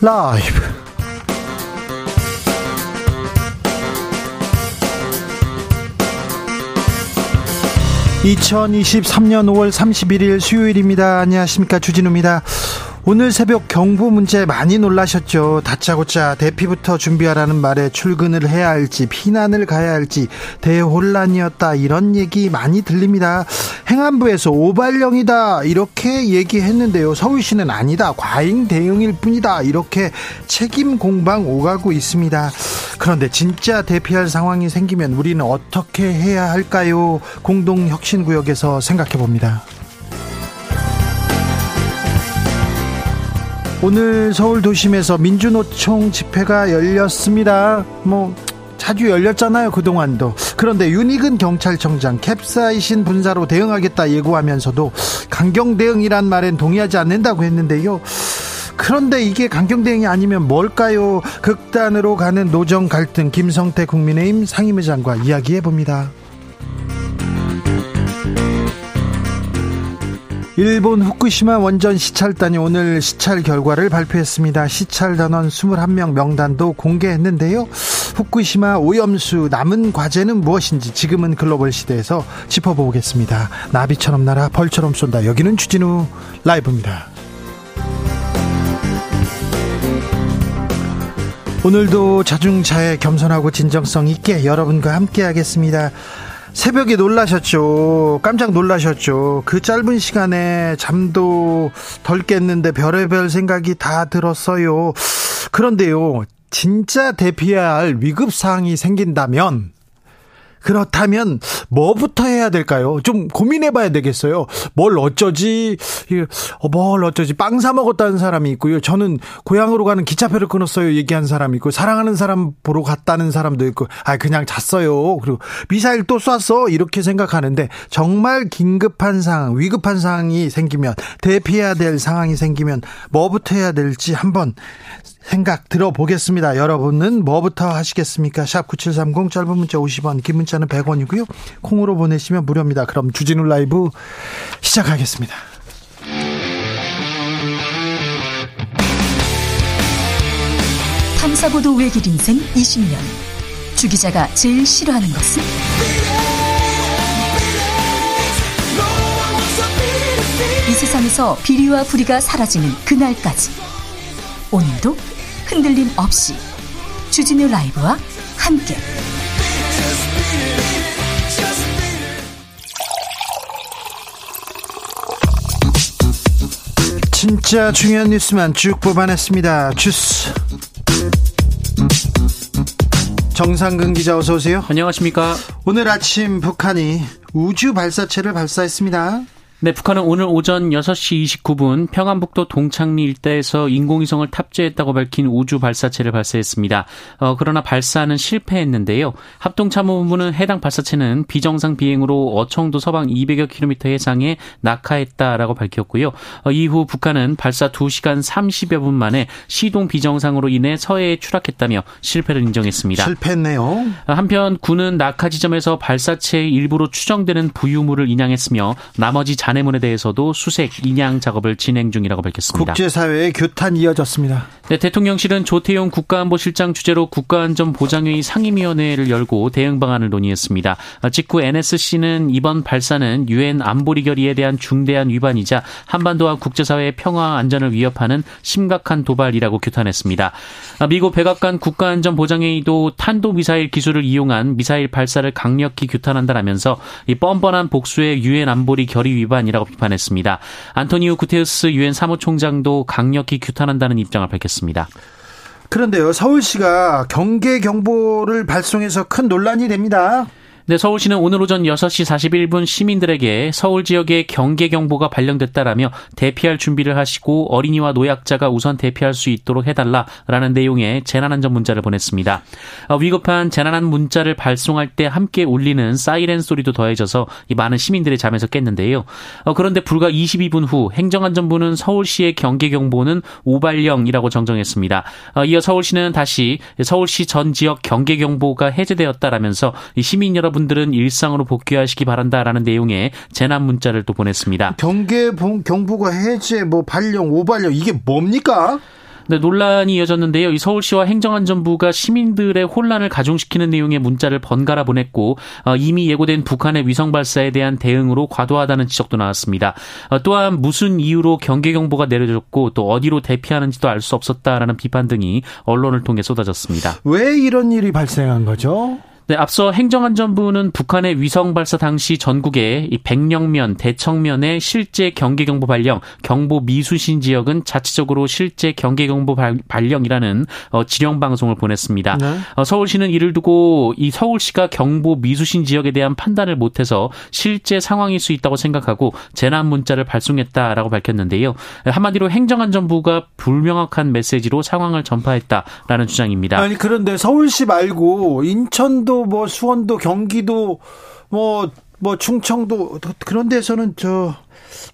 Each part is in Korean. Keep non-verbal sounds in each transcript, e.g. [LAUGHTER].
라이브. 2023년 5월 31일 수요일입니다. 안녕하십니까. 주진우입니다. 오늘 새벽 경보 문제 많이 놀라셨죠. 다짜고짜 대피부터 준비하라는 말에 출근을 해야 할지 피난을 가야 할지 대혼란이었다 이런 얘기 많이 들립니다. 행안부에서 오발령이다 이렇게 얘기했는데요. 서울시는 아니다 과잉 대응일 뿐이다 이렇게 책임 공방 오가고 있습니다. 그런데 진짜 대피할 상황이 생기면 우리는 어떻게 해야 할까요? 공동혁신구역에서 생각해 봅니다. 오늘 서울 도심에서 민주노총 집회가 열렸습니다. 뭐 자주 열렸잖아요 그동안도. 그런데 윤희근 경찰청장 캡사이신 분사로 대응하겠다 예고하면서도 강경 대응이란 말엔 동의하지 않는다고 했는데요. 그런데 이게 강경 대응이 아니면 뭘까요? 극단으로 가는 노정 갈등 김성태 국민의힘 상임의장과 이야기해 봅니다 일본 후쿠시마 원전 시찰단이 오늘 시찰 결과를 발표했습니다. 시찰 단원 21명 명단도 공개했는데요. 후쿠시마 오염수 남은 과제는 무엇인지 지금은 글로벌 시대에서 짚어보겠습니다. 나비처럼 날아 벌처럼 쏜다. 여기는 주진우 라이브입니다. 오늘도 자중차에 겸손하고 진정성 있게 여러분과 함께 하겠습니다. 새벽에 놀라셨죠. 깜짝 놀라셨죠. 그 짧은 시간에 잠도 덜 깼는데 별의별 생각이 다 들었어요. 그런데요, 진짜 대피해야 할 위급 사항이 생긴다면 그렇다면 뭐부터 해야 될까요? 좀 고민해 봐야 되겠어요. 뭘 어쩌지? 어, 뭘 어쩌지? 빵 사 먹었다는 사람이 있고요. 저는 고향으로 가는 기차표를 끊었어요. 얘기한 사람이 있고 사랑하는 사람 보러 갔다는 사람도 있고 아 그냥 잤어요. 그리고 미사일 또 쐈어. 이렇게 생각하는데 정말 긴급한 상황, 위급한 상황이 생기면 대피해야 될 상황이 생기면 뭐부터 해야 될지 한번 생각 들어보겠습니다. 여러분은 뭐부터 하시겠습니까? 샵 9730 짧은 문자 50원, 긴 문자는 100원이고요. 콩으로 보내시면 무료입니다. 그럼 주진우 라이브 시작하겠습니다. 탐사보도 외길 인생 20년. 주 기자가 제일 싫어하는 것은? 이 세상에서 비리와 부리가 사라지는 그날까지. 오늘도 흔들림 없이 주진우 라이브와 함께 진짜 중요한 뉴스만 쭉 뽑아냈습니다. 주스 정상근 기자 어서 오세요. 안녕하십니까. 오늘 아침 북한이 우주 발사체를 발사했습니다. 네, 북한은 오늘 오전 6시 29분 평안북도 동창리 일대에서 인공위성을 탑재했다고 밝힌 우주 발사체를 발사했습니다. 어, 그러나 발사는 실패했는데요. 합동참모본부는 해당 발사체는 비정상 비행으로 어청도 서방 200여 킬로미터 해상에 낙하했다라고 밝혔고요. 어, 이후 북한은 발사 2시간 30여 분 만에 시동 비정상으로 인해 서해에 추락했다며 실패를 인정했습니다. 실패했네요. 어, 한편 군은 낙하 지점에서 발사체의 일부로 추정되는 부유물을 인양했으며 나머지 잔해물에 대해서도 수색, 인양 작업을 진행 중이라고 밝혔습니다. 국제사회의 규탄 이어졌습니다. 네, 대통령실은 조태용 국가안보실장 주재로 국가안전보장회의 상임위원회를 열고 대응 방안을 논의했습니다. 직후 NSC는 이번 발사는 유엔 안보리 결의에 대한 중대한 위반이자 한반도와 국제사회의 평화 안전을 위협하는 심각한 도발이라고 규탄했습니다. 미국 백악관 국가안전보장회의도 탄도미사일 기술을 이용한 미사일 발사를 강력히 규탄한다라면서 이 뻔뻔한 복수의 유엔 안보리 결의 위반 위반이라고 비판했습니다. 안토니우 구테우스 유엔 사무총장도 강력히 규탄한다는 입장을 밝혔습니다. 그런데요, 서울시가 경계 경보를 발송해서 큰 논란이 됩니다. 네, 서울시는 오늘 오전 6시 41분 시민들에게 서울 지역에 경계 경보가 발령됐다라며 대피할 준비를 하시고 어린이와 노약자가 우선 대피할 수 있도록 해달라라는 내용의 재난안전 문자를 보냈습니다. 어, 위급한 재난안 문자를 발송할 때 함께 울리는 사이렌 소리도 더해져서 많은 시민들의 잠에서 깼는데요. 어, 그런데 불과 22분 후 행정안전부는 서울시의 경계 경보는 오발령이라고 정정했습니다. 어, 이어 서울시는 다시 서울시 전 지역 경계 경보가 해제되었다라면서 시민 여러분 여러분들은 일상으로 복귀하시기 바란다라는 내용의 재난 문자를 또 보냈습니다. 경계 경보가 해제 뭐 발령 오발령 이게 뭡니까? 네, 논란이 이어졌는데요. 이 서울시와 행정안전부가 시민들의 혼란을 가중시키는 내용의 문자를 번갈아 보냈고 어, 이미 예고된 북한의 위성 발사에 대한 대응으로 과도하다는 지적도 나왔습니다. 어, 또한 무슨 이유로 경계 경보가 내려졌고 또 어디로 대피하는지도 알 수 없었다라는 비판 등이 언론을 통해 쏟아졌습니다. 왜 이런 일이 발생한 거죠? 네, 앞서 행정안전부는 북한의 위성 발사 당시 전국의 이 백령면, 대청면의 실제 경계 경보 발령, 경보 미수신 지역은 자체적으로 실제 경계 경보 발령이라는 어, 지령 방송을 보냈습니다. 네. 어, 서울시는 이를 두고 이 서울시가 경보 미수신 지역에 대한 판단을 못해서 실제 상황일 수 있다고 생각하고 재난 문자를 발송했다라고 밝혔는데요. 한마디로 행정안전부가 불명확한 메시지로 상황을 전파했다라는 주장입니다. 아니 그런데 서울시 말고 인천도 뭐 수원도 경기도 뭐뭐 뭐 충청도 그런 데서는 저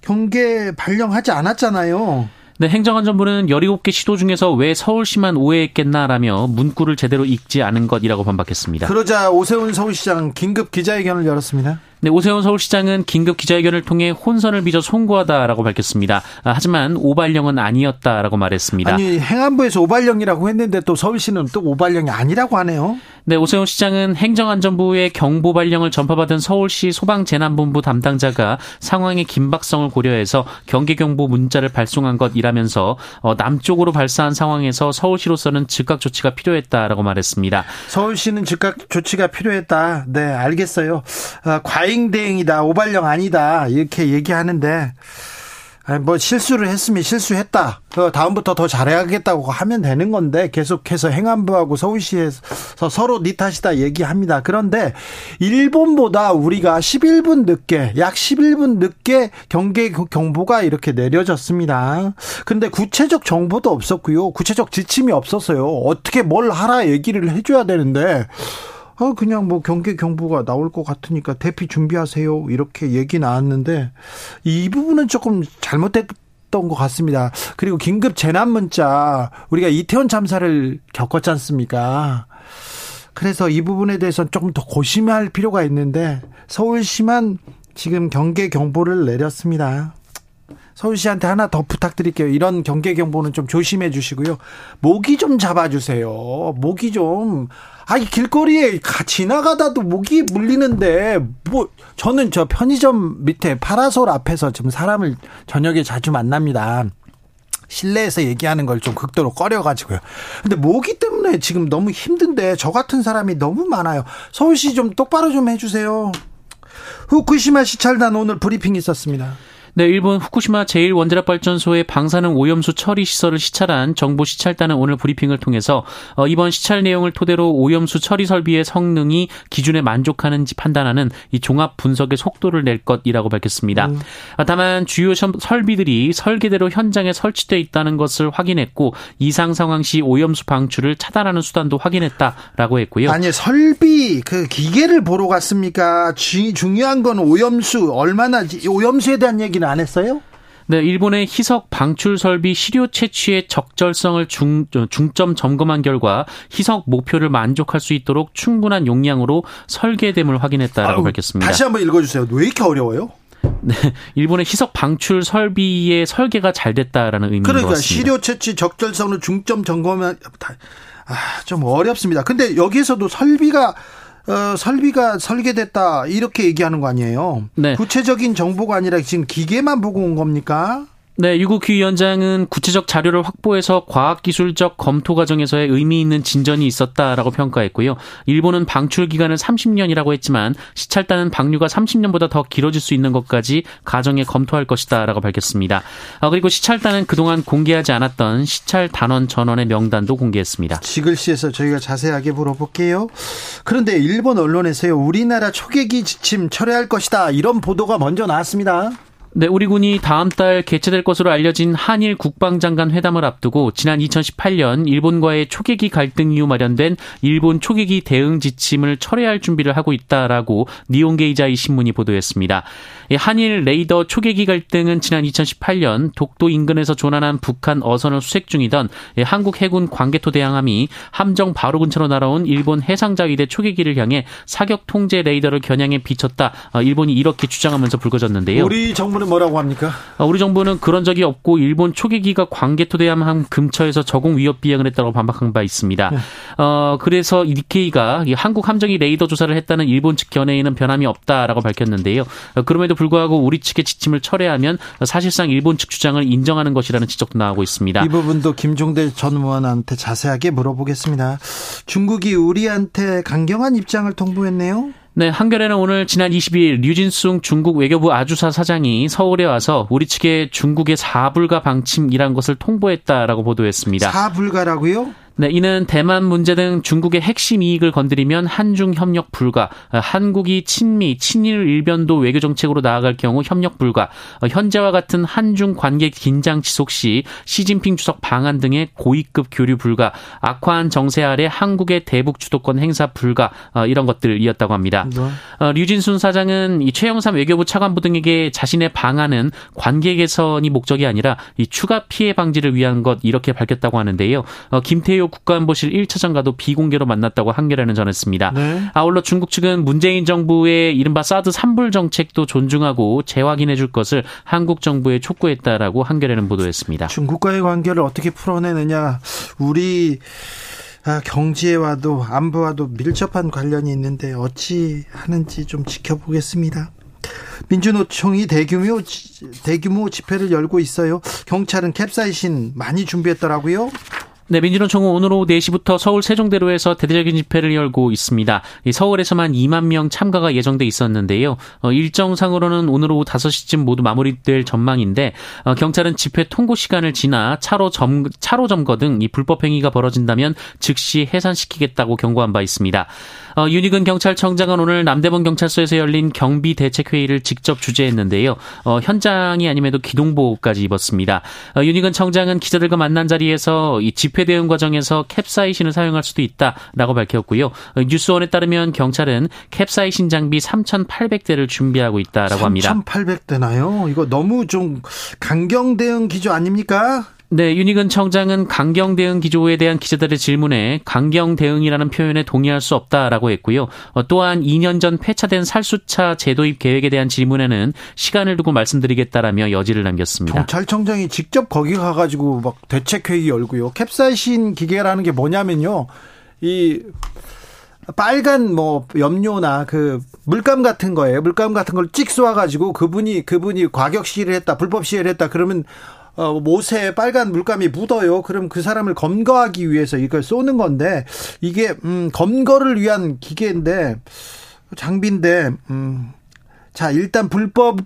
경계 발령하지 않았잖아요. 네, 행정안전부는 17개 시도 중에서 왜 서울시만 오해했겠나라며 문구를 제대로 읽지 않은 것이라고 반박했습니다. 그러자 오세훈 서울시장 긴급 기자회견을 열었습니다. 네, 오세훈 서울시장은 긴급 기자회견을 통해 혼선을 빚어 송구하다라고 밝혔습니다. 아, 하지만 오발령은 아니었다라고 말했습니다. 아니 행안부에서 오발령이라고 했는데 또 서울시는 또 오발령이 아니라고 하네요. 네, 오세훈 시장은 행정안전부의 경보 발령을 전파받은 서울시 소방재난본부 담당자가 상황의 긴박성을 고려해서 경계경보 문자를 발송한 것이라면서 어, 남쪽으로 발사한 상황에서 서울시로서는 즉각 조치가 필요했다라고 말했습니다. 서울시는 즉각 조치가 필요했다. 네, 알겠어요. 아, 과잉 대응이다, 오발령 아니다 이렇게 얘기하는데 뭐 실수를 했으면 실수했다. 다음부터 더 잘해야겠다고 하면 되는 건데 계속해서 행안부하고 서울시에서 서로 니 탓이다 얘기합니다. 그런데 일본보다 우리가 11분 늦게 약 11분 늦게 경계 경보가 이렇게 내려졌습니다. 근데 구체적 정보도 없었고요. 구체적 지침이 없었어요. 어떻게 뭘 하라 얘기를 해 줘야 되는데 어, 그냥 뭐 경계 경보가 나올 것 같으니까 대피 준비하세요. 이렇게 얘기 나왔는데 이 부분은 조금 잘못됐 던 것 같습니다. 그리고 긴급 재난 문자 우리가 이태원 참사를 겪었지 않습니까? 그래서 이 부분에 대해서는 조금 더 고심할 필요가 있는데 서울시만 지금 경계 경보를 내렸습니다. 서울시한테 하나 더 부탁드릴게요. 이런 경계 경보는 좀 조심해 주시고요. 모기 좀 잡아주세요. 모기 좀. 아이 길거리에 지나가다도 모기 물리는데 뭐 저는 저 편의점 밑에 파라솔 앞에서 지금 사람을 저녁에 자주 만납니다. 실내에서 얘기하는 걸 좀 극도로 꺼려가지고요. 근데 모기 때문에 지금 너무 힘든데 저 같은 사람이 너무 많아요. 서울시 좀 똑바로 좀 해주세요. 후쿠시마 시찰단 오늘 브리핑 있었습니다. 네, 일본 후쿠시마 제1원자력발전소의 방사능 오염수 처리 시설을 시찰한 정부 시찰단은 오늘 브리핑을 통해서 어, 이번 시찰 내용을 토대로 오염수 처리 설비의 성능이 기준에 만족하는지 판단하는 이 종합 분석의 속도를 낼 것이라고 밝혔습니다. 음. 아, 다만 주요 설비들이 설계대로 현장에 설치돼 있다는 것을 확인했고 이상 상황 시 오염수 방출을 차단하는 수단도 확인했다라고 했고요. 아니 설비 그 기계를 보러 갔습니까? 주, 중요한 건 오염수 얼마나 오염수에 대한 얘기 얘기는 안 했어요? 네, 일본의 희석 방출 설비 시료 채취의 적절성을 중, 중점 점검한 결과 희석 목표를 만족할 수 있도록 충분한 용량으로 설계됨을 확인했다라고 아유, 밝혔습니다. 다시 한번 읽어주세요. 왜 이렇게 어려워요? 네, [LAUGHS] 일본의 희석 방출 설비의 설계가 잘 됐다라는 의미인 그러니까 것 같습니다. 시료 채취 적절성을 중점 점검한 아, 좀 어렵습니다. 근데 여기에서도 설비가 어, 설비가 설계됐다 이렇게 얘기하는 거 아니에요? 네. 구체적인 정보가 아니라 지금 기계만 보고 온 겁니까? 네, 유국휘 위원장은 구체적 자료를 확보해서 과학기술적 검토 과정에서의 의미 있는 진전이 있었다라고 평가했고요. 일본은 방출 기간을 30년이라고 했지만 시찰단은 방류가 30년보다 더 길어질 수 있는 것까지 가정에 검토할 것이다라고 밝혔습니다. 아, 그리고 시찰단은 그동안 공개하지 않았던 시찰 단원 전원의 명단도 공개했습니다. 지글씨에서 저희가 자세하게 물어볼게요. 그런데 일본 언론에서요, 우리나라 초계기 지침 철회할 것이다 이런 보도가 먼저 나왔습니다. 네, 우리 군이 다음 달 개최될 것으로 알려진 한일 국방장관 회담을 앞두고 지난 2018년 일본과의 초계기 갈등 이후 마련된 일본 초계기 대응 지침을 철회할 준비를 하고 있다라고 니온게이자이 신문이 보도했습니다. 한일 레이더 초계기 갈등은 지난 2018년 독도 인근에서 조난한 북한 어선을 수색 중이던 한국 해군 광개토 대항함이 함정 바로 근처로 날아온 일본 해상자위대 초계기를 향해 사격 통제 레이더를 겨냥해 비쳤다. 어, 일본이 이렇게 주장하면서 불거졌는데요. 우리 정부 정부는 뭐라고 합니까? 어, 우리 정부는 그런 적이 없고 일본 초계기가 관계토대함 근처에서 저공 위협 비행을 했다고 반박한 바 있습니다. 네. 어, 그래서 니케이가 한국 함정이 레이더 조사를 했다는 일본 측 견해에는 변함이 없다라고 밝혔는데요. 어, 그럼에도 불구하고 우리 측의 지침을 철회하면 사실상 일본 측 주장을 인정하는 것이라는 지적도 나오고 있습니다. 이 부분도 김종대 전 의원한테 자세하게 물어보겠습니다. 중국이 우리한테 강경한 입장을 통보했네요. 네, 한겨레는 오늘 지난 22일 류진숭 중국 외교부 아주사 사장이 서울에 와서 우리 측에 중국의 사불가 방침이란 것을 통보했다라고 보도했습니다. 사불가라고요? 네, 이는 대만 문제 등 중국의 핵심 이익을 건드리면 한중 협력 불가, 한국이 친미, 친일 일변도 외교 정책으로 나아갈 경우 협력 불가, 현재와 같은 한중 관계 긴장 지속 시 시진핑 주석 방한 등의 고위급 교류 불가, 악화한 정세 아래 한국의 대북 주도권 행사 불가 어, 이런 것들이었다고 합니다. 네. 어, 류진순 사장은 이 최영삼 외교부 차관부 등에게 자신의 방안은 관계 개선이 목적이 아니라 이 추가 피해 방지를 위한 것 이렇게 밝혔다고 하는데요. 어, 김태효 폼페이오 국가안보실 1차장과도 비공개로 만났다고 한겨레는 전했습니다. 네. 아울러 중국 측은 문재인 정부의 이른바 사드 3불 정책도 존중하고 재확인해 줄 것을 한국 정부에 촉구했다라고 한겨레는 보도했습니다. 중국과의 관계를 어떻게 풀어내느냐 우리 아, 경제와도 안보와도 밀접한 관련이 있는데 어찌 하는지 좀 지켜보겠습니다. 민주노총이 대규모 대규모 집회를 열고 있어요. 경찰은 캡사이신 많이 준비했더라고요. 네, 민주노 총은 오늘 오후 4시부터 서울 세종대로에서 대대적인 집회를 열고 있습니다. 서울에서만 2만 명 참가가 예정돼 있었는데요. 어, 일정상으로는 오늘 오후 5시쯤 모두 마무리될 전망인데 어, 경찰은 집회 통고 시간을 지나 차로 점 차로 점거 등 이 불법 행위가 벌어진다면 즉시 해산시키겠다고 경고한 바 있습니다. 어, 윤희근 경찰청장은 오늘 남대문 경찰서에서 열린 경비 대책 회의를 직접 주재했는데요. 어, 현장이 아님에도 기동복까지 입었습니다. 어, 윤희근 청장은 기자들과 만난 자리에서 이 집회 대응 과정에서 캡사이신을 사용할 수도 있다라고 밝혔고요. 어, 뉴스원에 따르면 경찰은 캡사이신 장비 3,800대를 준비하고 있다라고 합니다. 3,800대나요? 이거 너무 좀 강경 대응 기조 아닙니까? 네, 윤희근 청장은 강경 대응 기조에 대한 기자들의 질문에 강경 대응이라는 표현에 동의할 수 없다라고 했고요. 어, 또한 2년 전 폐차된 살수차 제도입 계획에 대한 질문에는 시간을 두고 말씀드리겠다라며 여지를 남겼습니다. 경찰청장이 직접 거기 가가지고 막 대책 회의 열고요. 캡사이신 기계라는 게 뭐냐면요. 이 빨간 뭐 염료나 그 물감 같은 거예요. 물감 같은 걸 찍 쏘아가지고 그분이 그분이 과격 시위를 했다, 불법 시위를 했다. 그러면 어, 못에 빨간 물감이 묻어요. 그럼 그 사람을 검거하기 위해서 이걸 쏘는 건데 이게 음, 검거를 위한 기계인데 장비인데 음, 자 일단 불법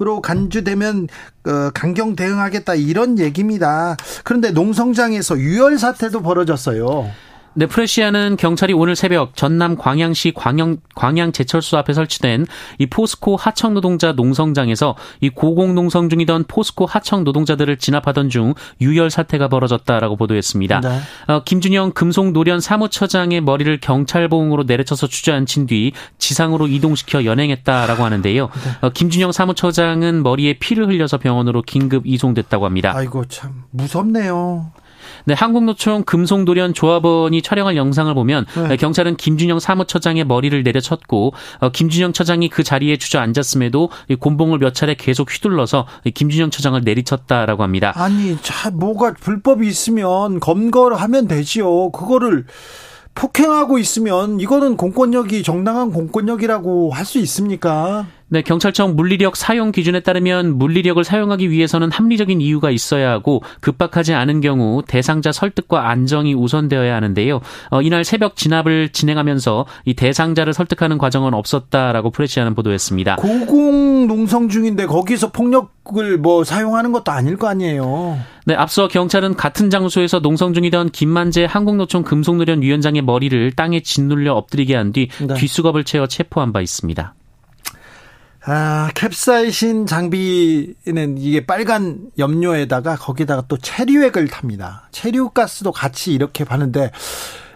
으로 간주되면 어, 강경 대응하겠다 이런 얘기입니다. 그런데 농성장에서 유혈 사태도 벌어졌어요. 네, 프레시아는 경찰이 오늘 새벽 전남 광양시 광양, 광양 제철소 앞에 설치된 이 포스코 하청 노동자 농성장에서 이 고공 농성 중이던 포스코 하청 노동자들을 진압하던 중 유혈 사태가 벌어졌다라고 보도했습니다. 네. 어, 김준영 금속 노련 사무처장의 머리를 경찰 보응으로 내려쳐서 주저앉힌 뒤 지상으로 이동시켜 연행했다라고 하는데요. 네. 어, 김준영 사무처장은 머리에 피를 흘려서 병원으로 긴급 이송됐다고 합니다. 아이고 참 무섭네요. 네, 한국노총 금송도련 조합원이 촬영한 영상을 보면 네. 경찰은 김준영 사무처장의 머리를 내려쳤고 어, 김준영 처장이 그 자리에 주저앉았음에도 곤봉을 몇 차례 계속 휘둘러서 김준영 처장을 내리쳤다라고 합니다. 아니, 자, 뭐가 불법이 있으면 검거를 하면 되지요. 그거를 폭행하고 있으면 이거는 공권력이 정당한 공권력이라고 할 수 있습니까? 네, 경찰청 물리력 사용 기준에 따르면 물리력을 사용하기 위해서는 합리적인 이유가 있어야 하고 급박하지 않은 경우 대상자 설득과 안정이 우선되어야 하는데요. 어, 이날 새벽 진압을 진행하면서 이 대상자를 설득하는 과정은 없었다라고 프레시아는 보도했습니다. 고공 농성 중인데 거기서 폭력을 뭐 사용하는 것도 아닐 거 아니에요. 네, 앞서 경찰은 같은 장소에서 농성 중이던 김만재 한국노총 금속노련 위원장의 머리를 땅에 짓눌려 엎드리게 한뒤 네. 뒷수갑을 채워 체포한 바 있습니다. 아, 캡사이신 장비는 이게 빨간 염료에다가 거기다가 또 체류액을 탑니다. 체류가스도 같이 이렇게 파는데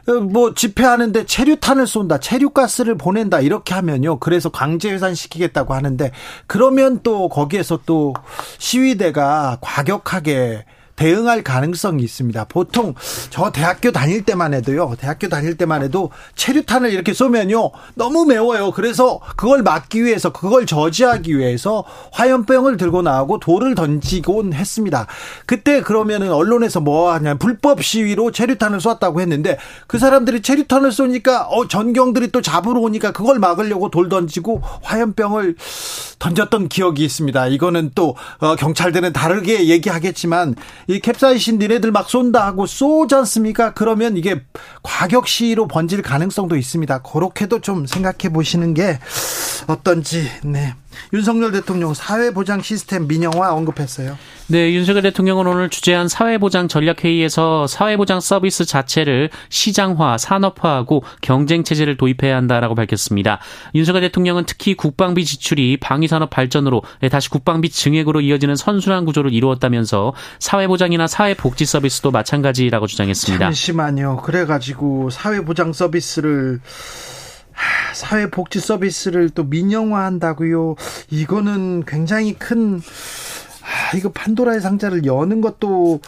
어, 뭐 집회하는데 체류탄을 쏜다, 체류가스를 보낸다 이렇게 하면요. 그래서 강제 해산시키겠다고 하는데 그러면 또 거기에서 또 시위대가 과격하게 대응할 가능성이 있습니다. 보통 저 대학교 다닐 때만 해도요. 대학교 다닐 때만 해도 체류탄을 이렇게 쏘면요. 너무 매워요. 그래서 그걸 막기 위해서 그걸 저지하기 위해서 화염병을 들고 나오고 돌을 던지곤 했습니다. 그때 그러면은 언론에서 뭐 하냐 불법 시위로 체류탄을 쐈다고 했는데 그 사람들이 체류탄을 쏘니까 어 전경들이 또 잡으러 오니까 그걸 막으려고 돌 던지고 화염병을 던졌던 기억이 있습니다. 이거는 또 어, 경찰들은 다르게 얘기하겠지만 이 캡사이신 니네들 막 쏜다 하고 쏘지 않습니까? 그러면 이게 과격 시위로 번질 가능성도 있습니다. 그렇게도 좀 생각해 보시는 게 어떤지 네. 윤석열 대통령 사회보장 시스템 민영화 언급했어요. 네, 윤석열 대통령은 오늘 주재한 사회보장 전략회의에서 사회보장 서비스 자체를 시장화, 산업화하고 경쟁체제를 도입해야 한다라고 밝혔습니다. 윤석열 대통령은 특히 국방비 지출이 방위산업 발전으로 다시 국방비 증액으로 이어지는 선순환 구조를 이루었다면서 사회보장이나 사회복지 서비스도 마찬가지라고 주장했습니다. 잠시만요. 그래가지고 사회보장 서비스를 사회복지 서비스를 또 민영화한다고요. 이거는 굉장히 큰 아, 이거 판도라의 상자를 여는 것도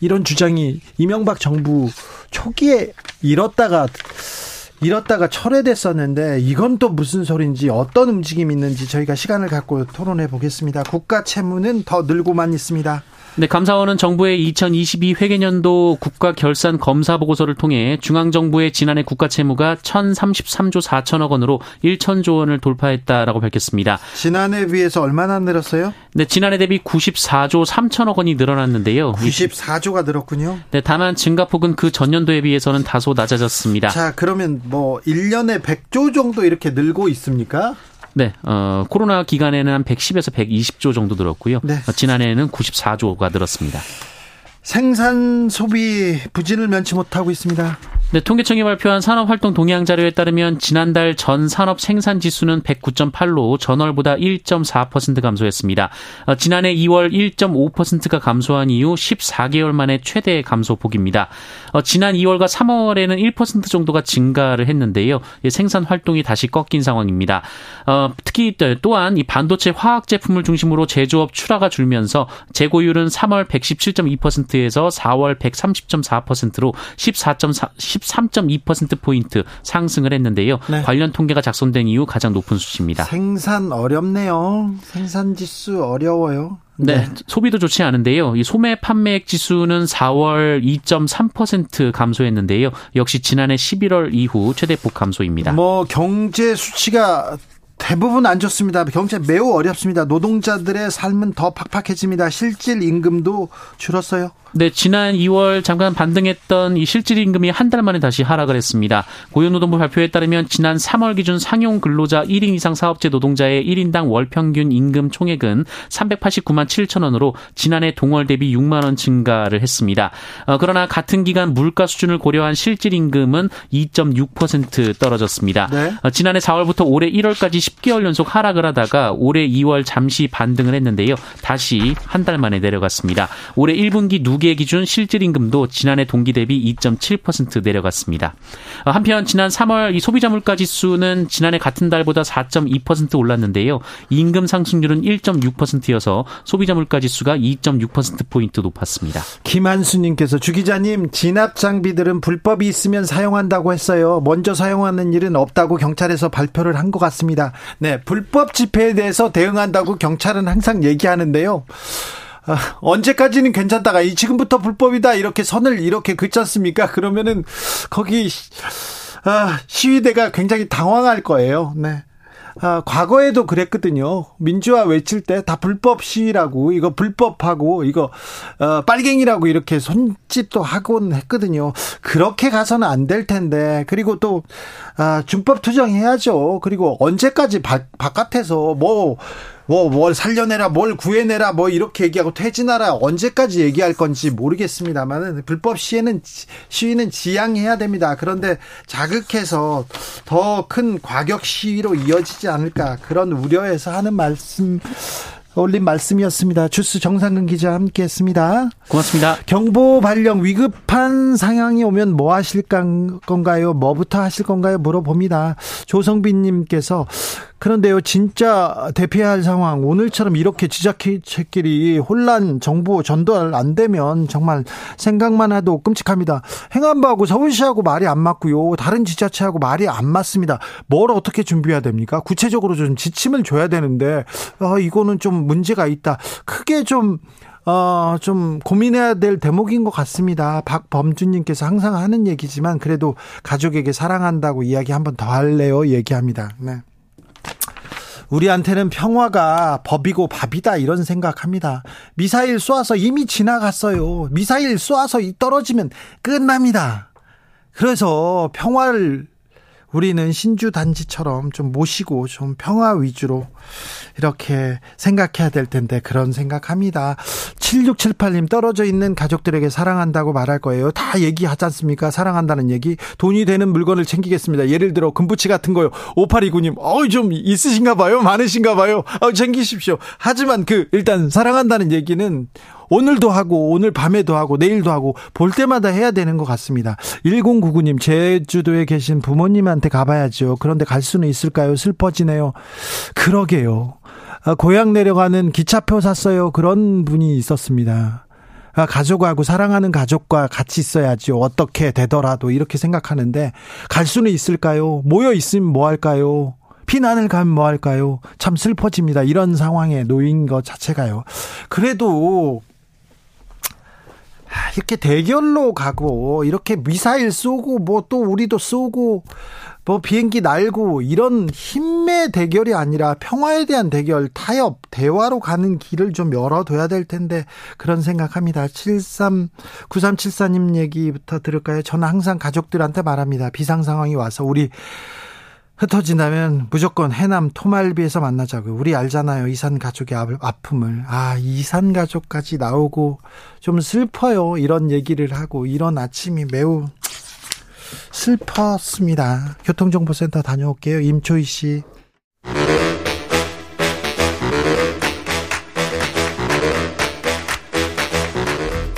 이런 주장이 이명박 정부 초기에 잃었다가 잃었다가 철회됐었는데 이건 또 무슨 소리인지 어떤 움직임이 있는지 저희가 시간을 갖고 토론해 보겠습니다. 국가 채무는 더 늘고만 있습니다. 네, 감사원은 정부의 2022 회계년도 국가 결산 검사 보고서를 통해 중앙정부의 지난해 국가 채무가 1,033조 4천억 원으로 1천조 원을 돌파했다라고 밝혔습니다. 지난해 비해서 얼마나 늘었어요? 네, 지난해 대비 94조 3천억 원이 늘어났는데요. 94조가 늘었군요. 네, 다만 증가폭은 그 전년도에 비해서는 다소 낮아졌습니다. 자, 그러면 뭐 1년에 100조 정도 이렇게 늘고 있습니까? 네, 어, 코로나 기간에는 한 110에서 120조 정도 늘었고요. 네. 어, 지난해에는 94조가 늘었습니다. 생산 소비 부진을 면치 못하고 있습니다. 네, 통계청이 발표한 산업활동 동향 자료에 따르면 지난달 전 산업 생산 지수는 109.8로 전월보다 1.4% 감소했습니다. 어, 지난해 2월 1.5%가 감소한 이후 14개월 만에 최대 감소폭입니다. 어, 지난 2월과 3월에는 1% 정도가 증가를 했는데요. 생산 활동이 다시 꺾인 상황입니다. 어, 특히 또한 이 반도체 화학 제품을 중심으로 제조업 출하가 줄면서 재고율은 3월 117.2%에서 4월 130.4%로 14.4 13.2%포인트 상승을 했는데요. 네. 관련 통계가 작성된 이후 가장 높은 수치입니다. 생산 어렵네요. 생산 지수 어려워요. 네. 네. 소비도 좋지 않은데요. 이 소매 판매액 지수는 4월 2.3% 감소했는데요. 역시 지난해 11월 이후 최대폭 감소입니다. 뭐 경제 수치가 대부분 안 좋습니다. 경제 매우 어렵습니다. 노동자들의 삶은 더 팍팍해집니다. 실질 임금도 줄었어요. 네, 지난 2월 잠깐 반등했던 이 실질 임금이 한 달 만에 다시 하락을 했습니다. 고용노동부 발표에 따르면 지난 3월 기준 상용 근로자 1인 이상 사업체 노동자의 1인당 월 평균 임금 총액은 389만 7천 원으로 지난해 동월 대비 6만 원 증가를 했습니다. 어, 그러나 같은 기간 물가 수준을 고려한 실질 임금은 2.6% 떨어졌습니다. 네. 어, 지난해 4월부터 올해 1월까지 10개월 연속 하락을 하다가 올해 2월 잠시 반등을 했는데요. 다시 한 달 만에 내려갔습니다. 올해 1분기 누 통계 기준 실질 임금도 지난해 동기 대비 2.7% 내려갔습니다. 어, 한편 지난 3월 이 소비자 물가 지수는 지난해 같은 달보다 4.2% 올랐는데요. 임금 상승률은 1.6%여서 소비자 물가 지수가 2.6% 포인트 높았습니다. 김한수 님께서 주 기자님 진압 장비들은 불법이 있으면 사용한다고 했어요. 먼저 사용하는 일은 없다고 경찰에서 발표를 한 것 같습니다. 네, 불법 집회에 대해서 대응한다고 경찰은 항상 얘기하는데요. 아, 언제까지는 괜찮다가 이 지금부터 불법이다 이렇게 선을 이렇게 긋지 않습니까? 그러면은 거기 아, 시위대가 굉장히 당황할 거예요. 네. 아, 과거에도 그랬거든요. 민주화 외칠 때 다 불법 시위라고 이거 불법하고 이거 어, 빨갱이라고 이렇게 손짓도 하곤 했거든요. 그렇게 가서는 안 될 텐데 그리고 또 아, 준법 투정해야죠. 그리고 언제까지 바, 바깥에서 뭐 뭐, 뭘 살려내라, 뭘 구해내라, 뭐, 이렇게 얘기하고 퇴진하라, 언제까지 얘기할 건지 모르겠습니다만은, 불법 시위는, 시위는 지양해야 됩니다. 그런데 자극해서 더 큰 과격 시위로 이어지지 않을까, 그런 우려에서 하는 말씀, 올린 말씀이었습니다. 주스 정상근 기자 함께 했습니다. 고맙습니다. 경보 발령 위급한 상황이 오면 뭐 하실 건가요? 뭐부터 하실 건가요? 물어봅니다. 조성빈 님께서 그런데요, 진짜 대피할 상황, 오늘처럼 이렇게 지자체끼리 혼란 정보 전달 안 되면 정말 생각만 해도 끔찍합니다. 행안부하고 서울시하고 말이 안 맞고요. 다른 지자체하고 말이 안 맞습니다. 뭘 어떻게 준비해야 됩니까? 구체적으로 좀 지침을 줘야 되는데, 어, 이거는 좀 문제가 있다. 크게 좀, 어, 좀 고민해야 될 대목인 것 같습니다. 박범준님께서 항상 하는 얘기지만 그래도 가족에게 사랑한다고 이야기 한번 더 할래요? 얘기합니다. 네. 우리한테는 평화가 법이고 밥이다 이런 생각합니다. 미사일 쏘아서 이미 지나갔어요. 미사일 쏘아서 떨어지면 끝납니다. 그래서 평화를 우리는 신주 단지처럼 좀 모시고 좀 평화 위주로 이렇게 생각해야 될 텐데 그런 생각합니다. 7678님 떨어져 있는 가족들에게 사랑한다고 말할 거예요. 다 얘기하지 않습니까? 사랑한다는 얘기. 돈이 되는 물건을 챙기겠습니다. 예를 들어 금부치 같은 거요. 5829님. 어우 좀 있으신가 봐요. 많으신가 봐요. 어 챙기십시오. 하지만 그 일단 사랑한다는 얘기는 오늘도 하고 오늘 밤에도 하고 내일도 하고 볼 때마다 해야 되는 것 같습니다. 1099님 제주도에 계신 부모님한테 가봐야죠. 그런데 갈 수는 있을까요? 슬퍼지네요. 그러게요. 아, 고향 내려가는 기차표 샀어요. 그런 분이 있었습니다. 아, 가족하고 사랑하는 가족과 같이 있어야죠. 어떻게 되더라도 이렇게 생각하는데 갈 수는 있을까요? 모여 있으면 뭐 할까요? 피난을 가면 뭐 할까요? 참 슬퍼집니다. 이런 상황에 놓인 것 자체가요. 그래도 아, 이렇게 대결로 가고 이렇게 미사일 쏘고 뭐 또 우리도 쏘고 뭐 비행기 날고 이런 힘의 대결이 아니라 평화에 대한 대결, 타협, 대화로 가는 길을 좀 열어둬야 될 텐데 그런 생각합니다. 73 9374님 얘기부터 들을까요? 저는 항상 가족들한테 말합니다. 비상 상황이 와서 우리 흩어진다면 무조건 해남 토말비에서 만나자고요. 우리 알잖아요. 이산 가족의 아픔을. 아, 이산 가족까지 나오고 좀 슬퍼요. 이런 얘기를 하고 이런 아침이 매우 슬펐습니다. 교통정보센터 다녀올게요. 임초희 씨.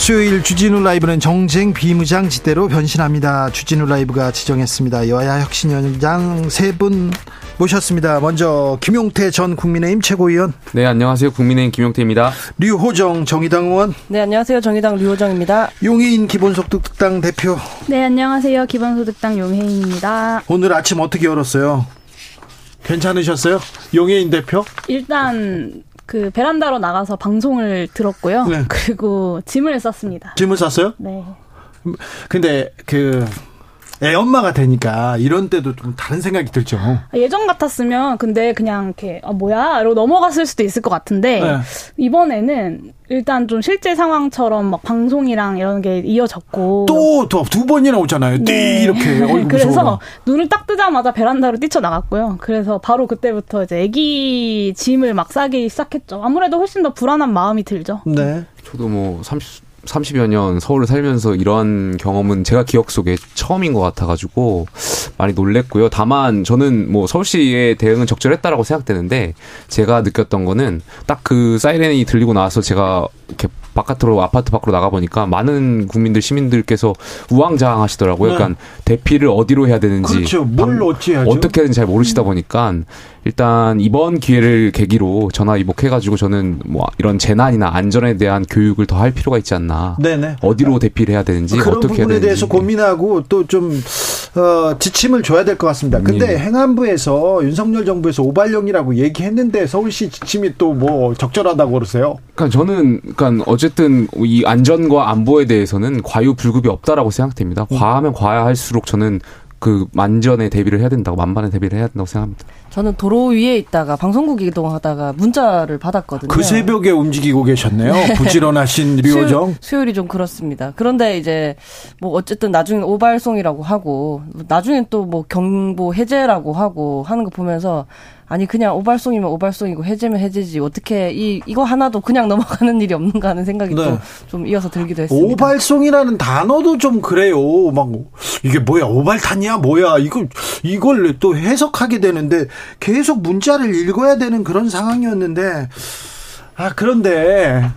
수요일 주진우 라이브는 정쟁 비무장지대로 변신합니다. 주진우 라이브가 지정했습니다. 여야 혁신위원장 세 분 모셨습니다. 먼저 김용태 전 국민의힘 최고위원. 네, 안녕하세요. 국민의힘 김용태입니다. 류호정 정의당 의원. 네, 안녕하세요. 정의당 류호정입니다. 용해인 기본소득당 대표. 네, 안녕하세요. 기본소득당 용해인입니다. 오늘 아침 어떻게 열었어요? 괜찮으셨어요? 용해인 대표? 일단 그 베란다로 나가서 방송을 들었고요. 네. 그리고 짐을 쌌습니다. 짐을 쌌어요? 네. 근데 그 애 엄마가 되니까 이런 때도 좀 다른 생각이 들죠. 예전 같았으면 근데 그냥 이렇게 아 뭐야 이러고 넘어갔을 수도 있을 것 같은데 네. 이번에는 일단 좀 실제 상황처럼 막 방송이랑 이런 게 이어졌고 또 두 번이나 오잖아요. 네. 이렇게 [LAUGHS] 그래서 눈을 딱 뜨자마자 베란다로 뛰쳐 나갔고요. 그래서 바로 그때부터 이제 아기 짐을 막 싸기 시작했죠. 아무래도 훨씬 더 불안한 마음이 들죠. 네. 저도 뭐 30. 30여 년 서울을 살면서 이러한 경험은 제가 기억 속에 처음인 것 같아가지고 많이 놀랬고요. 다만 저는 뭐 서울시의 대응은 적절했다라고 생각되는데 제가 느꼈던 거는 딱 그 사이렌이 들리고 나서 제가 이렇게 바깥으로 아파트 밖으로 나가 보니까 많은 국민들 시민들께서 우왕좌왕 하시더라고요. 네. 그러니까 대피를 어디로 해야 되는지 그렇죠. 뭘 어찌 해야죠? 어떻게 하는지 잘 모르시다 보니까 일단 이번 기회를 계기로 전화 이복해가지고 저는 뭐 이런 재난이나 안전에 대한 교육을 더 할 필요가 있지 않나. 네네. 어디로 대피를 해야 되는지 그런 어떻게 해야 되는지. 대해서 고민하고 또좀 어, 지침을 줘야 될 것 같습니다. 근데 네. 행안부에서 윤석열 정부에서 오발령이라고 얘기했는데 서울시 지침이 또 뭐 적절하다고 그러세요? 그러니까 저는 그러니까 어쨌든 이 안전과 안보에 대해서는 과유불급이 없다라고 생각됩니다. 음. 과하면 과할수록 저는 그 만전에 대비를 해야 된다고 만반에 대비를 해야 된다고 생각합니다. 저는 도로 위에 있다가 방송국 이동하다가 문자를 받았거든요. 그 새벽에 움직이고 계셨네요. 네. 부지런하신 류호정. [LAUGHS] 수요, 일이좀 그렇습니다. 그런데 이제 뭐 어쨌든 나중에 오발송이라고 하고 나중엔 또 뭐 경보 해제라고 하고 하는 거 보면서 아니 그냥 오발송이면 오발송이고 해제면 해제지 어떻게 이 이거 하나도 그냥 넘어가는 일이 없는가 하는 생각이 네. 또좀 이어서 들기도 했습니다. 오발송이라는 단어도 좀 그래요. 막 이게 뭐야 오발탄이야 뭐야 이거 이걸 또 해석하게 되는데 계속 문자를 읽어야 되는 그런 상황이었는데 아, 그런데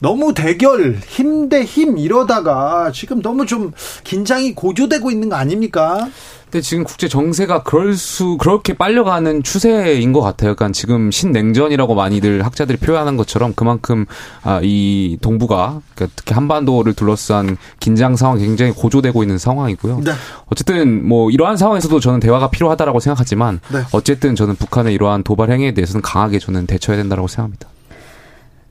너무 대결, 힘 대 힘 이러다가 지금 너무 좀 긴장이 고조되고 있는 거 아닙니까? 근데 지금 국제 정세가 그럴 수 그렇게 빨려가는 추세인 것 같아요. 그러니까 지금 신냉전이라고 많이들 학자들이 표현하는 것처럼 그만큼 아, 이 동북아 그러니까 특히 한반도를 둘러싼 긴장 상황이 굉장히 고조되고 있는 상황이고요. 네. 어쨌든 뭐 이러한 상황에서도 저는 대화가 필요하다라고 생각하지만 네. 어쨌든 저는 북한의 이러한 도발 행위에 대해서는 강하게 저는 대처해야 된다고 생각합니다.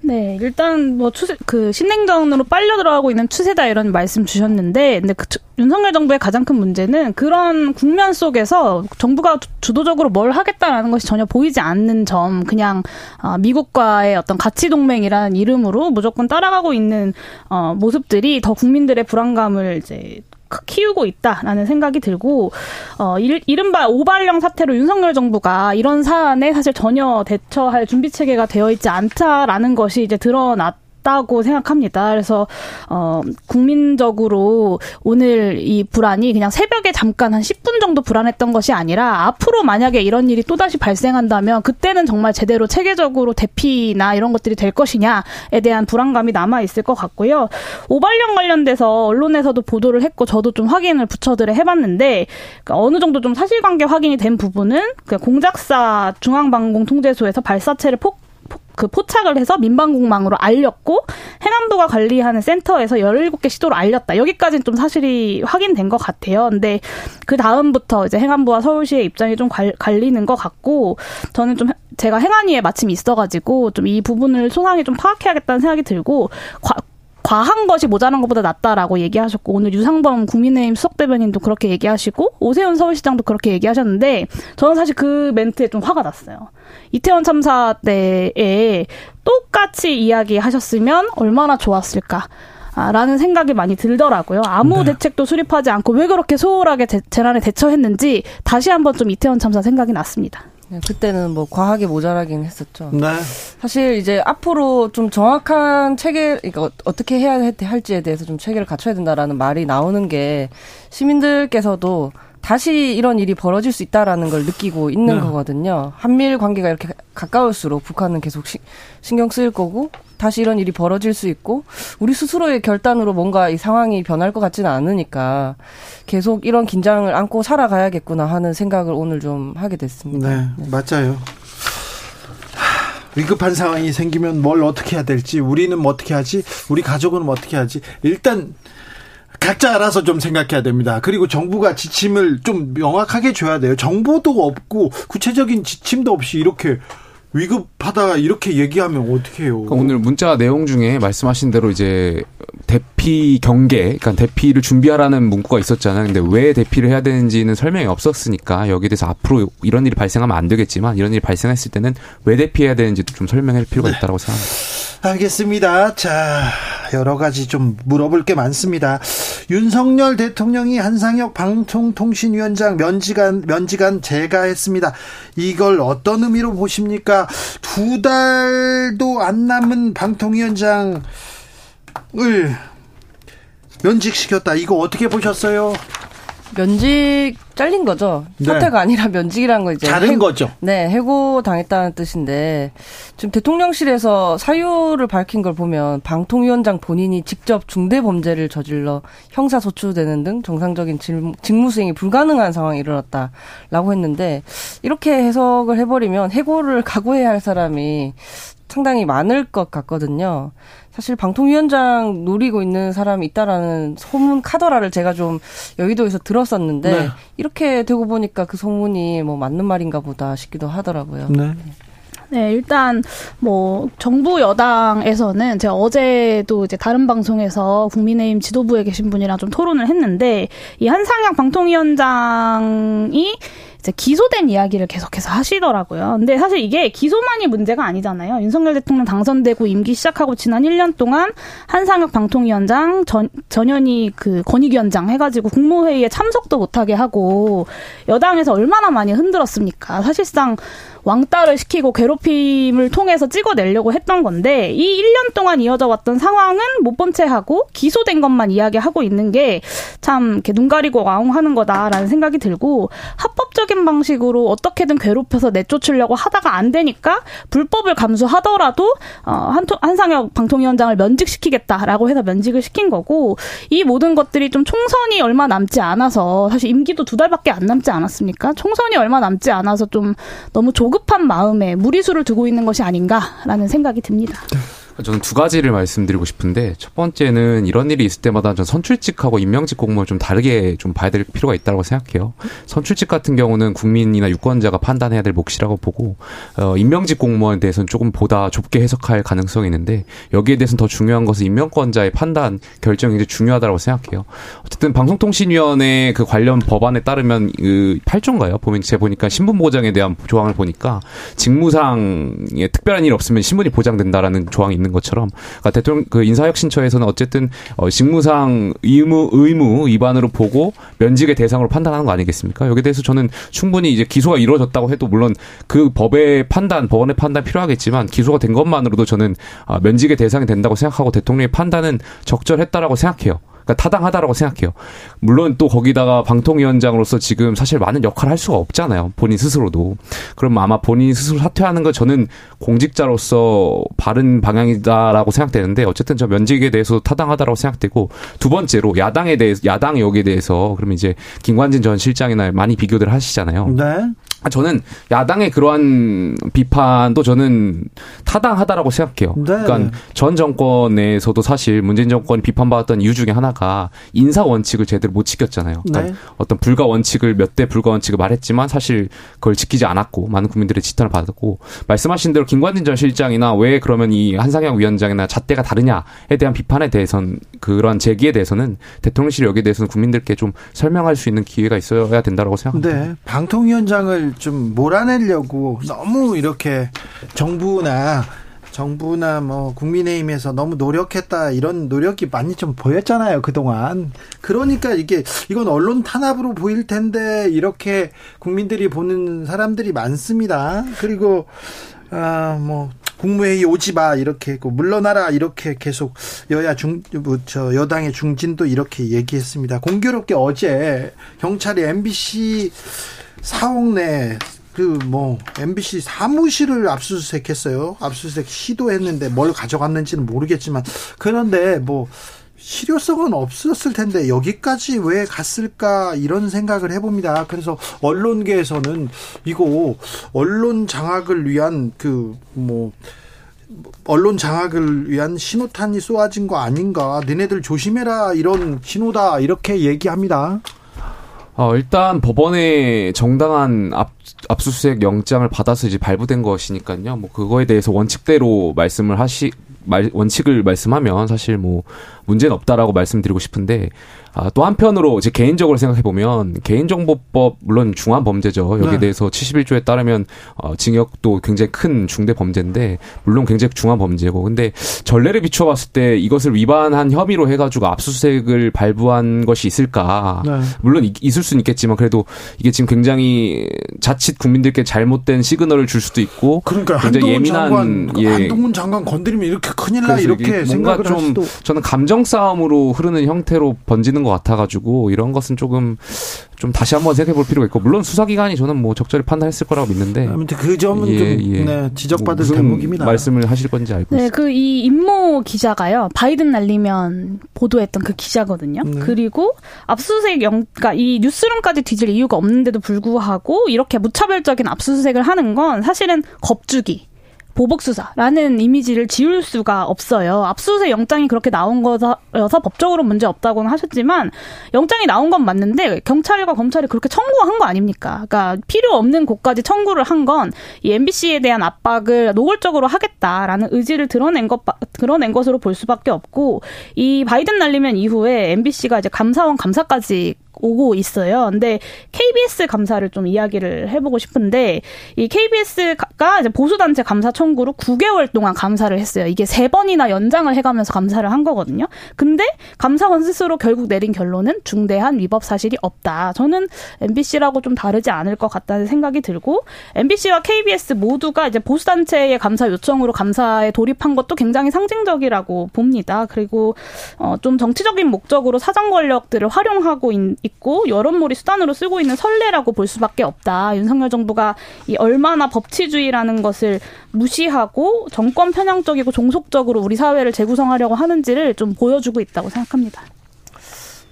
네, 일단 뭐 추세 그 신냉전으로 빨려 들어가고 있는 추세다 이런 말씀 주셨는데, 근데 그 윤석열 정부의 가장 큰 문제는 그런 국면 속에서 정부가 주도적으로 뭘 하겠다라는 것이 전혀 보이지 않는 점, 그냥 어, 미국과의 어떤 가치 동맹이라는 이름으로 무조건 따라가고 있는 어, 모습들이 더 국민들의 불안감을 이제 키우고 있다라는 생각이 들고 어 이른바 오발령 사태로 윤석열 정부가 이런 사안에 사실 전혀 대처할 준비 체계가 되어 있지 않다라는 것이 이제 드러났 있다고 생각합니다. 그래서 어 국민적으로 오늘 이 불안이 그냥 새벽에 잠깐 한 10분 정도 불안했던 것이 아니라 앞으로 만약에 이런 일이 또다시 발생한다면 그때는 정말 제대로 체계적으로 대피나 이런 것들이 될 것이냐에 대한 불안감이 남아 있을 것 같고요. 오발령 관련돼서 언론에서도 보도를 했고 저도 좀 확인을 부처들에 해봤는데 그러니까 어느 정도 좀 사실관계 확인이 된 부분은 그 공작사 중앙방공통제소에서 발사체를 폭 그 포착을 해서 민방공망으로 알렸고 행안부가 관리하는 센터에서 17개 시도를 알렸다. 여기까지는 좀 사실이 확인된 것 같아요. 근데 그 다음부터 이제 행안부와 서울시의 입장이 좀 갈, 갈리는 것 같고 저는 좀 제가 행안위에 마침 있어가지고 좀 이 부분을 소상히 좀 파악해야겠다는 생각이 들고 과, 과한 것이 모자란 것보다 낫다라고 얘기하셨고 오늘 유상범 국민의힘 수석 대변인도 그렇게 얘기하시고 오세훈 서울시장도 그렇게 얘기하셨는데 저는 사실 그 멘트에 좀 화가 났어요. 이태원 참사 때에 똑같이 이야기하셨으면 얼마나 좋았을까. 라는 생각이 많이 들더라고요. 아무 네. 대책도 수립하지 않고 왜 그렇게 소홀하게 재난에 대처했는지 다시 한번 좀 이태원 참사 생각이 났습니다. 네, 그때는 뭐 과하게 모자라긴 했었죠. 네. 사실 이제 앞으로 좀 정확한 체계, 그러니까 어떻게 해야 할지에 대해서 좀 체계를 갖춰야 된다라는 말이 나오는 게 시민들께서도 다시 이런 일이 벌어질 수 있다라는 걸 느끼고 있는 네. 거거든요. 한미일 관계가 이렇게 가까울수록 북한은 계속 시, 신경 쓰일 거고 다시 이런 일이 벌어질 수 있고 우리 스스로의 결단으로 뭔가 이 상황이 변할 것 같지는 않으니까 계속 이런 긴장을 안고 살아가야겠구나 하는 생각을 오늘 좀 하게 됐습니다. 네, 네. 맞아요. 위급한 상황이 생기면 뭘 어떻게 해야 될지 우리는 뭐 어떻게 하지 우리 가족은 뭐 어떻게 하지 일단 각자 알아서 좀 생각해야 됩니다. 그리고 정부가 지침을 좀 명확하게 줘야 돼요. 정보도 없고 구체적인 지침도 없이 이렇게 위급하다 이렇게 얘기하면 어떻게 해요? 그러니까 오늘 문자 내용 중에 말씀하신 대로 이제 대피 경계, 그러니까 대피를 준비하라는 문구가 있었잖아요. 근데 왜 대피를 해야 되는지는 설명이 없었으니까 여기에 대해서 앞으로 이런 일이 발생하면 안 되겠지만 이런 일이 발생했을 때는 왜 대피해야 되는지도 좀 설명할 필요가 네. 있다고 생각합니다. 알겠습니다. 자, 여러 가지 좀 물어볼 게 많습니다. 윤석열 대통령이 한상혁 방통통신위원장 면직안 면직안 제가했습니다. 이걸 어떤 의미로 보십니까? 두 달도 안 남은 방통위원장을 면직시켰다. 이거 어떻게 보셨어요? 면직 잘린 거죠. 네. 사퇴가 아니라 면직이라는 거 이제 다른 해, 거죠. 네, 해고 당했다는 뜻인데 지금 대통령실에서 사유를 밝힌 걸 보면 방통위원장 본인이 직접 중대 범죄를 저질러 형사 소추되는 등 정상적인 직무 수행이 불가능한 상황이 일어났다라고 했는데 이렇게 해석을 해버리면 해고를 각오해야 할 사람이 상당히 많을 것 같거든요. 사실 방통위원장 노리고 있는 사람이 있다라는 소문 카더라를 제가 좀 여의도에서 들었었는데 네. 이렇게 되고 보니까 그 소문이 뭐 맞는 말인가 보다 싶기도 하더라고요. 네. 네, 일단 뭐 정부 여당에서는 제가 어제도 이제 다른 방송에서 국민의힘 지도부에 계신 분이랑 좀 토론을 했는데 이 한상혁 방통위원장이 이제 기소된 이야기를 계속해서 하시더라고요. 근데 사실 이게 기소만이 문제가 아니잖아요. 윤석열 대통령 당선되고 임기 시작하고 지난 1년 동안 한상혁 방통위원장 전, 전현희 그 권익위원장 해가지고 국무회의에 참석도 못하게 하고 여당에서 얼마나 많이 흔들었습니까? 사실상 왕따를 시키고 괴롭힘을 통해서 찍어내려고 했던 건데 이 1년 동안 이어져 왔던 상황은 못 본 채 하고 기소된 것만 이야기하고 있는 게 참 이렇게 눈 가리고 아웅하는 거다라는 생각이 들고 합법적인 폭행 방식으로 어떻게든 괴롭혀서 내쫓으려고 하다가 안 되니까 불법을 감수하더라도 어, 한, 한상혁 방통위원장을 면직시키겠다라고 해서 면직을 시킨 거고 이 모든 것들이 좀 총선이 얼마 남지 않아서 사실 임기도 두 달밖에 안 남지 않았습니까? 총선이 얼마 남지 않아서 좀 너무 조급한 마음에 무리수를 두고 있는 것이 아닌가라는 생각이 듭니다. [LAUGHS] 저는 두 가지를 말씀드리고 싶은데 첫 번째는 이런 일이 있을 때마다 전 선출직하고 임명직 공무원 좀 다르게 좀 봐야 될 필요가 있다고 생각해요. 선출직 같은 경우는 국민이나 유권자가 판단해야 될 몫이라고 보고 어, 임명직 공무원에 대해서는 조금 보다 좁게 해석할 가능성이 있는데 여기에 대해서는 더 중요한 것은 임명권자의 판단 결정이 이제 중요하다고 생각해요. 어쨌든 방송통신위원회 그 관련 법안에 따르면 그 8조인가요? 보면 제가 보니까 신분 보장에 대한 조항을 보니까 직무상에 특별한 일 없으면 신분이 보장된다라는 조항이 있는 것처럼 그러니까 대통령 그 인사혁신처에서는 어쨌든 어, 직무상 의무 의무 위반으로 보고 면직의 대상으로 판단하는 거 아니겠습니까? 여기에 대해서 저는 충분히 이제 기소가 이루어졌다고 해도 물론 그 법의 판단, 법원의 판단 필요하겠지만 기소가 된 것만으로도 저는 아, 면직의 대상이 된다고 생각하고 대통령의 판단은 적절했다라고 생각해요. 그러니까 타당하다라고 생각해요. 물론 또 거기다가 방통위원장으로서 지금 사실 많은 역할을 할 수가 없잖아요. 본인 스스로도. 그럼 아마 본인 스스로 사퇴하는 거 저는 공직자로서 바른 방향이다라고 생각되는데 어쨌든 저 면직에 대해서 타당하다라고 생각되고 두 번째로 야당에 대해서 야당 역에 대해서 그러면 이제 김관진 전 실장이나 많이 비교들 하시잖아요. 네. 저는 야당의 그러한 비판도 저는 타당하다라고 생각해요. 네. 그러니까 전 정권에서도 사실 문재인 정권이 비판받았던 이유 중에 하나가 인사 원칙을 제대로 못 지켰잖아요. 그러니까 네. 어떤 불가 원칙을 몇 대 불가 원칙을 말했지만 사실 그걸 지키지 않았고 많은 국민들의 지탄을 받았고 말씀하신 대로 김관진 전 실장이나 왜 그러면 이 한상혁 위원장이나 잣대가 다르냐에 대한 비판에 대해서는 그런 제기에 대해서는 대통령실 여기에 대해서는 국민들께 좀 설명할 수 있는 기회가 있어야 된다고 생각합니다. 네. 방통위원장을 좀 몰아내려고 너무 이렇게 정부나 정부나 뭐 국민의힘에서 너무 노력했다 이런 노력이 많이 좀 보였잖아요 그동안. 그러니까 이게 이건 언론 탄압으로 보일 텐데 이렇게 국민들이 보는 사람들이 많습니다. 그리고 아뭐 국무회의 오지 마 이렇게 했고 물러나라 이렇게 계속 여야 중 저 여당의 중진도 이렇게 얘기했습니다. 공교롭게 어제 경찰이 MBC 사옥 내 그 뭐 MBC 사무실을 압수수색했어요. 압수수색 시도했는데 뭘 가져갔는지는 모르겠지만 그런데 뭐 실효성은 없었을 텐데 여기까지 왜 갔을까 이런 생각을 해봅니다. 그래서 언론계에서는 이거 언론 장악을 위한 그뭐 언론 장악을 위한 신호탄이 쏘아진 거 아닌가? 너네들 조심해라 이런 신호다 이렇게 얘기합니다. 어, 일단 법원에 정당한 압, 압수수색 영장을 받아서 이제 발부된 것이니까요. 뭐 그거에 대해서 원칙대로 말씀을 하시 말, 원칙을 말씀하면 사실 뭐 문제는 없다라고 말씀드리고 싶은데 아, 또 한편으로 이제 개인적으로 생각해 보면 개인정보법 물론 중한 범죄죠. 여기에 네. 대해서 71조에 따르면 어, 징역도 굉장히 큰 중대 범죄인데 물론 굉장히 중한 범죄고 근데 전례를 비추어 봤을 때 이것을 위반한 혐의로 해가지고 압수수색을 발부한 것이 있을까? 네. 물론 이- 있을 수는 있겠지만 그래도 이게 지금 굉장히 자칫 국민들께 잘못된 시그널을 줄 수도 있고 그러니까 굉장히 한동훈 예민한 장관 예. 한동훈 장관 건드리면 이렇게 큰일 나 이렇게 뭔가 좀 저는 감정 싸움으로 흐르는 형태로 번지는 것 같아가지고 이런 것은 조금 좀 다시 한번 생각해 볼 필요가 있고 물론 수사기관이 저는 뭐 적절히 판단했을 거라고 믿는데 아무튼 그 점은 예, 좀 예. 네, 지적받을 무슨 대목입니다. 말씀을 하실 건지 알고 네, 있습니다. 그이 임모 기자가요. 바이든 날리면 보도했던 그 기자거든요. 네. 그리고 압수수색 영, 그러니까 이 뉴스룸까지 뒤질 이유가 없는데도 불구하고 이렇게 무차별적인 압수수색을 하는 건 사실은 겁주기. 보복 수사라는 이미지를 지울 수가 없어요. 압수수색 영장이 그렇게 나온 거여서 법적으로 문제 없다고는 하셨지만 영장이 나온 건 맞는데 경찰과 검찰이 그렇게 청구한 거 아닙니까? 그러니까 필요 없는 곳까지 청구를 한 건 이 MBC에 대한 압박을 노골적으로 하겠다라는 의지를 드러낸 것 드러낸 것으로 볼 수밖에 없고 이 바이든 날리면 이후에 MBC가 이제 감사원 감사까지 오고 있어요. 근데 KBS 감사를 좀 이야기를 해보고 싶은데 이 KBS가 이제 보수단체 감사 청구로 9개월 동안 감사를 했어요. 이게 세 번이나 연장을 해가면서 감사를 한 거거든요. 근데 감사원 스스로 결국 내린 결론은 중대한 위법 사실이 없다. 저는 MBC라고 좀 다르지 않을 것 같다는 생각이 들고 MBC와 KBS 모두가 이제 보수단체의 감사 요청으로 감사에 돌입한 것도 굉장히 상징적이라고 봅니다. 그리고 어, 좀 정치적인 목적으로 사정 권력들을 활용하고 있, 있고 여론몰이 수단으로 쓰고 있는 선례라고 볼 수밖에 없다. 윤석열 정부가 이 얼마나 법치주의라는 것을 무시하고 정권 편향적이고 종속적으로 우리 사회를 재구성하려고 하는지를 좀 보여주고 있다고 생각합니다.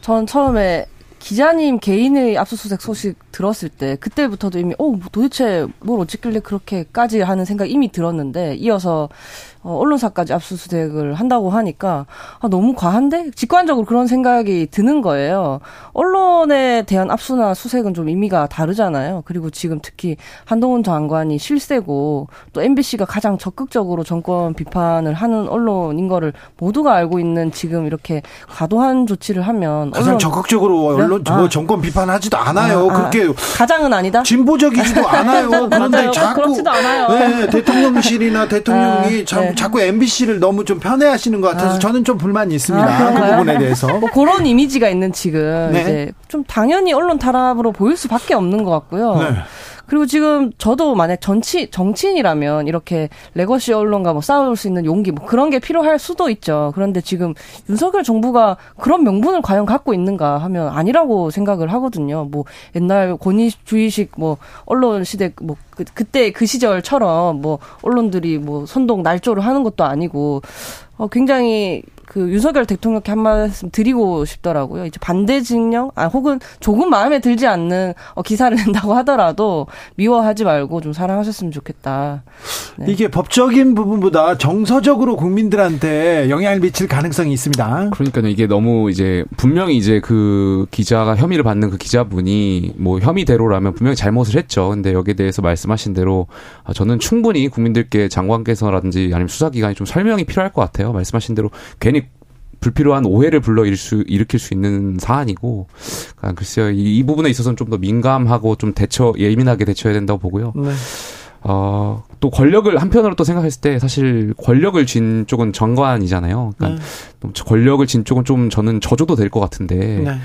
전 처음에 기자님 개인의 압수수색 소식 들었을 때 그때부터도 이미 어 도대체 뭘 어쨌길래 그렇게까지 하는 생각 이미 들었는데 이어서 어, 언론사까지 압수수색을 한다고 하니까 아, 너무 과한데 직관적으로 그런 생각이 드는 거예요. 언론에 대한 압수나 수색은 좀 의미가 다르잖아요. 그리고 지금 특히 한동훈 장관이 실세고 또 MBC가 가장 적극적으로 정권 비판을 하는 언론인 거를 모두가 알고 있는 지금 이렇게 과도한 조치를 하면 가장 언론 적극적으로 언론 저 아. 정권 비판하지도 않아요. 아, 아. 그렇게 가장은 아니다. 진보적이지도 [LAUGHS] 않아요. 그런데. 자꾸 그렇지도 않아요. 네, 대통령실이나 대통령이 아, 자, 네. 자꾸 MBC를 너무 좀 편애하시는 것 같아서 아. 저는 좀 불만이 있습니다. 아, 그? 부분에 대해서. 뭐 그런 이미지가 있는 지금 네. 이제 좀 당연히 언론 탄압으로 보일 수밖에 없는 것 같고요. 네. 그리고 지금 저도 만약 정치 정치인이라면 이렇게 레거시 언론과 뭐 싸울 수 있는 용기 뭐 그런 게 필요할 수도 있죠. 그런데 지금 윤석열 정부가 그런 명분을 과연 갖고 있는가 하면 아니라고 생각을 하거든요. 뭐 옛날 권위주의식 뭐 언론 시대 뭐 그, 그때 그 시절처럼 뭐 언론들이 뭐 선동 날조를 하는 것도 아니고 어 굉장히 그 윤석열 대통령께 한 말씀 드리고 싶더라고요. 이제 반대 진영, 아 혹은 조금 마음에 들지 않는 어, 기사를 [LAUGHS] 낸다고 하더라도 미워하지 말고 좀 사랑하셨으면 좋겠다. 네. 이게 법적인 부분보다 정서적으로 국민들한테 영향을 미칠 가능성이 있습니다. 그러니까요. 이게 너무 이제 분명히 이제 그 기자가 혐의를 받는 그 기자분이 뭐 혐의대로라면 분명히 잘못을 했죠. 근데 여기에 대해서 말씀하신 대로 아, 저는 충분히 국민들께 장관께서라든지 아니면 수사기관이 좀 설명이 필요할 것 같아요. 말씀하신 대로 괜히 불필요한 오해를 불러 일으킬 수, 일으킬 수 있는 사안이고, 그러니까 글쎄요, 이, 이 부분에 있어서는 좀 더 민감하고 좀 대처, 예민하게 대처해야 된다고 보고요. 네. 어, 또 권력을 한편으로 또 생각했을 때 사실 권력을 쥔 쪽은 정관이잖아요. 그러니까 좀 권력을 쥔 쪽은 좀 저는 저조도 될 것 같은데 네. 그러니까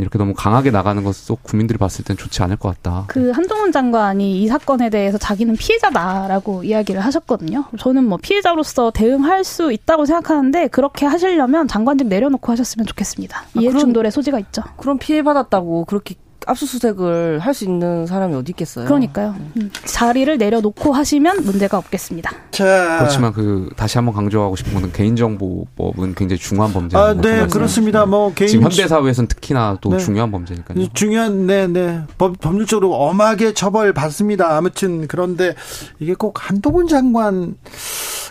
이렇게 너무 강하게 나가는 것도 국민들이 봤을 땐 좋지 않을 것 같다. 그 한동훈 장관이 이 사건에 대해서 자기는 피해자다라고 이야기를 하셨거든요. 저는 뭐 피해자로서 대응할 수 있다고 생각하는데 그렇게 하시려면 장관직 내려놓고 하셨으면 좋겠습니다. 이해 그럼- 충돌의 소지가 있죠. 그런 피해 받았다고 그렇게 압수수색을 할 수 있는 사람이 어디 있겠어요? 그러니까요. 음, 자리를 내려놓고 하시면 문제가 없겠습니다. 자. 그렇지만 그 다시 한번 강조하고 싶은 거는 개인정보법은 굉장히 중요한 범죄라는 아, 거 네, 말씀- 그렇습니다. 뭐 개인 지금 현대 사회에서는 특히나 또 네. 중요한 범죄니까요. 중요한 네, 네. 법, 법률적으로 엄하게 처벌 받습니다. 아무튼 그런데 이게 꼭 한동훈 장관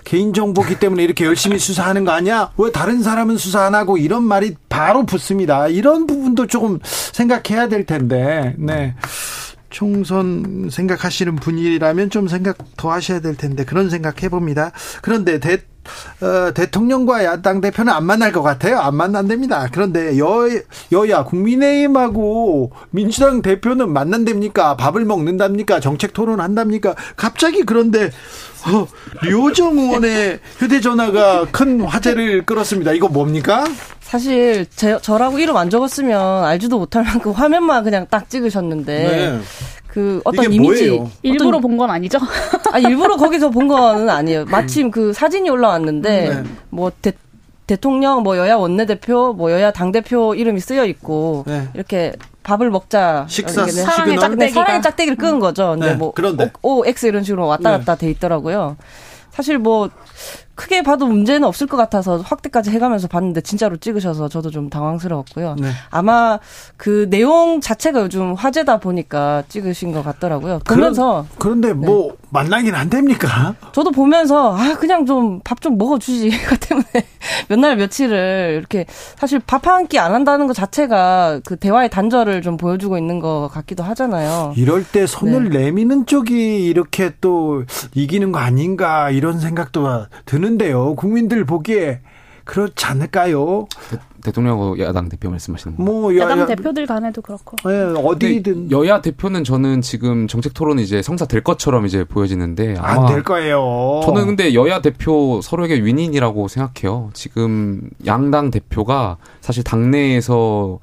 개인정보기 때문에 이렇게 열심히 수사하는 거 아니야? 왜 다른 사람은 수사 안 하고 이런 말이 바로 붙습니다. 이런 부분도 조금 생각해야 될 텐데. 네. 총선 생각하시는 분이라면 좀 생각 더 하셔야 될 텐데 그런 생각 해봅니다. 그런데 대, 어, 대통령과 야당 대표는 안 만날 것 같아요. 안 만난답니다. 그런데 여, 여야 국민의힘하고 민주당 대표는 만난답니까? 밥을 먹는답니까? 정책 토론한답니까? 갑자기 그런데 어, 류호정 의원의 휴대전화가 큰 화제를 끌었습니다. 이거 뭡니까? 사실 제, 저라고 이름 안 적었으면 알지도 못할 만큼 화면만 그냥 딱 찍으셨는데 그 어떤 이미지 뭐예요? 일부러 어떤- 본건 아니죠? 아 일부러 거기서 본 거는 아니에요. 마침 그 사진이 올라왔는데 네. 뭐 대, 대통령 뭐 여야 원내대표 뭐 여야 당 대표 이름이 쓰여 있고 네. 이렇게 밥을 먹자 식사 사랑의? 짝대기가. 사랑의 짝대기를 끄은 거죠. 근데 네, 뭐 그런데. O, O, X 이런 식으로 왔다 네. 갔다 돼 있더라고요. 사실 뭐 크게 봐도 문제는 없을 것 같아서 확대까지 해가면서 봤는데 진짜로 찍으셔서 저도 좀 당황스러웠고요. 네. 아마 그 내용 자체가 요즘 화제다 보니까 찍으신 것 같더라고요. 보면서 그런 데 뭐 만나긴 안 됩니까? 저도 보면서 아 그냥 좀 밥좀 먹어주지 [LAUGHS] 그 때문에 몇 날 며칠을 이렇게 사실 밥 한 끼 안 한다는 것 자체가 그 대화의 단절을 좀 보여주고 있는 것 같기도 하잖아요. 이럴 때 손을 내미는 쪽이 이렇게 또 이기는 거 아닌가 이런 생각도 드는 데요. 국민들 보기에 그렇지 않을까요? 대통령하고 야당 대표 말씀하시는 거. 뭐 여, 야당 여- 대표들 간에도 그렇고. 예, 어디든 여야 대표는 저는 지금 정책 토론이 이제 성사될 것처럼 이제 보여지는데 안 될 거예요. 저는 근데 여야 대표 서로에게 윈인이라고 생각해요. 지금 양당 대표가 사실 당내에서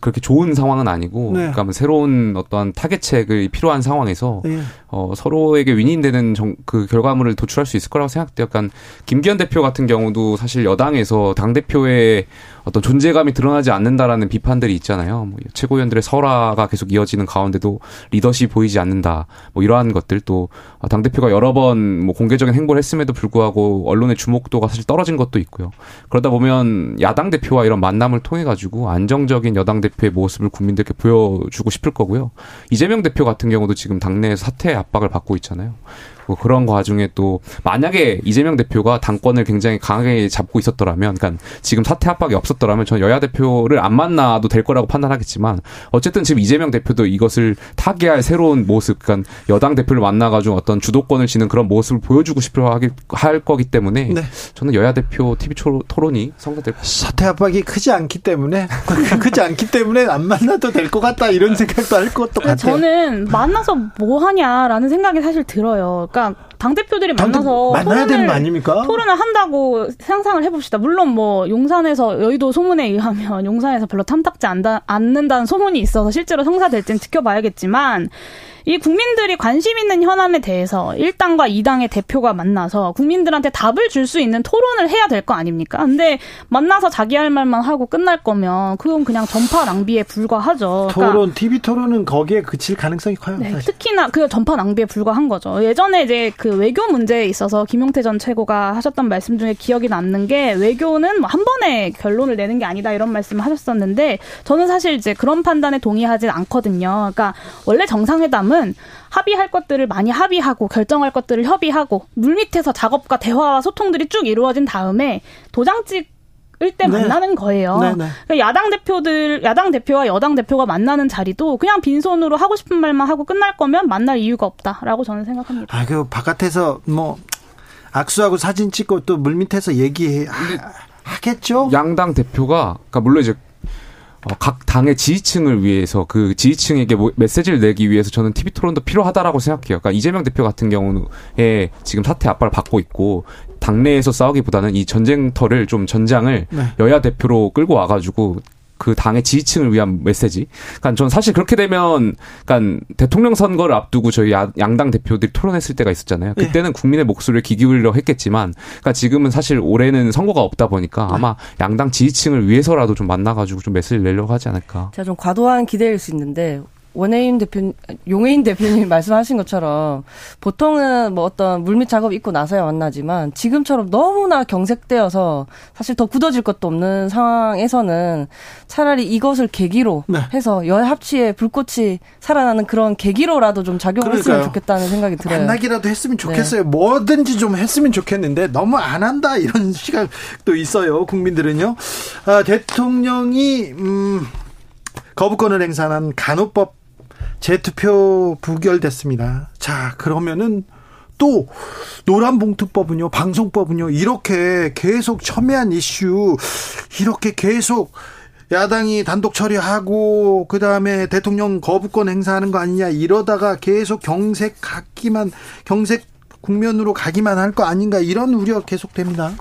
그렇게 좋은 상황은 아니고, 네. 그러니까 뭐 새로운 어떠한 타겟책을 필요한 상황에서 예. 어, 서로에게 윈인되는 정, 그 결과물을 도출할 수 있을 거라고 생각돼요. 약간 김기현 대표 같은 경우도 사실 여당에서 당 대표의 어떤 존재감이 드러나지 않는다라는 비판들이 있잖아요. 뭐 최고위원들의 설화가 계속 이어지는 가운데도 리더십 보이지 않는다. 뭐 이러한 것들 또 당 대표가 여러 번 뭐 공개적인 행보를 했음에도 불구하고 언론의 주목도가 사실 떨어진 것도 있고요. 그러다 보면 야당 대표와 이런 만남을 통해 가지고 안정적인 여당 대표의 모습을 국민들께 보여주고 싶을 거고요. 이재명 대표 같은 경우도 지금 당내에서 사퇴 압박을 받고 있잖아요. 뭐 그런 과정에 또 만약에 이재명 대표가 당권을 굉장히 강하게 잡고 있었더라면, 그러니까 지금 사퇴 압박이 없었더라면 저는 여야 대표를 안 만나도 될 거라고 판단하겠지만 어쨌든 지금 이재명 대표도 이것을 타개할 새로운 모습, 그러니까 여당 대표를 만나가지고 어떤 주도권을 쥐는 그런 모습을 보여주고 싶어 하기 할 거기 때문에 네. 저는 여야 대표 TV 토론이 성사될 것 사퇴 압박이 크지 않기 때문에 [LAUGHS] 크지 않기 때문에 안 만나도 될 것 같다 이런 생각도 할 것도 같아요. 저는 만나서 뭐 하냐라는 생각이 사실 들어요. 그러니까 당 대표들이 당 대- 만나서 만나야 되는 거 토론을- 아닙니까? 토론을 한다고 상상을 해봅시다. 물론 뭐 용산에서 여의도 소문에 의하면 용산에서 별로 탐탁지 않다, 않는다는 소문이 있어서 실제로 성사될지는 지켜봐야겠지만 이 국민들이 관심 있는 현안에 대해서 1당과 2당의 대표가 만나서 국민들한테 답을 줄 수 있는 토론을 해야 될 거 아닙니까? 근데 만나서 자기 할 말만 하고 끝날 거면 그건 그냥 전파 낭비에 불과하죠. 그러니까 토론 TV 토론은 거기에 그칠 가능성이 커요. 네. 특히나 그 전파 낭비에 불과한 거죠. 예전에 이제 그 외교 문제에 있어서 김용태 전 최고가 하셨던 말씀 중에 기억이 남는 게 외교는 뭐 한 번에 결론을 내는 게 아니다 이런 말씀을 하셨었는데 저는 사실 이제 그런 판단에 동의하진 않거든요. 그러니까 원래 정상회담 은 합의할 것들을 많이 합의하고 결정할 것들을 협의하고 물밑에서 작업과 대화와 소통들이 쭉 이루어진 다음에 도장 찍을 때 네. 만나는 거예요. 네, 네. 그러니까 야당 대표들, 야당 대표와 여당 대표가 만나는 자리도 그냥 빈손으로 하고 싶은 말만 하고 끝날 거면 만날 이유가 없다라고 저는 생각합니다. 아, 그 바깥에서 뭐 악수하고 사진 찍고 또 물밑에서 얘기 하겠죠. 양당 대표가 그러니까 물론 이제 어, 각 당의 지지층을 위해서 그 지지층에게 뭐- 메시지를 내기 위해서 저는 TV 토론도 필요하다라고 생각해요. 그러니까 이재명 대표 같은 경우에 지금 사퇴 압박을 받고 있고 당내에서 싸우기보다는 이 전쟁터를 좀 전장을 네. 여야 대표로 끌고 와가지고 그 당의 지지층을 위한 메시지. 그러니까 전 사실 그렇게 되면, 그러니까 대통령 선거를 앞두고 저희 야- 양당 대표들이 토론했을 때가 있었잖아요. 예. 그때는 국민의 목소리를 귀 기울이려 했겠지만, 그러니까 지금은 사실 올해는 선거가 없다 보니까 네. 아마 양당 지지층을 위해서라도 좀 만나 가지고 좀 메시지를 내려고 하지 않을까. 제가 좀 과도한 기대일 수 있는데 원혜인 대표, 용혜인 대표님 [LAUGHS] 말씀하신 것처럼 보통은 뭐 어떤 물밑 작업 있고 나서야 만나지만 지금처럼 너무나 경색되어서 사실 더 굳어질 것도 없는 상황에서는 차라리 이것을 계기로 네. 해서 여야 합치에 불꽃이 살아나는 그런 계기로라도 좀 작용했으면 그러니까요. 좋겠다는 생각이 들어요. 만나기라도 했으면 좋겠어요. 뭐든지 좀 했으면 좋겠는데 너무 안 한다 이런 [LAUGHS] 시각도 있어요. 국민들은요. 아, 대통령이 음, 거부권을 행사한 간호법 재투표 부결됐습니다. 자 그러면은 또 노란봉투법은요, 방송법은요 이렇게 계속 첨예한 이슈 이렇게 계속 야당이 단독 처리하고 그 다음에 대통령 거부권 행사하는 거 아니냐 이러다가 계속 경색 가기만 경색 국면으로 가기만 할 거 아닌가 이런 우려 계속됩니다.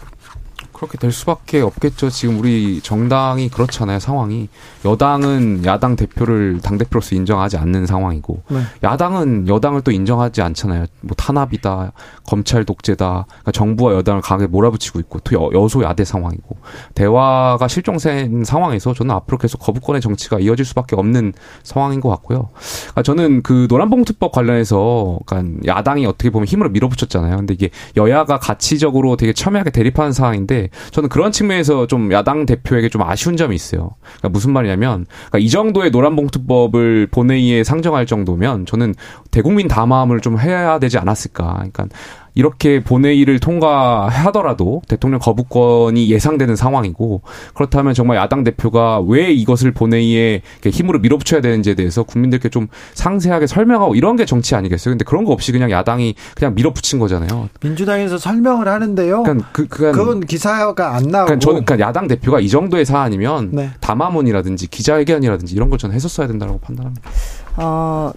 그렇게 될 수밖에 없겠죠. 지금 우리 정당이 그렇잖아요, 상황이. 여당은 야당 대표를 당 대표로서 인정하지 않는 상황이고, 네. 야당은 여당을 또 인정하지 않잖아요. 뭐 탄압이다, 검찰 독재다, 그러니까 정부와 여당을 강하게 몰아붙이고 있고, 또 여, 여소야대 상황이고, 대화가 실종된 상황에서 저는 앞으로 계속 거부권의 정치가 이어질 수밖에 없는 상황인 것 같고요. 그러니까 저는 그 노란봉투법 관련해서, 그러니까 야당이 어떻게 보면 힘으로 밀어붙였잖아요. 근데 이게 여야가 가치적으로 되게 첨예하게 대립하는 상황인데, 저는 그런 측면에서 좀 야당 대표에게 좀 아쉬운 점이 있어요. 그러니까 무슨 말이냐면 그러니까 이 정도의 노란봉투법을 본회의에 상정할 정도면 저는 대국민 담화를 좀 해야 되지 않았을까. 그러니까 이렇게 본회의를 통과하더라도 대통령 거부권이 예상되는 상황이고 그렇다면 정말 야당 대표가 왜 이것을 본회의에 힘으로 밀어붙여야 되는지에 대해서 국민들께 좀 상세하게 설명하고 이런 게 정치 아니겠어요? 근데 그런 거 없이 그냥 야당이 그냥 밀어붙인 거잖아요. 민주당에서 설명을 하는데요. 그러니까 그, 그건 기사가 안 나오고 그러니까 저는 그러니까 야당 대표가 이 정도의 사안이면 네. 담화문이라든지 기자회견이라든지 이런 걸 저는 했었어야 된다고 판단합니다. 어,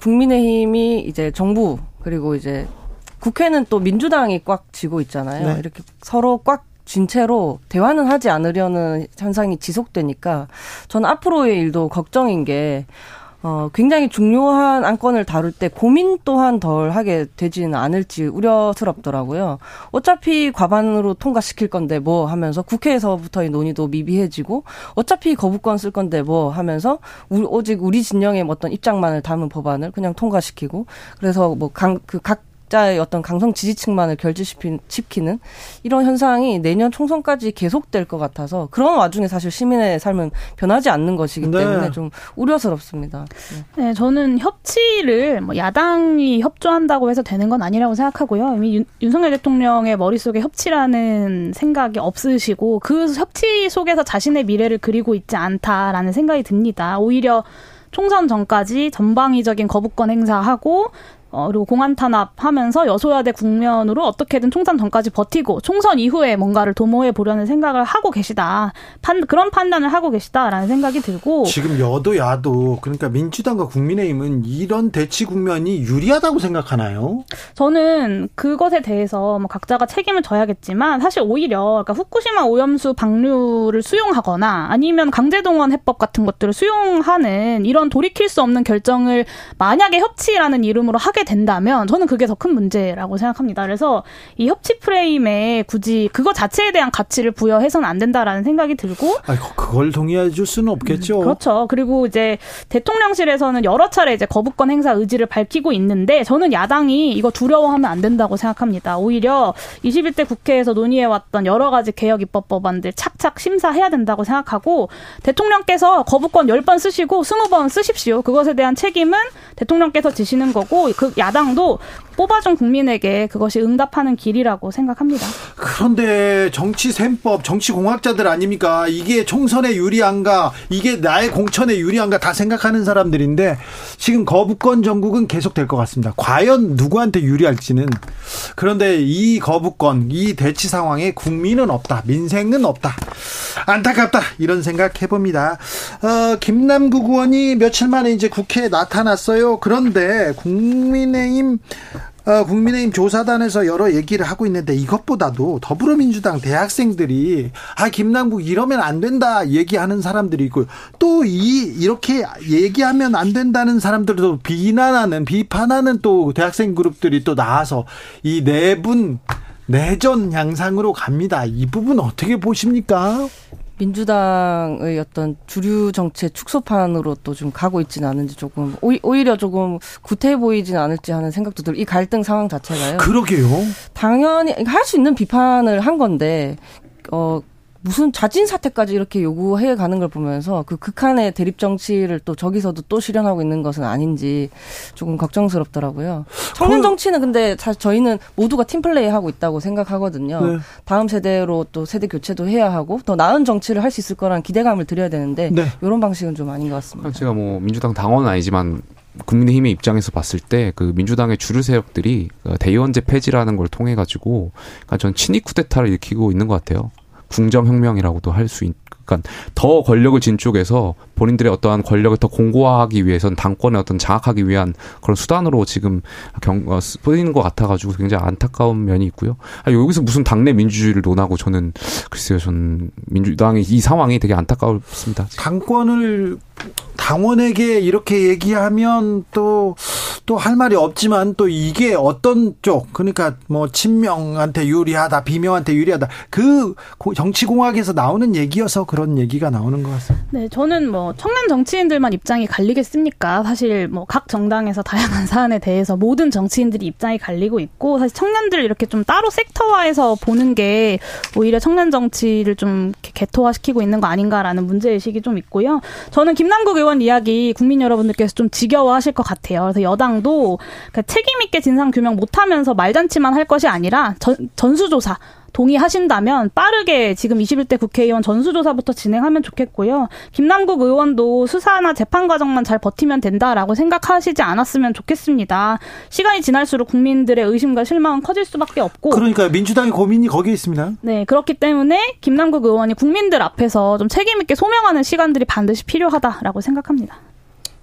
국민의힘이 이제 정부 그리고 이제 국회는 또 민주당이 꽉 쥐고 있잖아요. 네. 이렇게 서로 꽉 쥔 채로 대화는 하지 않으려는 현상이 지속되니까 저는 앞으로의 일도 걱정인 게 어, 굉장히 중요한 안건을 다룰 때 고민 또한 덜 하게 되지는 않을지 우려스럽더라고요. 어차피 과반으로 통과시킬 건데 뭐 하면서 국회에서부터의 논의도 미비해지고 어차피 거부권 쓸 건데 뭐 하면서 오직 우리 진영의 어떤 입장만을 담은 법안을 그냥 통과시키고 그래서 뭐 강, 그 각, 각자의 어떤 강성 지지층만을 결집시키는 이런 현상이 내년 총선까지 계속될 것 같아서 그런 와중에 사실 시민의 삶은 변하지 않는 것이기 네. 때문에 좀 우려스럽습니다. 네. 네. 저는 협치를 뭐 야당이 협조한다고 해서 되는 건 아니라고 생각하고요. 이미 윤, 윤석열 대통령의 머릿속에 협치라는 생각이 없으시고 그 협치 속에서 자신의 미래를 그리고 있지 않다라는 생각이 듭니다. 오히려 총선 전까지 전방위적인 거부권 행사하고 어, 그리고 공안 탄압하면서 여소야대 국면으로 어떻게든 총선 전까지 버티고 총선 이후에 뭔가를 도모해 보려는 생각을 하고 계시다. 판, 그런 판단을 하고 계시다라는 생각이 들고 지금 여도 야도 그러니까 민주당과 국민의힘은 이런 대치 국면이 유리하다고 생각하나요? 저는 그것에 대해서 뭐 각자가 책임을 져야겠지만 사실 오히려 그러니까 후쿠시마 오염수 방류를 수용하거나 아니면 강제동원 해법 같은 것들을 수용하는 이런 돌이킬 수 없는 결정을 만약에 협치라는 이름으로 하게 된다면 저는 그게 더 큰 문제라고 생각합니다. 그래서 이 협치 프레임에 굳이 그거 자체에 대한 가치를 부여해서는 안 된다라는 생각이 들고 아 그걸 동의해 줄 수는 없겠죠. 음, 그렇죠. 그리고 이제 대통령실에서는 여러 차례 이제 거부권 행사 의지를 밝히고 있는데 저는 야당이 이거 두려워하면 안 된다고 생각합니다. 오히려 21대 국회에서 논의해 왔던 여러 가지 개혁 입법 법안들 착착 심사해야 된다고 생각하고 대통령께서 거부권 10번 쓰시고 20번 쓰십시오. 그것에 대한 책임은 대통령께서 지시는 거고 그 야당도 뽑아준 국민에게 그것이 응답하는 길이라고 생각합니다. 그런데 정치 셈법, 정치 공학자들 아닙니까? 이게 총선에 유리한가, 이게 나의 공천에 유리한가 다 생각하는 사람들인데 지금 거부권 전국은 계속될 것 같습니다. 과연 누구한테 유리할지는 그런데 이 거부권, 이 대치 상황에 국민은 없다, 민생은 없다. 안타깝다 이런 생각 해봅니다. 어, 김남국 의원이 며칠 만에 이제 국회에 나타났어요. 그런데 국민의힘 어, 국민의힘 조사단에서 여러 얘기를 하고 있는데 이것보다도 더불어민주당 대학생들이 아 김남국 이러면 안 된다 얘기하는 사람들이 있고 또 이 이렇게 얘기하면 안 된다는 사람들도 비난하는 비판하는 또 대학생 그룹들이 또 나와서 이 내분 내전 양상으로 갑니다. 이 부분 어떻게 보십니까? 민주당의 어떤 주류 정치의 축소판으로 또 좀 가고 있지는 않은지 조금 오히려 조금 구태 보이지는 않을지 하는 생각도 들. 이 갈등 상황 자체가요. 그러게요. 당연히 할 수 있는 비판을 한 건데 어 무슨 자진 사퇴까지 이렇게 요구해 가는 걸 보면서 그 극한의 대립 정치를 또 저기서도 또 실현하고 있는 것은 아닌지 조금 걱정스럽더라고요. 청년 정치는 근데 사실 저희는 모두가 팀플레이 하고 있다고 생각하거든요. 네. 다음 세대로 또 세대 교체도 해야 하고 더 나은 정치를 할 수 있을 거라는 기대감을 드려야 되는데 네. 이런 방식은 좀 아닌 것 같습니다. 제가 뭐 민주당 당원은 아니지만 국민의힘의 입장에서 봤을 때 그 민주당의 주류 세력들이 그 대의원제 폐지라는 걸 통해 가지고 그러니까 전 친위 쿠데타를 일으키고 있는 것 같아요. 궁정혁명이라고도 할 수 있, 그러니까 더 권력을 진 쪽에서 본인들의 어떠한 권력을 더 공고화하기 위해선 당권에 어떤 장악하기 위한 그런 수단으로 지금 경, 어, 쓰이는 것 같아가지고 굉장히 안타까운 면이 있고요. 아, 여기서 무슨 당내 민주주의를 논하고 저는 글쎄요, 저는 민주당의 이 상황이 되게 안타깝습니다. 당권을 당원에게 이렇게 얘기하면 또 또 할 말이 없지만 또 이게 어떤 쪽 그러니까 뭐 친명한테 유리하다 비명한테 유리하다 그 정치 공학에서 나오는 얘기여서 그런 얘기가 나오는 것 같습니다. 네, 저는 뭐 청년 정치인들만 입장이 갈리겠습니까? 사실 뭐 각 정당에서 다양한 사안에 대해서 모든 정치인들이 입장이 갈리고 있고 사실 청년들 이렇게 좀 따로 섹터화해서 보는 게 오히려 청년 정치를 좀 개토화시키고 있는 거 아닌가라는 문제 의식이 좀 있고요. 저는 김 남국 의원 이야기 국민 여러분들께서 좀 지겨워하실 것 같아요. 그래서 여당도 그러니까 책임 있게 진상 규명 못하면서 말잔치만 할 것이 아니라 전, 전수조사 동의하신다면 빠르게 지금 21대 국회의원 전수조사부터 진행하면 좋겠고요. 김남국 의원도 수사나 재판 과정만 잘 버티면 된다라고 생각하시지 않았으면 좋겠습니다. 시간이 지날수록 국민들의 의심과 실망은 커질 수밖에 없고. 그러니까 민주당의 고민이 거기에 있습니다. 네, 그렇기 때문에 김남국 의원이 국민들 앞에서 좀 책임 있게 소명하는 시간들이 반드시 필요하다라고 생각합니다.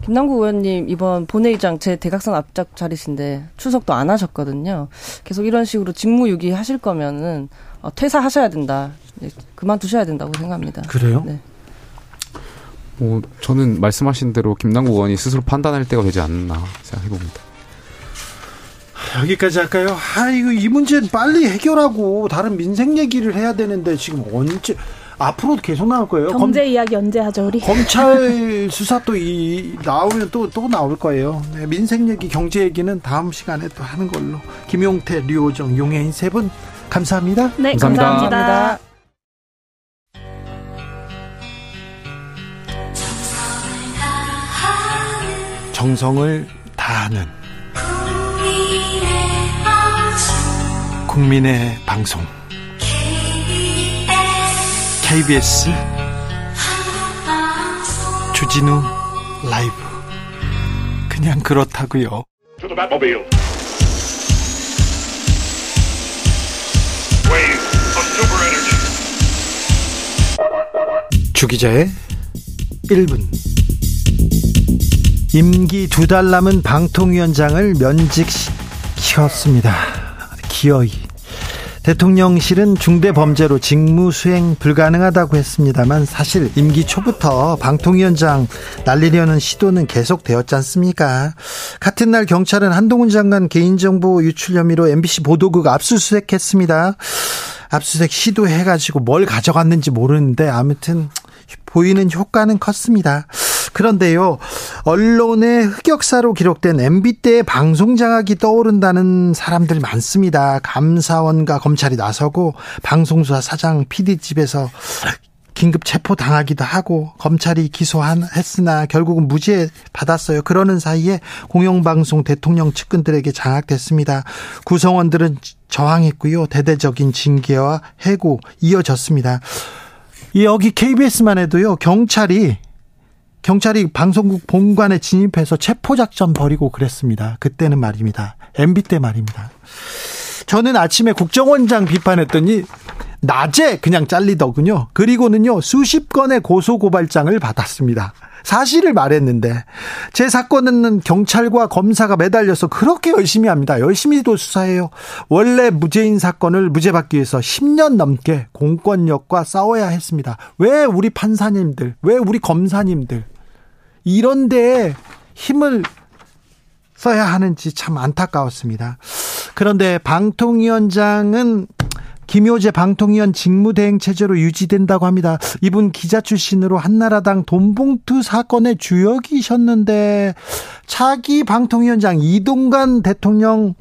김남국 의원님 이번 본회의장 제 대각선 앞짝 자리신데 출석도 안 하셨거든요. 계속 이런 식으로 직무유기 하실 거면은 어, 퇴사하셔야 된다. 그만두셔야 된다고 생각합니다. 그래요? 네. 뭐 저는 말씀하신 대로 김남국 의원이 스스로 판단할 때가 되지 않나 생각해 봅니다. 여기까지 할까요? 아, 이거 이 문제는 빨리 해결하고 다른 민생 얘기를 해야 되는데 지금 언제 앞으로도 계속 나올 거예요. 경제 검, 이야기 언제 하죠, 우리? 검찰 [LAUGHS] 수사 또 이 나오면 또 또 나올 거예요. 네, 민생 얘기, 경제 얘기는 다음 시간에 또 하는 걸로. 김용태, 류호정, 용혜인 세 분 감사합니다. 네, 감사합니다. 감사합니다. 정성을 다하는 국민의 방송 KBS 주진우 라이브. 그냥 그렇다고요. 주기자의 1분. 임기 두 달 남은 방통위원장을 면직시켰습니다. 기어이 대통령실은 중대 범죄로 직무 수행 불가능하다고 했습니다만 사실 임기 초부터 방통위원장 날리려는 시도는 계속되었지 않습니까? 같은 날 경찰은 한동훈 장관 개인정보 유출 혐의로 MBC 보도국 압수수색했습니다. 압수수색 시도해가지고 뭘 가져갔는지 모르는데 아무튼 보이는 효과는 컸습니다. 그런데요, 언론의 흑역사로 기록된 MB 때의 방송 장악이 떠오른다는 사람들 많습니다. 감사원과 검찰이 나서고 방송사 사장 PD집에서 긴급 체포 당하기도 하고 검찰이 기소했으나 결국은 무죄 받았어요. 그러는 사이에 공영방송 대통령 측근들에게 장악됐습니다. 구성원들은 저항했고요. 대대적인 징계와 해고 이어졌습니다. 여기 KBS만 해도요. 경찰이 경찰이 방송국 본관에 진입해서 체포작전 벌이고 그랬습니다. 그때는 말입니다. MB 때 말입니다. 저는 아침에 국정원장 비판했더니 낮에 그냥 잘리더군요. 그리고는요, 수십 건의 고소고발장을 받았습니다. 사실을 말했는데, 제 사건은 경찰과 검사가 매달려서 그렇게 열심히 합니다. 열심히도 수사해요. 원래 무죄인 사건을 무죄받기 위해서 10년 넘게 공권력과 싸워야 했습니다. 왜 우리 판사님들, 왜 우리 검사님들, 이런데 힘을 써야 하는지 참 안타까웠습니다. 그런데 방통위원장은 김효재 방통위원 직무대행 체제로 유지된다고 합니다. 이분 기자 출신으로 한나라당 돈봉투 사건의 주역이셨는데 차기 방통위원장 이동관 대통령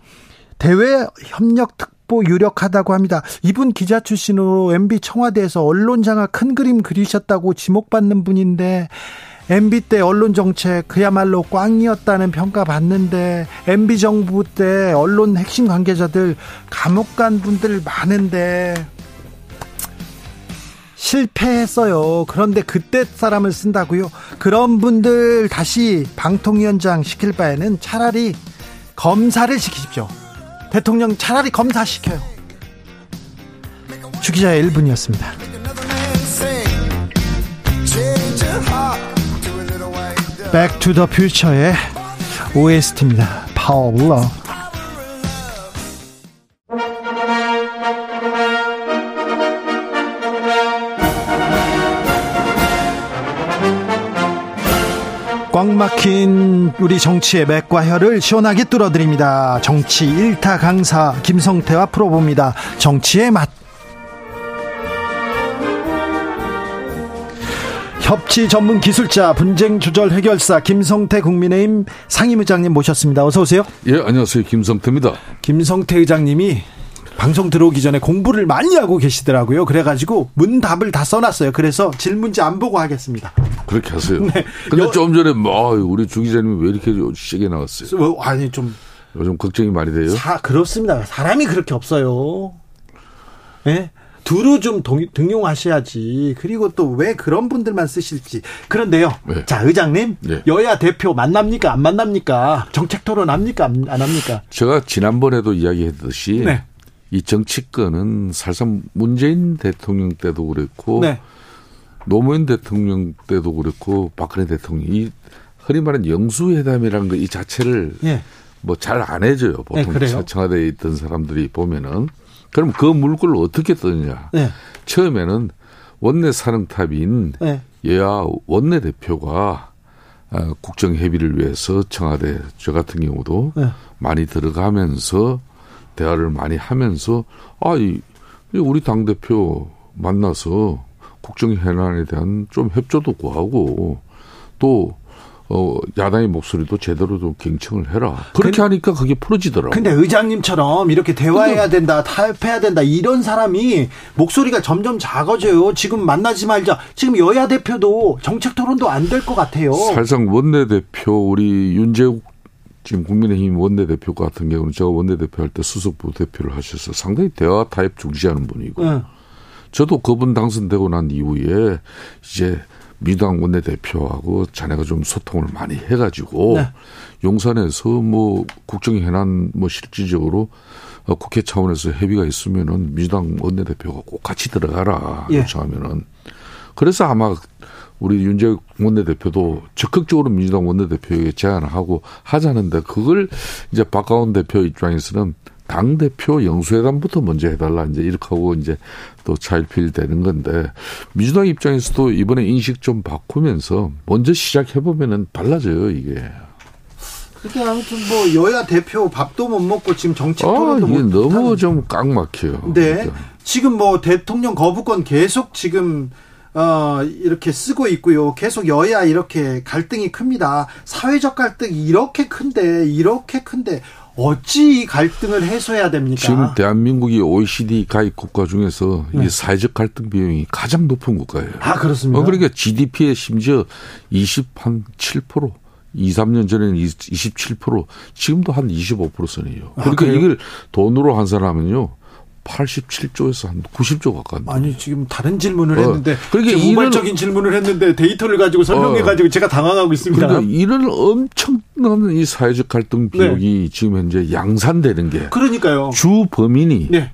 대외 협력 특보 유력하다고 합니다. 이분 기자 출신으로 MB 청와대에서 언론 장악 큰 그림 그리셨다고 지목받는 분인데 MB 때 언론 정책 그야말로 꽝이었다는 평가 받는데 MB 정부 때 언론 핵심 관계자들 감옥 간 분들 많은데 실패했어요. 그런데 그때 사람을 쓴다고요? 그런 분들 다시 방통위원장 시킬 바에는 차라리 검사를 시키십시오. 대통령 차라리 검사 시켜요. 주기자의 1분이었습니다. Back to the Future의 OST입니다. 파워 러꽉 막힌 우리 정치의 맥과 혀를 시원하게 뚫어드립니다. 정치 일타 강사 김성태와 풀어봅니다. 정치의 맛. 협치 전문 기술자 분쟁 조절 해결사 김성태 국민의힘 상임의장님 모셨습니다. 어서 오세요. 예, 안녕하세요. 김성태입니다. 김성태 의장님이 방송 들어오기 전에 공부를 많이 하고 계시더라고요. 그래가지고 문답을 다 써놨어요. 그래서 질문지 안 보고 하겠습니다. 그렇게 하세요. [LAUGHS] 네. 근데 여, 좀 전에 뭐 우리 주 기자님이 왜 이렇게 세게 나왔어요? 아니 좀 요즘 걱정이 많이 돼요. 사, 그렇습니다. 사람이 그렇게 없어요. 예? 네? 두루 좀 동, 등용하셔야지. 그리고 또 왜 그런 분들만 쓰실지. 그런데요. 네. 자, 의장님. 네. 여야 대표 만납니까? 안 만납니까? 정책 토론 합니까? 안, 안 합니까? 제가 지난번에도 이야기했듯이 네. 이 정치권은 사실상 문재인 대통령 때도 그랬고 네. 노무현 대통령 때도 그랬고 박근혜 대통령 이 흔히 말하는 영수회담이라는 거 이 자체를 예. 뭐잘 안 해줘요. 보통 네, 청와대에 있던 사람들이 보면은 그럼 그 물꼬를 어떻게 뜨느냐. 네. 처음에는 원내 사령탑인 네. 여야 원내 대표가 아, 국정 협의를 위해서 청와대 저 같은 경우도 네. 많이 들어가면서 대화를 많이 하면서 아, 이, 우리 당 대표 만나서 국정 현안에 대한 좀 협조도 구하고 또 어, 야당의 목소리도 제대로 좀 경청을 해라. 그렇게 근데, 하니까 그게 풀어지더라고요. 근데 의장님처럼 이렇게 대화해야 된다, 타협해야 된다, 이런 사람이 목소리가 점점 작아져요. 지금 만나지 말자. 지금 여야 대표도 정책 토론도 안 될 것 같아요. 사실상 원내대표, 우리 윤재욱 지금 국민의힘 원내대표 같은 경우는 제가 원내대표 할 때 수석 부 대표를 하셔서 상당히 대화 타협 중시하는 분이고 네. 저도 그분 당선되고 난 이후에 이제 민주당 원내대표하고 자네가 좀 소통을 많이 해가지고 네. 용산에서 뭐 국정 현안 뭐 실질적으로 어, 국회 차원에서 협의가 있으면은 민주당 원내대표가 꼭 같이 들어가라 예. 요청하면은 그래서 아마 우리 윤재 원내대표도 적극적으로 민주당 원내대표에게 제안을 하고 하자는데 그걸 이제 박가원 대표 입장에서는 당 대표 영수회담부터 먼저 해달라 이제 이렇게 하고 이제 또 차일피일 되는 건데 민주당 입장에서도 이번에 인식 좀 바꾸면서 먼저 시작해 보면은 달라져요 이게. 그게 아무튼 뭐 여야 대표 밥도 못 먹고 지금 정치 토론도 아, 이게 너무 좀꽉 막혀요. 네. 그러니까. 지금 뭐 대통령 거부권 계속 지금 어, 이렇게 쓰고 있고요. 계속 여야 이렇게 갈등이 큽니다. 사회적 갈등이 이렇게 큰데, 이렇게 큰데, 어찌 이 갈등을 해소해야 됩니까? 지금 대한민국이 OECD 가입 국가 중에서 네. 이 사회적 갈등 비용이 가장 높은 국가예요. 아, 그렇습니까? 어, 그러니까 GDP의 심지어 20한7% 2, 3년 전에는 27%, 지금도 한 25%선이에요. 아, 그러니까 아, 이걸 돈으로 환산하면요. 87조에서 한 90조 가까운. 아니 지금 다른 질문을 어. 했는데 그러니까 우발적인 질문을 했는데 데이터를 가지고 설명해 가지고 어. 제가 당황하고 있습니다. 그러니까 이런 엄청난 이 사회적 갈등 비용이 네. 지금 현재 양산되는 게 그러니까요. 주 범인이 네.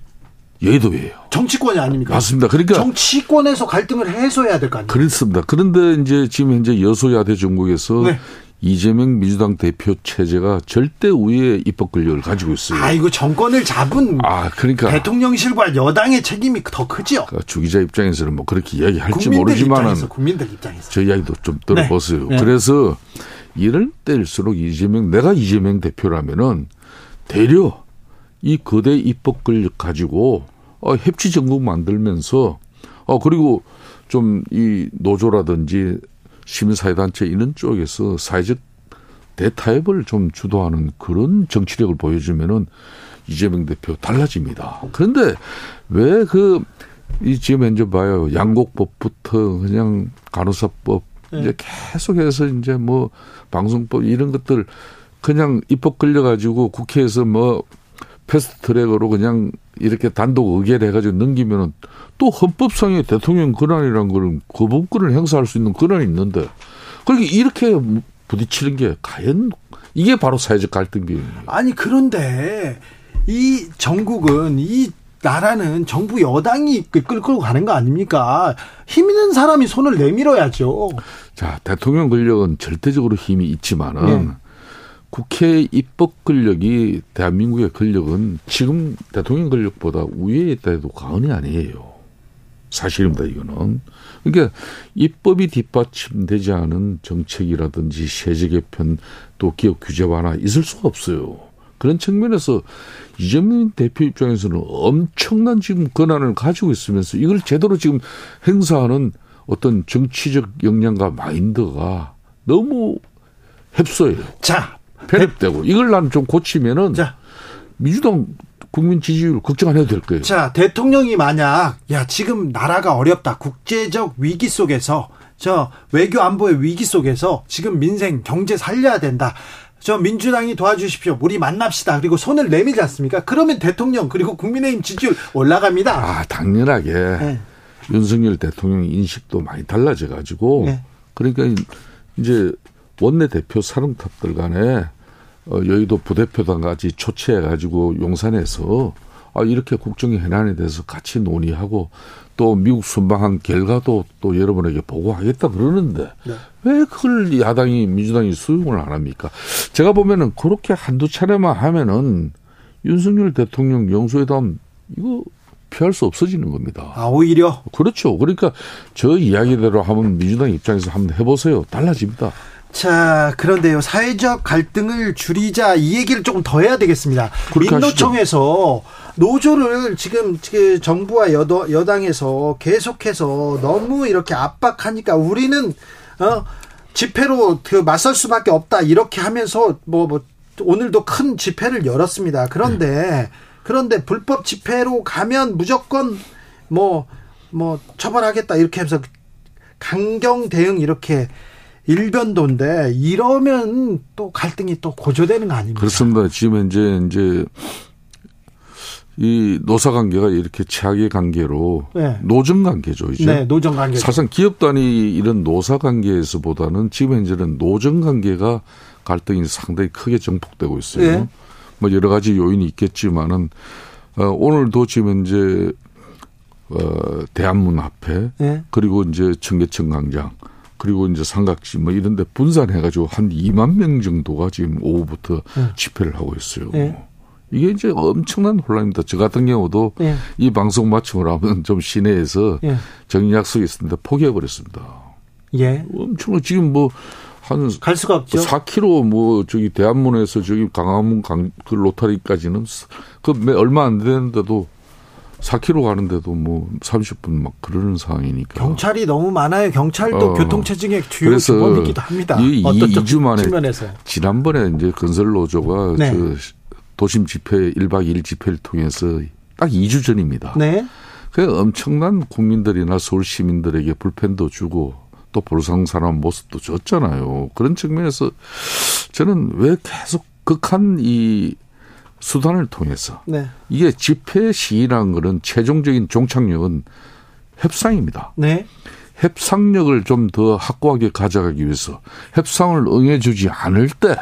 여의도예요. 정치권이 아닙니까? 맞습니다. 그러니까 정치권에서 갈등을 해소해야 될 거 아니에요. 그렇습니다. 그런데 이제 지금 현재 여소야대 정국에서 네. 이재명 민주당 대표 체제가 절대 우위의 입법 권력을 가지고 있어요. 아, 이거 정권을 잡은 아, 그러니까 대통령실과 여당의 책임이 더 크죠. 그러니까 주기자 입장에서는 뭐 그렇게 이야기할지 모르지만은 입장에서, 국민들 입장에서 저 이야기도 좀 들어보세요. 네. 그래서 이럴 때일수록 이재명 내가 이재명 대표라면은 대려 이 거대 입법 권력 가지고 어, 협치 정국 만들면서 어 그리고 좀 이 노조라든지 시민사회단체 이런 쪽에서 사회적 대타협을 좀 주도하는 그런 정치력을 보여주면은 이재명 대표 달라집니다. 그런데 왜 그 이 지금 현재 봐요 양곡법부터 그냥 간호사법 네. 이제 계속해서 이제 뭐 방송법 이런 것들 그냥 입법 걸려가지고 국회에서 뭐 패스트 트랙으로 그냥 이렇게 단독 의결 해가지고 넘기면은 또 헌법상의 대통령 권한이라는 거는 거부권을 행사할 수 있는 권한이 있는데 그렇게 이렇게 부딪히는 게 과연 이게 바로 사회적 갈등 비용이에요. 아니 그런데 이 전국은 이 나라는 정부 여당이 끌고 가는 거 아닙니까? 힘 있는 사람이 손을 내밀어야죠. 자, 대통령 권력은 절대적으로 힘이 있지만은 네. 국회 입법 권력이 대한민국의 권력은 지금 대통령 권력보다 우위에 있다 해도 과언이 아니에요. 사실입니다, 이거는. 그러니까 입법이 뒷받침되지 않은 정책이라든지 세제 개편 또 기업 규제 완화 있을 수가 없어요. 그런 측면에서 이재명 대표 입장에서는 엄청난 지금 권한을 가지고 있으면서 이걸 제대로 지금 행사하는 어떤 정치적 역량과 마인드가 너무 햅소해요. 자, 편입되고 이걸 나는 좀 고치면은 자. 민주당 국민 지지율 걱정 안 해도 될 거예요. 자, 대통령이 만약 야 지금 나라가 어렵다 국제적 위기 속에서 저 외교 안보의 위기 속에서 지금 민생 경제 살려야 된다. 저 민주당이 도와주십시오. 우리 만납시다. 그리고 손을 내밀지 않습니까? 그러면 대통령 그리고 국민의힘 지지율 올라갑니다. 아 당연하게 네. 윤석열 대통령 인식도 많이 달라져 가지고 네. 그러니까 이제 원내 대표 사령탑들 간에 어, 여의도 부대표단까지 초치해 가지고 용산에서 아, 이렇게 국정의 해난에 대해서 같이 논의하고 또 미국 순방한 결과도 또 여러분에게 보고하겠다 그러는데 네. 왜 그걸 야당이 민주당이 수용을 안 합니까? 제가 보면은 그렇게 한두 차례만 하면은 윤석열 대통령 영수회담 이거 피할 수 없어지는 겁니다. 아, 오히려? 그렇죠. 그러니까 저 이야기대로 하면 민주당 입장에서 한번 해보세요. 달라집니다. 자, 그런데요. 사회적 갈등을 줄이자 이 얘기를 조금 더 해야 되겠습니다. 민노총에서 노조를 지금 그 정부와 여도, 여당에서 계속해서 너무 이렇게 압박하니까 우리는 어 집회로 그 맞설 수밖에 없다 이렇게 하면서 뭐, 뭐 오늘도 큰 집회를 열었습니다. 그런데 네. 그런데 불법 집회로 가면 무조건 뭐뭐 뭐 처벌하겠다 이렇게 해서 강경 대응 이렇게 일변도인데 이러면 또 갈등이 또 고조되는 거 아닙니까? 그렇습니다. 지금 현재 이제 이 노사 관계가 이렇게 최악의 관계로 네. 노정 관계죠, 이제. 네, 노정 관계. 사실 기업 단위 이런 노사 관계에서보다는 지금 현재는 노정 관계가 갈등이 상당히 크게 정폭되고 있어요. 네. 뭐 여러 가지 요인이 있겠지만은 어, 오늘도 지금 현재 어, 대한문 앞에 네. 그리고 이제 청계천 광장 그리고 이제 삼각지 뭐 이런 데 분산해가지고 한 2만 명 정도가 지금 오후부터 네. 집회를 하고 있어요. 네. 이게 이제 엄청난 혼란입니다. 저 같은 경우도 네. 이 방송 마침을 하면 좀 시내에서 예. 정리 약속이 있었는데 포기해버렸습니다. 예. 엄청 지금 뭐, 한. 갈 수가 없죠. 4km 뭐, 저기 대한문에서 저기 강화문 강, 그 로타리까지는 그 얼마 안 되는데도 4km 가는데도 뭐 30분 막 그러는 상황이니까. 경찰이 너무 많아요. 경찰도 어. 교통체증의 주요 기본이기도 합니다. 이, 이 2주 만에 측면에서. 지난번에 이제 건설노조가 네. 그 도심 집회 1박 2일 집회를 통해서 딱 2주 전입니다. 네. 그 엄청난 국민들이나 서울 시민들에게 불펜도 주고 또 볼상사람 모습도 줬잖아요. 그런 측면에서 저는 왜 계속 극한 이 수단을 통해서 네. 이게 집회 시위라는 거는 최종적인 종착역은 협상입니다. 네. 협상력을 좀 더 확고하게 가져가기 위해서 협상을 응해주지 않을 때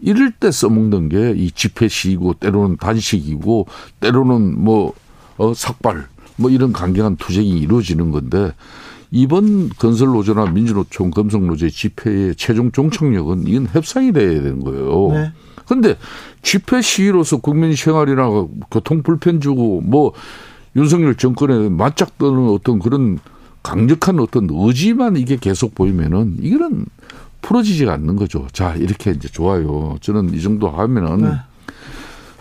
이럴 때 써먹는 게 이 집회 시위고 때로는 단식이고 때로는 뭐 어, 삭발 뭐 이런 강경한 투쟁이 이루어지는 건데 이번 건설노조나 민주노총 금속노조의 집회의 최종 종착역은 이건 협상이 돼야 되는 거예요. 네. 근데 집회 시위로서 국민 생활이나 교통 불편 주고 뭐 윤석열 정권에 맞짝 뜨는 어떤 그런 강력한 어떤 의지만 이게 계속 보이면은 이거는 풀어지지가 않는 거죠. 자, 이렇게 이제 좋아요. 저는 이 정도 하면은 네.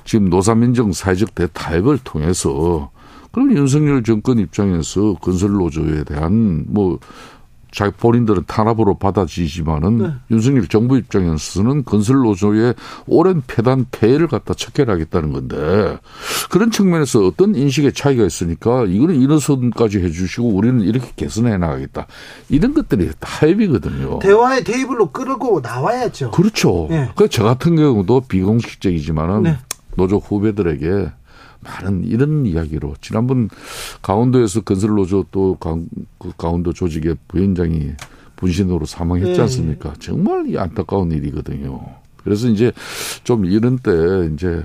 지금 노사민정 사회적 대타협을 통해서 그럼 윤석열 정권 입장에서 건설 노조에 대한 뭐 자기 본인들은 탄압으로 받아지지만은 네. 윤석열 정부 입장에서는 건설 노조의 오랜 폐단 폐해를 갖다 척결하겠다는 건데 그런 측면에서 어떤 인식의 차이가 있으니까 이거는 인허선까지 해주시고 우리는 이렇게 개선해 나가겠다 이런 것들이 타협이거든요. 대화의 테이블로 끌고 나와야죠. 그렇죠. 네. 그저 같은 경우도 비공식적이지만은 네. 노조 후배들에게 많은 이런 이야기로 지난번 강원도에서 건설노조 또 강, 그 강원도 조직의 부위원장이 분신으로 사망했지 네. 않습니까? 네. 정말 이 안타까운 일이거든요. 그래서 이제 좀 이런 때 이제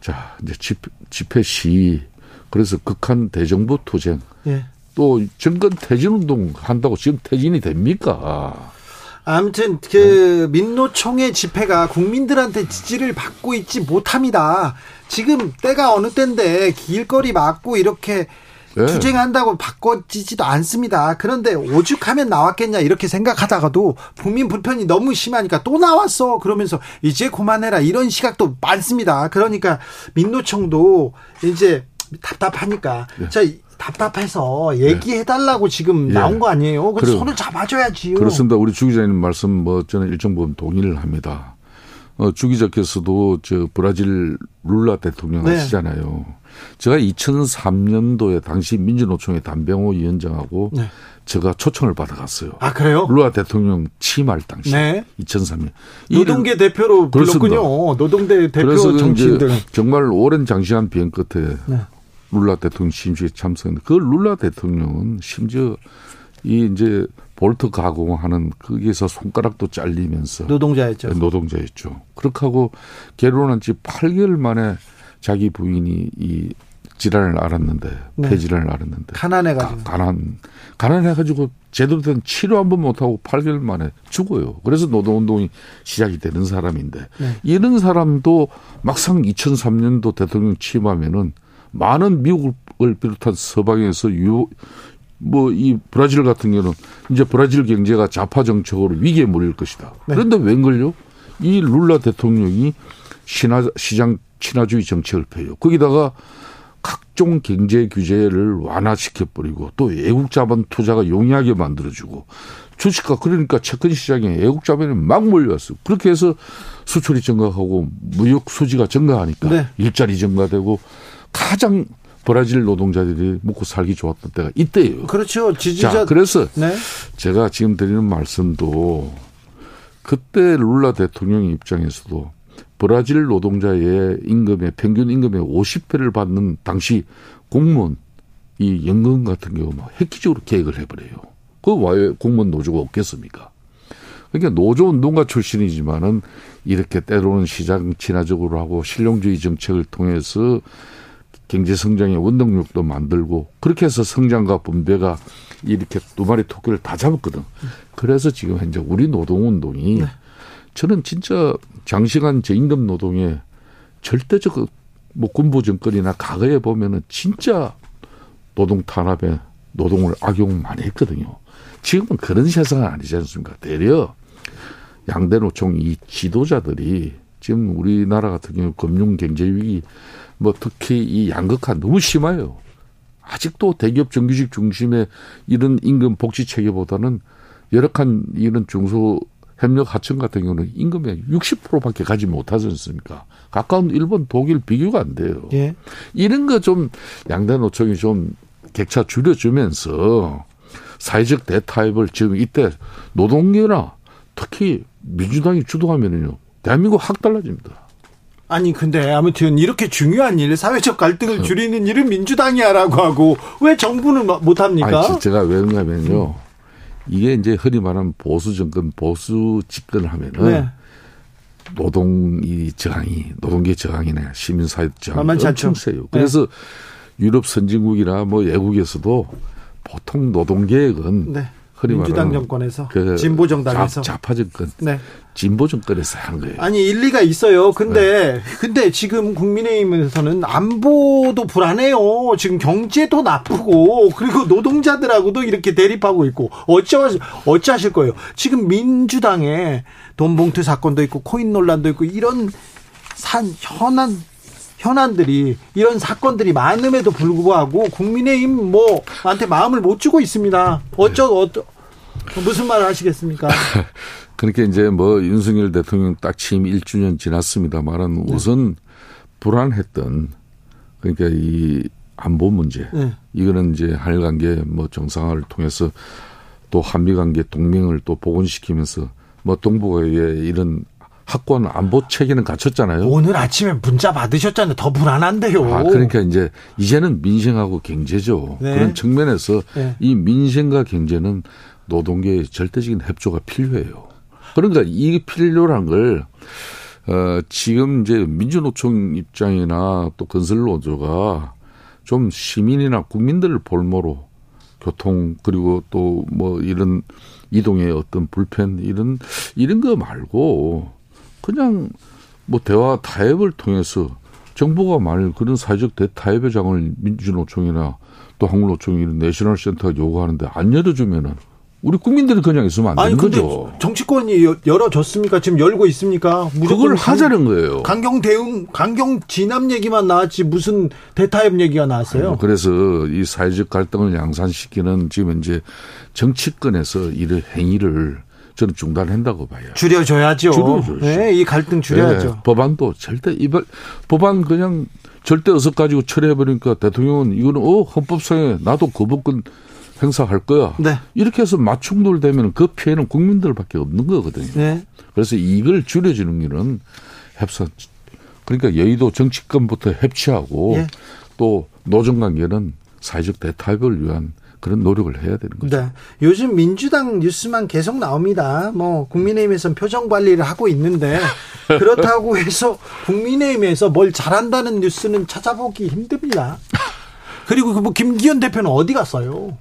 자 이제 집, 집회 시 그래서 극한 대정부 투쟁 네. 또 정권 퇴진 운동 한다고 지금 퇴진이 됩니까? 아무튼 그 민노총의 집회가 국민들한테 지지를 받고 있지 못합니다. 지금 때가 어느 때인데 길거리 막고 이렇게 네. 투쟁한다고 바꿔지지도 않습니다. 그런데 오죽하면 나왔겠냐 이렇게 생각하다가도 국민 불편이 너무 심하니까 또 나왔어. 그러면서 이제 그만해라 이런 시각도 많습니다. 그러니까 민노총도 이제 답답하니까 네. 자 답답해서 얘기해달라고 네. 지금 나온 거 아니에요? 그래서 손을 잡아줘야지요. 그렇습니다. 우리 주 기자님 말씀 뭐 저는 일정 부분 동의를 합니다. 어, 주 기자께서도 저 브라질 룰라 대통령 네. 아시잖아요. 제가 2003년도에 당시 민주노총의 담병호 위원장하고 네. 제가 초청을 받아갔어요. 아 그래요? 룰라 대통령 취임할 당시 네. 2003년 노동계 대표로 불렀군요. 노동대 대표 정치인들 정말 오랜 장시간 비행 끝에 네. 룰라 대통령 심시에 참석했는데 그 룰라 대통령은 심지어 이 이제 볼트 가공하는 거기에서 손가락도 잘리면서 노동자였죠. 네, 노동자였죠. 그렇게 하고 결혼한 지 8개월 만에 자기 부인이 이 질환을 알았는데 네. 폐질환을 알았는데 가난해 가지고 가난 가난해 가지고 제대로 된 치료 한 번 못 하고 8개월 만에 죽어요. 그래서 노동 운동이 시작이 되는 사람인데 네. 이런 사람도 막상 2003년도 대통령 취임하면은 많은 미국을 비롯한 서방에서 유, 뭐 이 브라질 같은 경우는 이제 브라질 경제가 좌파 정책으로 위기에 몰릴 것이다. 네. 그런데 웬걸요? 이 룰라 대통령이 신화, 시장 친화주의 정책을 펴요. 거기다가 각종 경제 규제를 완화시켜버리고 또 외국 자본 투자가 용이하게 만들어주고 주식가 그러니까 채권 시장에 외국 자본이 막 몰려왔어요. 그렇게 해서 수출이 증가하고 무역 수지가 증가하니까 네. 일자리 증가되고 가장 브라질 노동자들이 먹고 살기 좋았던 때가 이때예요. 그렇죠. 지지자. 자, 그래서 네. 제가 지금 드리는 말씀도 그때 룰라 대통령 입장에서도 브라질 노동자의 임금의 평균 임금의 50배를 받는 당시 공무원 이 연금 같은 경우 막 획기적으로 계획을 해버려요. 그왜 공무원 노조가 없겠습니까? 그러니까 노조 운동가 출신이지만은 이렇게 때로는 시장 친화적으로 하고 실용주의 정책을 통해서 경제 성장의 원동력도 만들고 그렇게 해서 성장과 분배가 이렇게 두 마리 토끼를 다 잡았거든. 그래서 지금 현재 우리 노동운동이 네. 저는 진짜 장시간 저임금 노동에 절대적 뭐 군부 정권이나 과거에 보면은 진짜 노동 탄압에 노동을 악용 많이 했거든요. 지금은 그런 세상은 아니지 않습니까? 대려 양대 노총 이 지도자들이 지금 우리나라 같은 경우 금융 경제 위기 뭐 특히 이 양극화 너무 심해요. 아직도 대기업 정규직 중심의 이런 임금 복지 체계보다는 열악한 이런 중소 협력 하청 같은 경우는 임금의 60%밖에 가지 못하지 않습니까? 가까운 일본, 독일 비교가 안 돼요. 예. 이런 거 좀 양대 노총이 좀 객차 줄여주면서 사회적 대타협을 지금 이때 노동계나 특히 민주당이 주도하면은요 대한민국 확 달라집니다. 아니 근데 아무튼 이렇게 중요한 일 사회적 갈등을 줄이는 일은 민주당이야라고 하고 왜 정부는 못 합니까? 아니, 제가 왜 그러냐면요. 이게 이제 흔히 말하는 보수 정권, 보수 집권을 하면은 네. 노동 이 저항이 노동계 저항이나 시민사회 저항이 엄청 세요. 그래서 네. 유럽 선진국이나 뭐 외국에서도 보통 노동계획은 네. 민주당 정권에서 그 진보 정당에서 좌파 정권, 네. 진보 정권에서 하는 거예요. 아니 일리가 있어요. 근데 네. 근데 지금 국민의힘에서는 안보도 불안해요. 지금 경제도 나쁘고 그리고 노동자들하고도 이렇게 대립하고 있고 어찌 어찌하실 거예요. 지금 민주당에 돈봉투 사건도 있고 코인 논란도 있고 이런 산 현안 현안들이 이런 사건들이 많음에도 불구하고 국민의힘 뭐한테 마음을 못 주고 있습니다. 어쩌 어쩌 무슨 말을 하시겠습니까? [LAUGHS] 그러니까 이제 뭐 윤석열 대통령 딱 취임 1주년 지났습니다만은 네. 우선 불안했던 그러니까 이 안보 문제 네. 이거는 이제 한일 관계 뭐 정상화를 통해서 또 한미 관계 동맹을 또 복원시키면서 뭐 동북아의 이런 학권 안보 체계는 갖췄잖아요. 오늘 아침에 문자 받으셨잖아요. 더 불안한데요. 아, 그러니까 이제 이제는 민생하고 경제죠. 네. 그런 측면에서 네. 이 민생과 경제는 노동계의 절대적인 협조가 필요해요. 그러니까 이 필요한 걸 어, 지금 이제 민주노총 입장이나 또 건설노조가 좀 시민이나 국민들을 볼모로 교통 그리고 또 뭐 이런 이동의 어떤 불편 이런 이런 거 말고 그냥 뭐 대화 타협을 통해서 정부가 만일 그런 사회적 대타협의 장을 민주노총이나 또 한국노총 이 런 내셔널 센터가 요구하는데 안 열어주면은 우리 국민들이 그냥 있으면 안 되는 아니, 거죠. 정치권이 열어줬습니까? 지금 열고 있습니까? 그걸 하자는 거예요. 강경 대응, 강경 진압 얘기만 나왔지 무슨 대타협 얘기가 나왔어요. 아니, 그래서 이 사회적 갈등을 양산시키는 지금 이제 정치권에서 이런 행위를 저는 중단한다고 봐요. 줄여줘야죠. 줄여줘야죠. 네, 이 갈등 줄여야죠. 네, 법안도 절대 이번 법안 그냥 절대 어서 가지고 처리해버리니까 대통령은 이거는 어 헌법상에 나도 거부권 행사할 거야. 네. 이렇게 해서 맞충돌되면 그 피해는 국민들밖에 없는 거거든요. 네. 그래서 이걸 줄여주는 길은 협상. 그러니까 여의도 정치권부터 협치하고 네. 또 노정 관계는 사회적 대타협을 위한 그런 노력을 해야 되는 거죠. 네. 요즘 민주당 뉴스만 계속 나옵니다. 뭐 국민의힘에서는 표정 관리를 하고 있는데 [LAUGHS] 그렇다고 해서 국민의힘에서 뭘 잘한다는 뉴스는 찾아보기 힘듭니다. 그리고 그 뭐 김기현 대표는 어디 갔어요?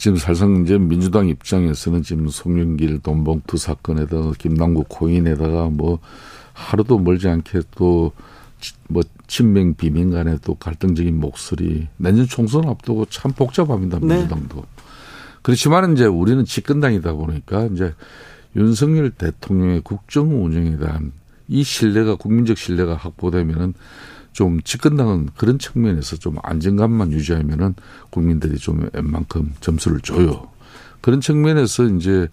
지금 사실상 이제 민주당 입장에서는 지금 송영길 돈봉투 사건에다가 김남국 코인에다가 뭐 하루도 멀지 않게 또 뭐 친명 비명 간의 또 갈등적인 목소리 내년 총선 앞두고 참 복잡합니다 네. 민주당도 네. 그렇지만 이제 우리는 집권당이다 보니까 이제 윤석열 대통령의 국정 운영에 대한 이 신뢰가 국민적 신뢰가 확보되면은 좀 집권당은 그런 측면에서 좀 안정감만 유지하면은 국민들이 좀 웬만큼 점수를 줘요. 그런 측면에서 이제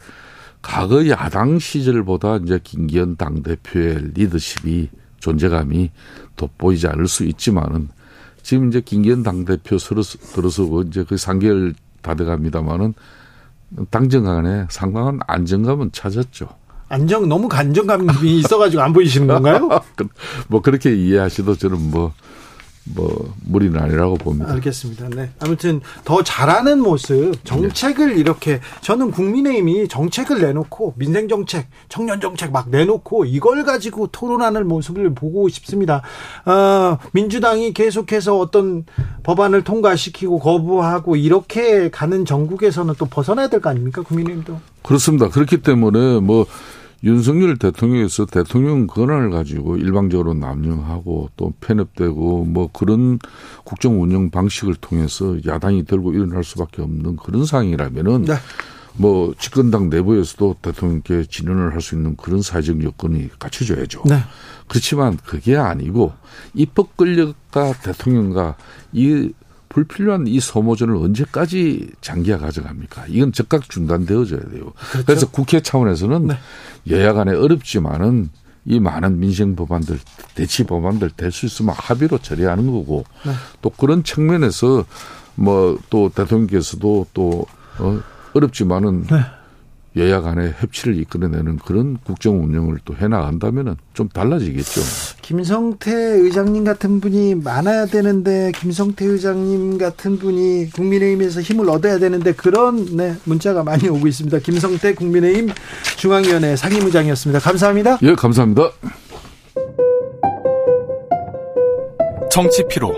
과거 야당 시절보다 이제 김기현 당대표의 리더십이 존재감이 돋보이지 않을 수 있지만은 지금 이제 김기현 당대표 들어서고 이제 그 3개월 다 돼갑니다만은 당정 간에 상당한 안정감은 찾았죠. 안정 너무 간정감이 있어가지고 안 보이시는 건가요? [LAUGHS] 뭐 그렇게 이해하시도 저는 뭐뭐 무리는 아니라고 봅니다. 알겠습니다. 네. 아무튼 더 잘하는 모습, 정책을 네. 이렇게 저는 국민의힘이 정책을 내놓고 민생 정책, 청년 정책 막 내놓고 이걸 가지고 토론하는 모습을 보고 싶습니다. 어, 민주당이 계속해서 어떤 법안을 통과시키고 거부하고 이렇게 가는 전국에서는 또 벗어나야 될 거 아닙니까? 국민의힘도. 그렇습니다. 그렇기 때문에 뭐 윤석열 대통령에서 대통령 권한을 가지고 일방적으로 남용하고 또 편협되고 뭐 그런 국정 운영 방식을 통해서 야당이 들고 일어날 수밖에 없는 그런 상황이라면은 네. 뭐 집권당 내부에서도 대통령께 진언을 할 수 있는 그런 사회적 여건이 갖춰져야죠. 네. 그렇지만 그게 아니고 입법 권력과 대통령과 이 불필요한 이 소모전을 언제까지 장기화 가져갑니까? 이건 즉각 중단되어져야 돼요. 그렇죠. 그래서 국회 차원에서는 네. 여야 간에 어렵지만은 이 많은 민생 법안들, 대치 법안들 될 수 있으면 합의로 처리하는 거고 네. 또 그런 측면에서 뭐 또 대통령께서도 또 어, 어렵지만은 네. 여야 간의 협치를 이끌어내는 그런 국정 운영을 또 해나간다면은 좀 달라지겠죠. 김성태 의장님 같은 분이 많아야 되는데 김성태 의장님 같은 분이 국민의힘에서 힘을 얻어야 되는데 그런 네, 문자가 많이 오고 있습니다. 김성태 국민의힘 중앙위원회 상임의장이었습니다. 감사합니다. 예, 감사합니다. 정치 피로,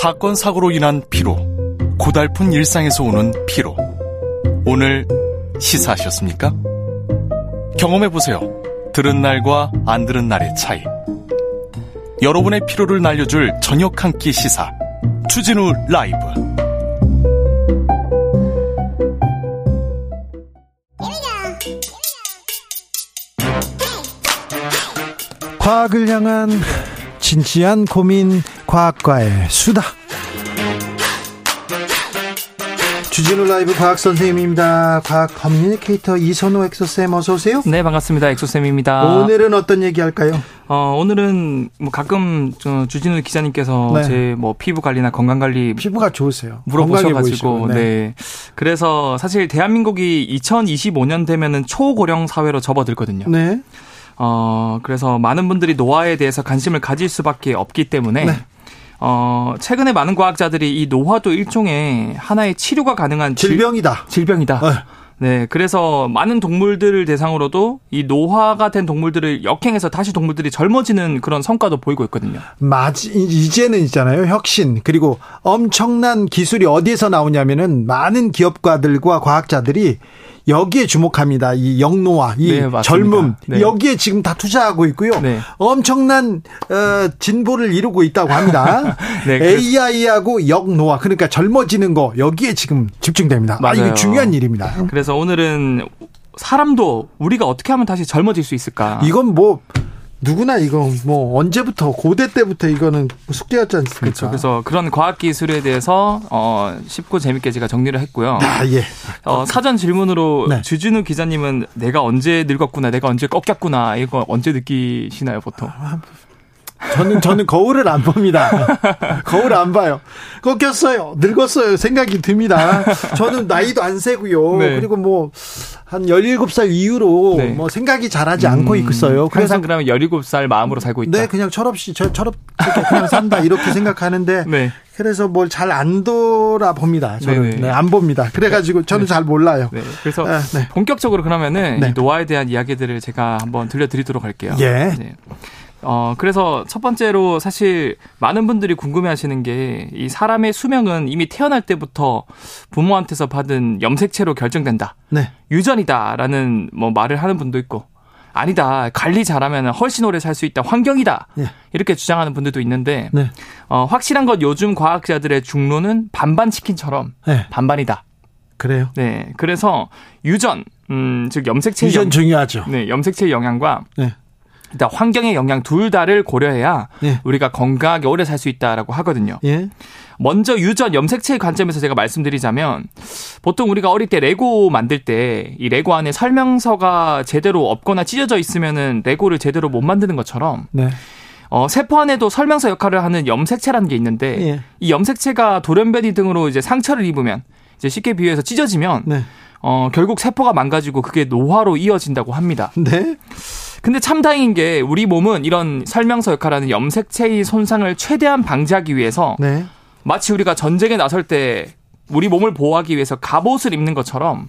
사건 사고로 인한 피로, 고달픈 일상에서 오는 피로. 오늘 시사하셨습니까? 경험해보세요. 들은 날과 안 들은 날의 차이. 여러분의 피로를 날려줄 저녁 한 끼 시사. 추진우 라이브. 과학을 향한 진지한 고민 과학과의 수다. 주진우 라이브 과학 선생님입니다. 과학 communicator 이선호 엑소쌤 어서 오세요. 네, 반갑습니다. 엑소쌤입니다. 오늘은 어떤 얘기 할까요? 어, 오늘은 뭐 가끔 주진우 기자님께서 네. 제뭐 피부 관리나 건강 관리 피부가 좋으세요. 물어보셔 가지고 네. 네. 그래서 사실 대한민국이 2025년 되면은 초고령 사회로 접어들거든요. 네. 어, 그래서 많은 분들이 노화에 대해서 관심을 가질 수밖에 없기 때문에 네. 어, 최근에 많은 과학자들이 이 노화도 일종의 하나의 치료가 가능한 질병이다. 질, 병이다 네. 네, 그래서 많은 동물들을 대상으로도 이 노화가 된 동물들을 역행해서 다시 동물들이 젊어지는 그런 성과도 보이고 있거든요. 맞, 이제는 있잖아요. 혁신. 그리고 엄청난 기술이 어디에서 나오냐면은 많은 기업가들과 과학자들이 여기에 주목합니다. 이 영노화, 이 네, 젊음 네. 여기에 지금 다 투자하고 있고요. 네. 엄청난 어, 진보를 이루고 있다고 합니다. [LAUGHS] 네, AI하고 영노화 그러니까 젊어지는 거 여기에 지금 집중됩니다. 맞아요. 아, 이거 중요한 일입니다. 그래서 오늘은 사람도 우리가 어떻게 하면 다시 젊어질 수 있을까? 이건 뭐 누구나 이거 뭐 언제부터 고대 때부터 이거는 숙제였지 않습니까? 그렇죠. 그래서 그런 과학 기술에 대해서 어 쉽고 재밌게 제가 정리를 했고요. 아 예. 어 사전 질문으로 네. 주진우 기자님은 내가 언제 늙었구나, 내가 언제 꺾였구나 이거 언제 느끼시나요 보통? 아, 저는 저는 거울을 안 봅니다. 거울 안 봐요. 꺾였어요. 늙었어요. 생각이 듭니다. 저는 나이도 안 세고요. 네. 그리고 뭐 한 17살 이후로 네. 뭐 생각이 잘하지 않고 음, 있어요. 그래서 항상 그러면 17살 마음으로 살고 있다. 네, 그냥 철없이 저 철없 그냥 산다 이렇게 생각하는데 [LAUGHS] 네. 그래서 뭘 잘 안 돌아봅니다. 저는 네, 안 봅니다. 그래가지고 저는 네. 잘 몰라요. 네. 그래서 아, 네. 본격적으로 그러면은 네. 노화에 대한 이야기들을 제가 한번 들려드리도록 할게요. 예. 어, 그래서 첫 번째로 사실 많은 분들이 궁금해 하시는 게 이 사람의 수명은 이미 태어날 때부터 부모한테서 받은 염색체로 결정된다. 네. 유전이다라는 뭐 말을 하는 분도 있고 아니다. 관리 잘하면 훨씬 오래 살 수 있다. 환경이다. 예. 이렇게 주장하는 분들도 있는데 네. 어, 확실한 건 요즘 과학자들의 중론은 반반 치킨처럼 네. 반반이다. 그래요? 네. 그래서 유전, 음, 즉 염색체 유전 영, 중요하죠. 네, 염색체 영향과 네. 일단 환경의 영향 둘 다를 고려해야 예. 우리가 건강하게 오래 살 수 있다라고 하거든요. 예. 먼저 유전 염색체 관점에서 제가 말씀드리자면 보통 우리가 어릴 때 레고 만들 때 이 레고 안에 설명서가 제대로 없거나 찢어져 있으면은 레고를 제대로 못 만드는 것처럼 네. 어, 세포 안에도 설명서 역할을 하는 염색체라는 게 있는데 예. 이 염색체가 돌연변이 등으로 이제 상처를 입으면 이제 쉽게 비유해서 찢어지면 네. 어, 결국 세포가 망가지고 그게 노화로 이어진다고 합니다. 네. 근데 참 다행인 게 우리 몸은 이런 설명서 역할하는 염색체의 손상을 최대한 방지하기 위해서 네. 마치 우리가 전쟁에 나설 때 우리 몸을 보호하기 위해서 갑옷을 입는 것처럼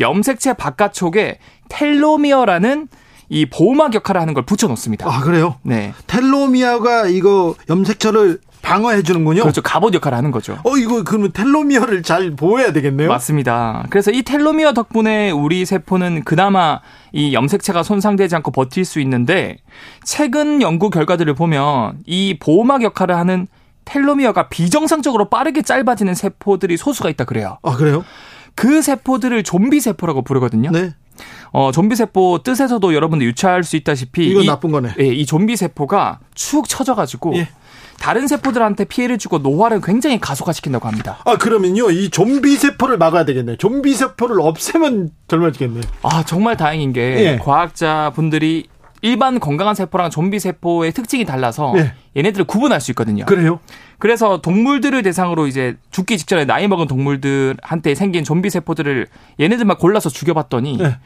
염색체 바깥쪽에 텔로미어라는 이 보호막 역할을 하는 걸 붙여놓습니다. 아 그래요? 네. 텔로미어가 이거 염색체를 방어해 주는군요. 그렇죠. 갑옷 역할을 하는 거죠. 어 이거 그러면 텔로미어를 잘 보호해야 되겠네요. 맞습니다. 그래서 이 텔로미어 덕분에 우리 세포는 그나마 이 염색체가 손상되지 않고 버틸 수 있는데 최근 연구 결과들을 보면 이 보호막 역할을 하는 텔로미어가 비정상적으로 빠르게 짧아지는 세포들이 소수가 있다 그래요. 아, 그래요? 그 세포들을 좀비 세포라고 부르거든요. 네. 어, 좀비 세포 뜻에서도 여러분들 유추할 수 있다시피 이건 이, 나쁜 거네. 예, 이 좀비 세포가 축 처져 가지고 예. 다른 세포들한테 피해를 주고 노화를 굉장히 가속화시킨다고 합니다. 아 그러면요 이 좀비 세포를 막아야 되겠네. 좀비 세포를 없애면 젊어지겠네. 아 정말 다행인 게 예. 과학자 분들이 일반 건강한 세포랑 좀비 세포의 특징이 달라서 네. 얘네들을 구분할 수 있거든요. 그래요? 그래서 동물들을 대상으로 이제 죽기 직전에 나이 먹은 동물들한테 생긴 좀비 세포들을 얘네들만 골라서 죽여봤더니 네.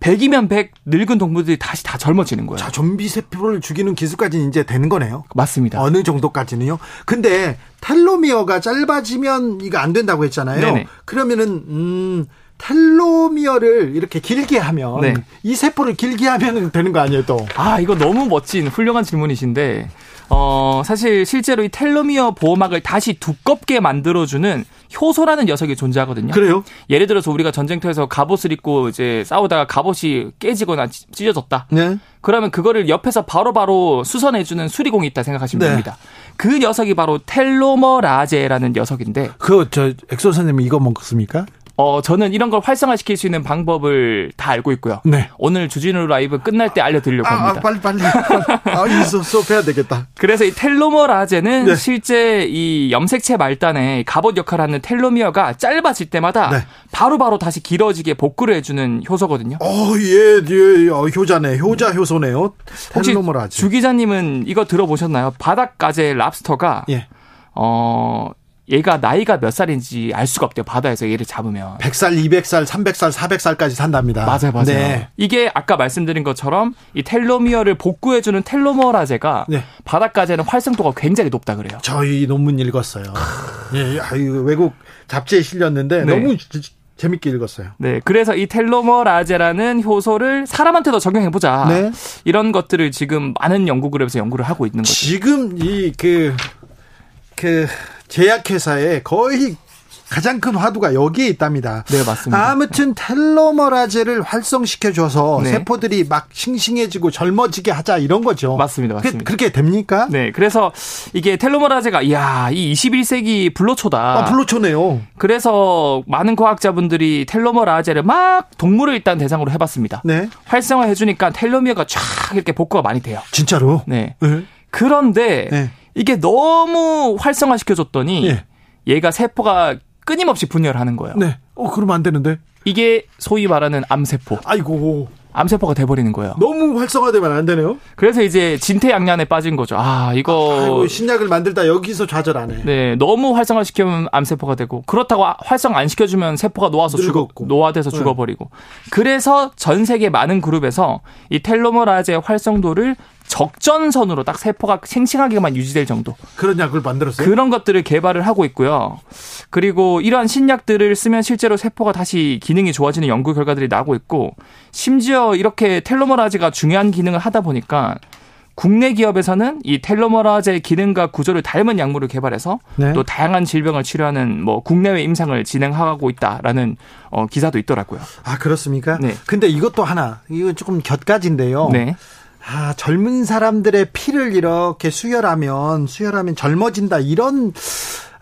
100이면 100 늙은 동물들이 다시 다 젊어지는 거예요. 자, 좀비 세포를 죽이는 기술까지는 이제 되는 거네요. 맞습니다. 어느 정도까지는요? 근데 텔로미어가 짧아지면 이거 안 된다고 했잖아요. 네네. 그러면은 음 텔로미어를 이렇게 길게 하면 네. 이 세포를 길게 하면 되는 거 아니에요, 또? 아, 이거 너무 멋진 훌륭한 질문이신데 어, 사실 실제로 이 텔로미어 보호막을 다시 두껍게 만들어주는 효소라는 녀석이 존재하거든요. 그래요? 예를 들어서 우리가 전쟁터에서 갑옷을 입고 이제 싸우다가 갑옷이 깨지거나 찢어졌다. 네. 그러면 그거를 옆에서 바로바로 바로 수선해주는 수리공이 있다 생각하시면 네. 됩니다. 그 녀석이 바로 텔로머라제라는 녀석인데. 그, 저, 엑소 선생님 이거 먹습니까? 어, 저는 이런 걸 활성화시킬 수 있는 방법을 다 알고 있고요. 네. 오늘 주진우 라이브 끝날 때 알려드리려고 아, 아 합니다. 아, 빨리, 빨리. [LAUGHS] 아, 이수 수업해야 되겠다. 그래서 이 텔로머라제는 네. 실제 이 염색체 말단에 갑옷 역할을 하는 텔로미어가 짧아질 때마다 네. 바로바로 바로 다시 길어지게 복구를 해주는 효소거든요. 어, 예, 예, 어, 효자네. 효자 효소네요. 텔로머라제. 주 기자님은 이거 들어보셨나요? 바닷가재 랍스터가 예. 어, 얘가 나이가 몇 살인지 알 수가 없대요. 바다에서 얘를 잡으면. 100살, 200살, 300살, 400살까지 산답니다. 맞아요, 맞아요. 네. 이게 아까 말씀드린 것처럼 이 텔로미어를 복구해 주는 텔로머라제가 네. 바닷가재는 활성도가 굉장히 높다 그래요. 저희 논문 읽었어요. 예, 아유, 외국 잡지에 실렸는데 네. 너무 재밌게 읽었어요. 네, 그래서 이 텔로머라제라는 효소를 사람한테도 적용해 보자. 네. 이런 것들을 지금 많은 연구 그룹에서 연구를 하고 있는 거죠. 지금 이 그, 그, 제약회사에 거의 가장 큰 화두가 여기에 있답니다. 네, 맞습니다. 아무튼 텔로머라제를 활성시켜줘서 네. 세포들이 막 싱싱해지고 젊어지게 하자 이런 거죠. 맞습니다. 맞습니다. 그, 렇게 됩니까? 네, 그래서 이게 텔로머라제가 이야, 이 21세기 불로초다. 아, 불로초네요. 그래서 많은 과학자분들이 텔로머라제를 막 동물을 일단 대상으로 해봤습니다. 네. 활성화해주니까 텔로미어가 쫙 이렇게 복구가 많이 돼요. 진짜로? 네. 네. 그런데 네. 이게 너무 활성화시켜줬더니 예. 얘가 세포가 끊임없이 분열하는 거예요. 네. 어, 그러면 안 되는데. 이게 소위 말하는 암세포. 아이고. 암세포가 돼버리는 거예요. 너무 활성화되면 안 되네요. 그래서 이제 진퇴양난에 빠진 거죠. 아 이거 아이고, 신약을 만들다 여기서 좌절하네. 네, 너무 활성화 시키면 암세포가 되고 그렇다고 활성 안 시켜주면 세포가 놓아서 죽어 노화돼서 네. 죽어버리고. 그래서 전 세계 많은 그룹에서 이 텔로머라제 활성도를 적전선으로 딱 세포가 생생하게만 유지될 정도. 그런 약을 만들었어요? 그런 것들을 개발을 하고 있고요. 그리고 이러한 신약들을 쓰면 실제로 세포가 다시 기능이 좋아지는 연구 결과들이 나오고 있고 심지어 이렇게 텔로머라즈가 중요한 기능을 하다 보니까 국내 기업에서는 이 텔로머라제 기능과 구조를 닮은 약물을 개발해서 네. 또 다양한 질병을 치료하는 뭐 국내외 임상을 진행하고 있다라는 어, 기사도 있더라고요. 아 그렇습니까? 네. 근데 이것도 하나 이거 조금 곁가지인데요. 네. 아 젊은 사람들의 피를 이렇게 수혈하면 수혈하면 젊어진다 이런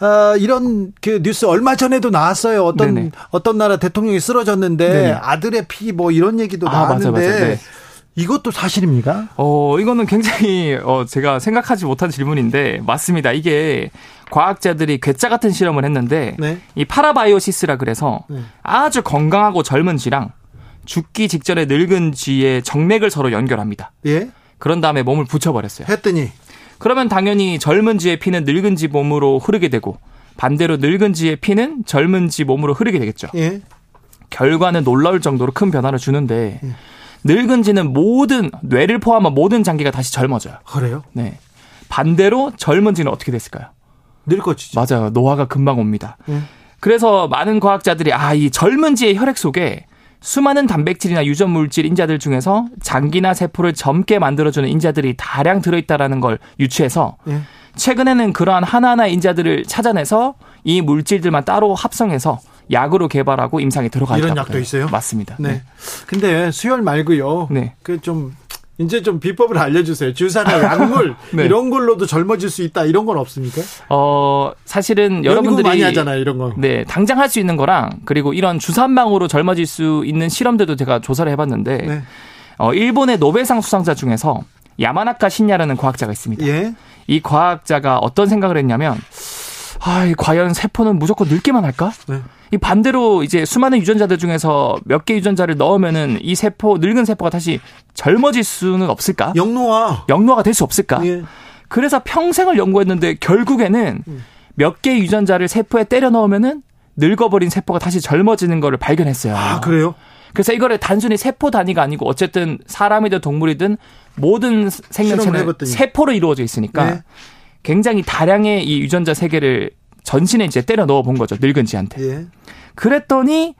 어, 이런 그 뉴스 얼마 전에도 나왔어요. 어떤 네네. 어떤 나라 대통령이 쓰러졌는데 네네. 아들의 피 뭐 이런 얘기도 아, 나왔는데 맞아, 맞아. 네. 이것도 사실입니까? 어, 이거는 굉장히 어 제가 생각하지 못한 질문인데 맞습니다. 이게 과학자들이 괴짜 같은 실험을 했는데 네. 이 파라바이오시스라 그래서 네. 아주 건강하고 젊은 쥐랑 죽기 직전에 늙은 쥐의 정맥을 서로 연결합니다. 예? 그런 다음에 몸을 붙여버렸어요. 했더니 그러면 당연히 젊은 쥐의 피는 늙은 쥐 몸으로 흐르게 되고 반대로 늙은 쥐의 피는 젊은 쥐 몸으로 흐르게 되겠죠. 예? 결과는 놀라울 정도로 큰 변화를 주는데 예. 늙은지는 모든 뇌를 포함한 모든 장기가 다시 젊어져요. 그래요? 네. 반대로 젊은지는 어떻게 됐을까요? 늙어지죠. 맞아요. 노화가 금방 옵니다. 네. 그래서 많은 과학자들이 아, 이 젊은지의 혈액 속에 수많은 단백질이나 유전 물질 인자들 중에서 장기나 세포를 젊게 만들어주는 인자들이 다량 들어있다라는 걸 유추해서 네. 최근에는 그러한 하나하나 인자들을 찾아내서 이 물질들만 따로 합성해서 약으로 개발하고 임상에 들어가 이런 약도 있어요? 맞습니다. 네. 네. 근데 수혈 말고요. 네. 그좀 이제 좀 비법을 알려주세요. 주사나 약물 [LAUGHS] 네. 이런 걸로도 젊어질 수 있다 이런 건 없습니까? 어 사실은 여러분들이 많이 하잖아요 이런 거. 네 당장 할 수 있는 거랑 그리고 이런 주사 한 방으로 젊어질 수 있는 실험들도 제가 조사를 해봤는데 네. 어 일본의 노벨상 수상자 중에서 야마나카 신야라는 과학자가 있습니다. 예. 이 과학자가 어떤 생각을 했냐면 아, 과연 세포는 무조건 늙기만 할까? 네. 이 반대로 이제 수많은 유전자들 중에서 몇 개 유전자를 넣으면은 이 세포 늙은 세포가 다시 젊어질 수는 없을까? 영노화. 영노화가 될 수 없을까? 예. 그래서 평생을 연구했는데 결국에는 음. 몇개 유전자를 세포에 때려 넣으면은 늙어버린 세포가 다시 젊어지는 거를 발견했어요. 아, 그래요? 그래서 이거를 단순히 세포 단위가 아니고 어쨌든 사람이든 동물이든 모든 생명체는 세포로 이루어져 있으니까 네. 굉장히 다량의 이 유전자 세계를 전신에 이제 때려 넣어 본 거죠. 늙은 지한테. 예. 그랬더니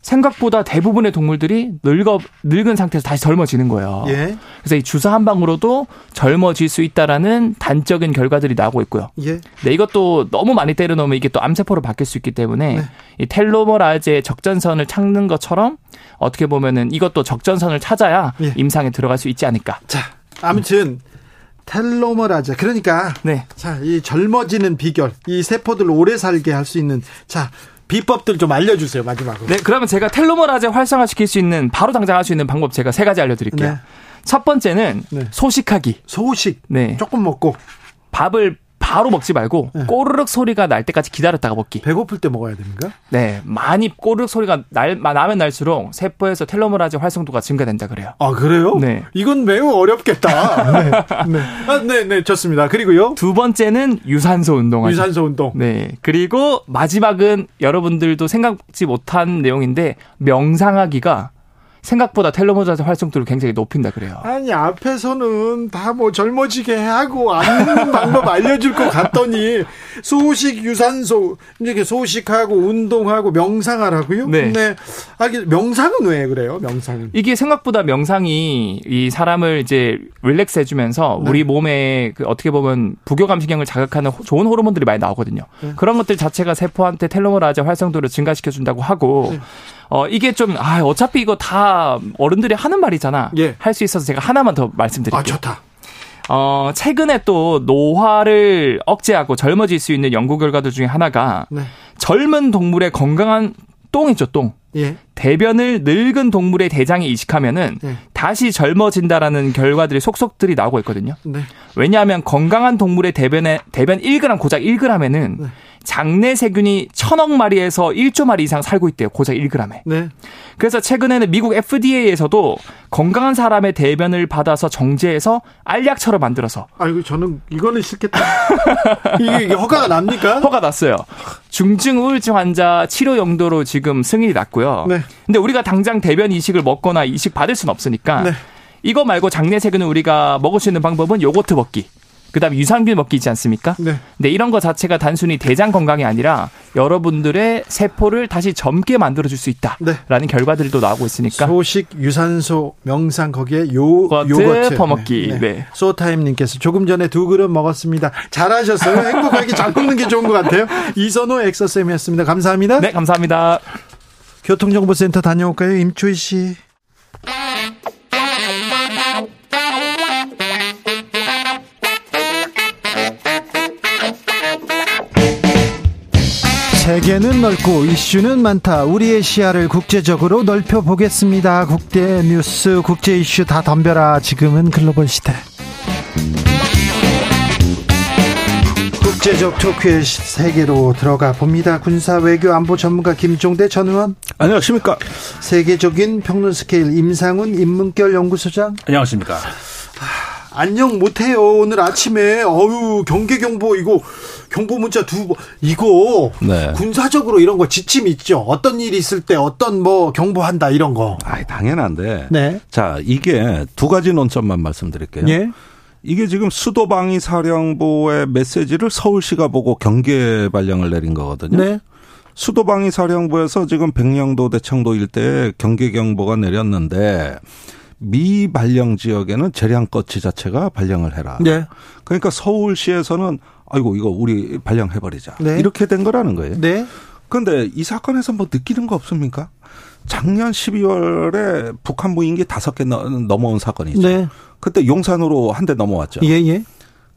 생각보다 대부분의 동물들이 늙어 늙은 상태에서 다시 젊어지는 거예요. 예. 그래서 이 주사 한 방으로도 젊어질 수 있다라는 단적인 결과들이 나오고 있고요. 예. 네, 이것도 너무 많이 때려 넣으면 이게 또 암세포로 바뀔 수 있기 때문에 네. 이 텔로머라즈의 적전선을 찾는 것처럼 어떻게 보면은 이것도 적전선을 찾아야 예. 임상에 들어갈 수 있지 않을까. 자, 아무튼 텔로머라자. 그러니까 네. 자, 이 젊어지는 비결, 이 세포들 오래 살게 할 수 있는 자, 비법들 좀 알려주세요 마지막으로. 네, 그러면 제가 텔로머라제 활성화시킬 수 있는 바로 당장 할 수 있는 방법 제가 세 가지 알려드릴게요. 네. 첫 번째는 네. 소식하기. 소식. 네. 조금 먹고 밥을 바로 먹지 말고 네. 꼬르륵 소리가 날 때까지 기다렸다가 먹기. 배고플 때 먹어야 됩니까? 네, 많이 꼬르륵 소리가 날 나면 날수록 세포에서 텔로메라제 활성도가 증가된다 그래요. 아 그래요? 네. 이건 매우 어렵겠다. [LAUGHS] 네, 네. 아, 네, 네, 좋습니다. 그리고요. 두 번째는 유산소 운동. 유산소 운동. 네. 그리고 마지막은 여러분들도 생각지 못한 내용인데 명상하기가 생각보다 텔로모자의 활성도를 굉장히 높인다 그래요. 아니 앞에서는 다 뭐 젊어지게 하고 앉는 [LAUGHS] 방법 알려줄 것 같더니 소식 유산소 이렇게 소식하고 운동하고 명상하라고요? 네. 네. 아 명상은 왜 그래요? 명상은 이게 생각보다 명상이 이 사람을 이제 릴렉스 해주면서 네. 우리 몸에 그 어떻게 보면 부교감신경을 자극하는 좋은 호르몬들이 많이 나오거든요. 네. 그런 것들 자체가 세포한테 텔로모라제 활성도를 증가시켜 준다고 하고. 네. 어, 이게 좀, 아, 어차피 이거 다 어른들이 하는 말이잖아. 예. 할 수 있어서 제가 하나만 더 말씀드릴게요. 아, 좋다. 어, 최근에 또 노화를 억제하고 젊어질 수 있는 연구 결과들 중에 하나가 네. 젊은 동물의 건강한 똥이죠, 똥. 예. 대변을 늙은 동물의 대장에 이식하면은 예. 다시 젊어진다라는 결과들이 속속들이 나오고 있거든요. 네. 왜냐하면 건강한 동물의 대변에 대변 1g 고작 1g에는 네. 장내 세균이 천억 마리에서 1조 마리 이상 살고 있대요. 고작 1g에. 네. 그래서 최근에는 미국 FDA에서도 건강한 사람의 대변을 받아서 정제해서 알약처럼 만들어서. 아이고 저는 이거는 싫겠다. [LAUGHS] 이게, 이게 허가가 납니까? 허가 났어요. 중증 우울증 환자 치료 용도로 지금 승인이 났고요. 네. 근데 우리가 당장 대변 이식을 먹거나 이식 받을 수는 없으니까 네. 이거 말고 장내 세균을 우리가 먹을 수 있는 방법은 요거트 먹기. 그다음에 유산균 먹기 있지 않습니까? 네. 네 이런 거 자체가 단순히 대장 건강이 아니라 여러분들의 세포를 다시 젊게 만들어 줄 수 있다라는 네. 결과들도 나오고 있으니까 소식, 유산소, 명상 거기에 요 요거트 퍼먹기. 네. 네. 소타임 님께서 조금 전에 두 그릇 먹었습니다. 잘하셨어요. 행복하게 [LAUGHS] 잘 먹는 게 좋은 것 같아요. 이선호 엑서쌤이었습니다. 감사합니다. 네, 감사합니다. 교통정보센터 다녀올까요, 임초희 씨? 세계는 넓고 이슈는 많다. 우리의 시야를 국제적으로 넓혀 보겠습니다. 국제 뉴스, 국제 이슈 다 덤벼라. 지금은 글로벌 시대. 국제적 토크의 세계로 들어가 봅니다. 군사 외교 안보 전문가 김종대 전 의원. 안녕하십니까. 세계적인 평론 스케일 임상훈 인문결 연구소장. 안녕하십니까. 아, 안녕 못해요. 오늘 아침에 어유 경계 경보 이거 경보 문자 두 이거 네. 군사적으로 이런 거 지침 있죠. 어떤 일이 있을 때 어떤 뭐 경보한다 이런 거. 아, 당연한데. 네. 자, 이게 두 가지 논점만 말씀드릴게요. 예. 이게 지금 수도방위 사령부의 메시지를 서울시가 보고 경계 발령을 내린 거거든요. 네. 수도방위 사령부에서 지금 백령도 대청도 일대에 경계 경보가 내렸는데 미발령 지역에는 재량껏 지자체가 발령을 해라. 네. 그러니까 서울시에서는 아이고 이거 우리 발령해 버리자. 네. 이렇게 된 거라는 거예요. 네. 그런데 이 사건에서 뭐 느끼는 거 없습니까? 작년 12월에 북한 무인기 다섯 개 넘어온 사건이죠. 네. 그때 용산으로 한 대 넘어왔죠. 예, 예.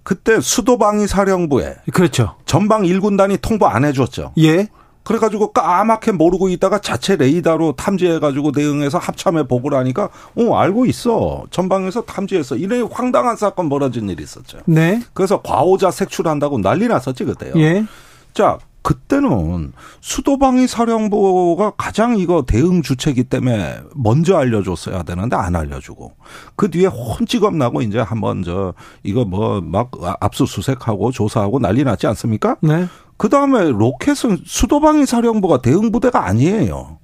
그때 수도방위 사령부에 그렇죠. 전방 1군단이 통보 안 해줬죠. 예. 그래가지고 까맣게 모르고 있다가 자체 레이더로 탐지해가지고 대응해서 합참에 보고를 하니까 어 알고 있어 전방에서 탐지했어 이런 황당한 사건 벌어진 일이 있었죠. 네. 그래서 과오자 색출한다고 난리 났었지 그때요. 예. 자 그때는 수도방위 사령부가 가장 이거 대응 주체기 때문에 먼저 알려줬어야 되는데 안 알려주고 그 뒤에 혼찌겁 나고 이제 한번 저 이거 뭐 막 압수수색하고 조사하고 난리 났지 않습니까? 네. 그 다음에 로켓은 수도방위 사령부가 대응 부대가 아니에요.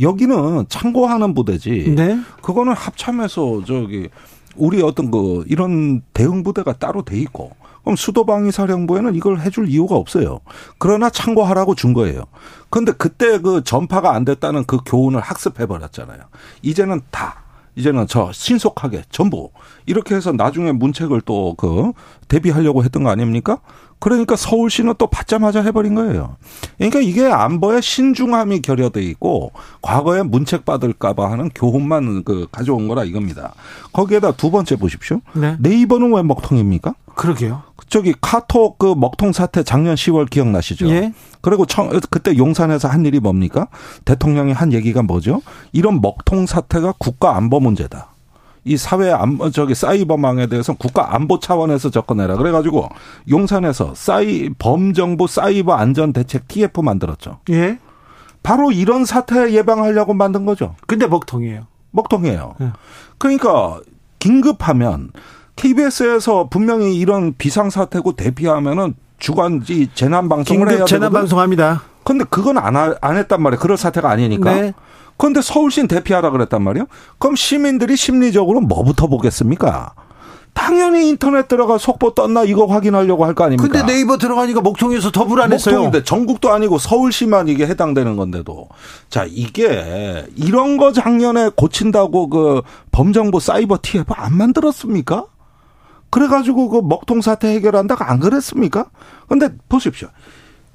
여기는 참고하는 부대지. 네. 그거는 합참에서 저기 우리 어떤 그 이런 대응 부대가 따로 돼 있고 그럼 수도방위 사령부에는 이걸 해줄 이유가 없어요. 그러나 참고하라고 준 거예요. 그런데 그때 그 전파가 안 됐다는 그 교훈을 학습해 버렸잖아요. 이제는 다 이제는 저 신속하게 전부 이렇게 해서 나중에 문책을 또 그 대비하려고 했던 거 아닙니까? 그러니까 서울시는 또 받자마자 해버린 거예요. 그러니까 이게 안보의 신중함이 결여돼 있고 과거에 문책 받을까봐 하는 교훈만 그 가져온 거라 이겁니다. 거기에다 두 번째 보십시오. 네. 네이버는 왜 먹통입니까? 그러게요. 저기 카톡 그 먹통 사태 작년 10월 기억나시죠? 예. 그리고 청, 그때 용산에서 한 일이 뭡니까? 대통령이 한 얘기가 뭐죠? 이런 먹통 사태가 국가 안보 문제다. 이 사회 안 저기 사이버망에 대해서 국가 안보 차원에서 접근해라. 그래가지고 용산에서 사이 범정부 사이버 안전 대책 TF 만들었죠. 예. 바로 이런 사태 예방하려고 만든 거죠. 근데 먹통이에요. 먹통이에요. 예. 그러니까 긴급하면 KBS에서 분명히 이런 비상 사태고 대피하면은 주간지 재난 방송을 해야 재난 방송합니다. 근데 그건 안, 안 했단 말이에요. 그럴 사태가 아니니까. 네. 그런데 서울시는 대피하라 그랬단 말이에요. 그럼 시민들이 심리적으로 뭐부터 보겠습니까? 당연히 인터넷 들어가 속보 떴나 이거 확인하려고 할 거 아닙니까? 근데 네이버 들어가니까 목통에서 더 불안했어요. 목통인데 전국도 아니고 서울시만 이게 해당되는 건데도 자 이게 이런 거 작년에 고친다고 그 범정부 사이버 TF 안 만들었습니까? 그래가지고 그 먹통 사태 해결한다고 안 그랬습니까? 근데 보십시오.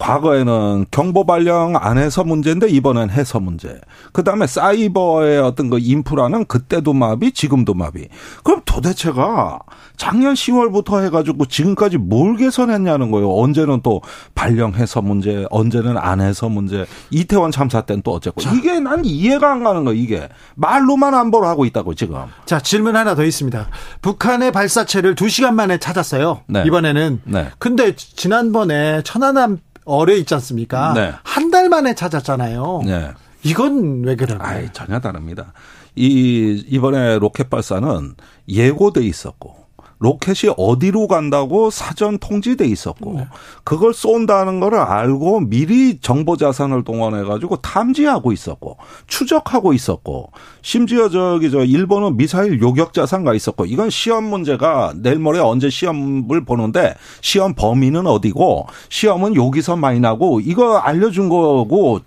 과거에는 경보 발령 안 해서 문제인데 이번엔 해서 문제. 그 다음에 사이버의 어떤 그 인프라는 그때도 마비, 지금도 마비. 그럼 도대체가 작년 10월부터 해가지고 지금까지 뭘 개선했냐는 거예요. 언제는 또 발령해서 문제, 언제는 안 해서 문제. 이태원 참사 때는 또 어쨌고. 자. 이게 난 이해가 안 가는 거 이게. 말로만 안보를 하고 있다고 지금. 자, 질문 하나 더 있습니다. 북한의 발사체를 2 시간 만에 찾았어요. 네. 이번에는. 네. 근데 지난번에 천안함 어뢰 있지 않습니까? 네. 한달 만에 찾았잖아요. 네. 이건 왜? 아이, 전혀 다릅니다. 이 이번에 로켓 발사는 예고돼 있었고 로켓이 어디로 간다고 사전 통지돼 있었고 네. 그걸 쏜다는 거를 알고 미리 정보 자산을 동원해 가지고 탐지하고 있었고 추적하고 있었고 심지어 저기 저 일본은 미사일 요격 자산가 있었고 이건 시험 문제가 내일 모레 언제 시험을 보는데 시험 범위는 어디고 시험은 여기서 많이 나고 이거 알려준 거고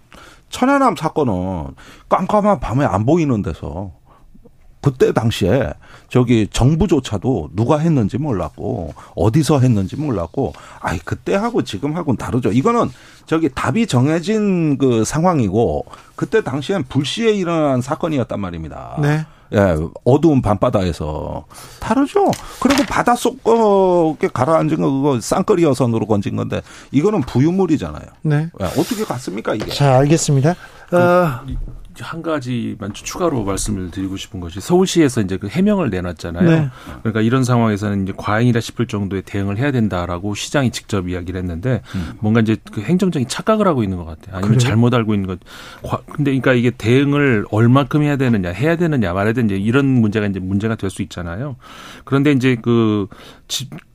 천안함 사건은 깜깜한 밤에 안 보이는 데서 그때 당시에 저기 정부조차도 누가 했는지 몰랐고 어디서 했는지 몰랐고 아이 그때하고 지금하고는 다르죠. 이거는 저기 답이 정해진 그 상황이고 그때 당시엔 불시에 일어난 사건이었단 말입니다. 네. 예, 어두운 밤바다에서 다르죠. 그리고 바닷속에 가라앉은 거 그거 쌍거리 여선으로 건진 건데 이거는 부유물이잖아요. 네. 예, 어떻게 갔습니까 이게? 자, 알겠습니다. 그, 어, 한 가지만 추가로 말씀을 드리고 싶은 것이 서울시에서 이제 그 해명을 내놨잖아요. 네. 그러니까 이런 상황에서는 이제 과잉이라 싶을 정도의 대응을 해야 된다라고 시장이 직접 이야기를 했는데 음. 뭔가 이제 그 행정적인 착각을 하고 있는 것 같아요. 아니면 그래요? 잘못 알고 있는 것. 근데 그러니까 이게 대응을 얼마큼 해야 되느냐, 해야 되느냐 말아야 되느냐 이런 문제가 이제 문제가 될 수 있잖아요. 그런데 이제 그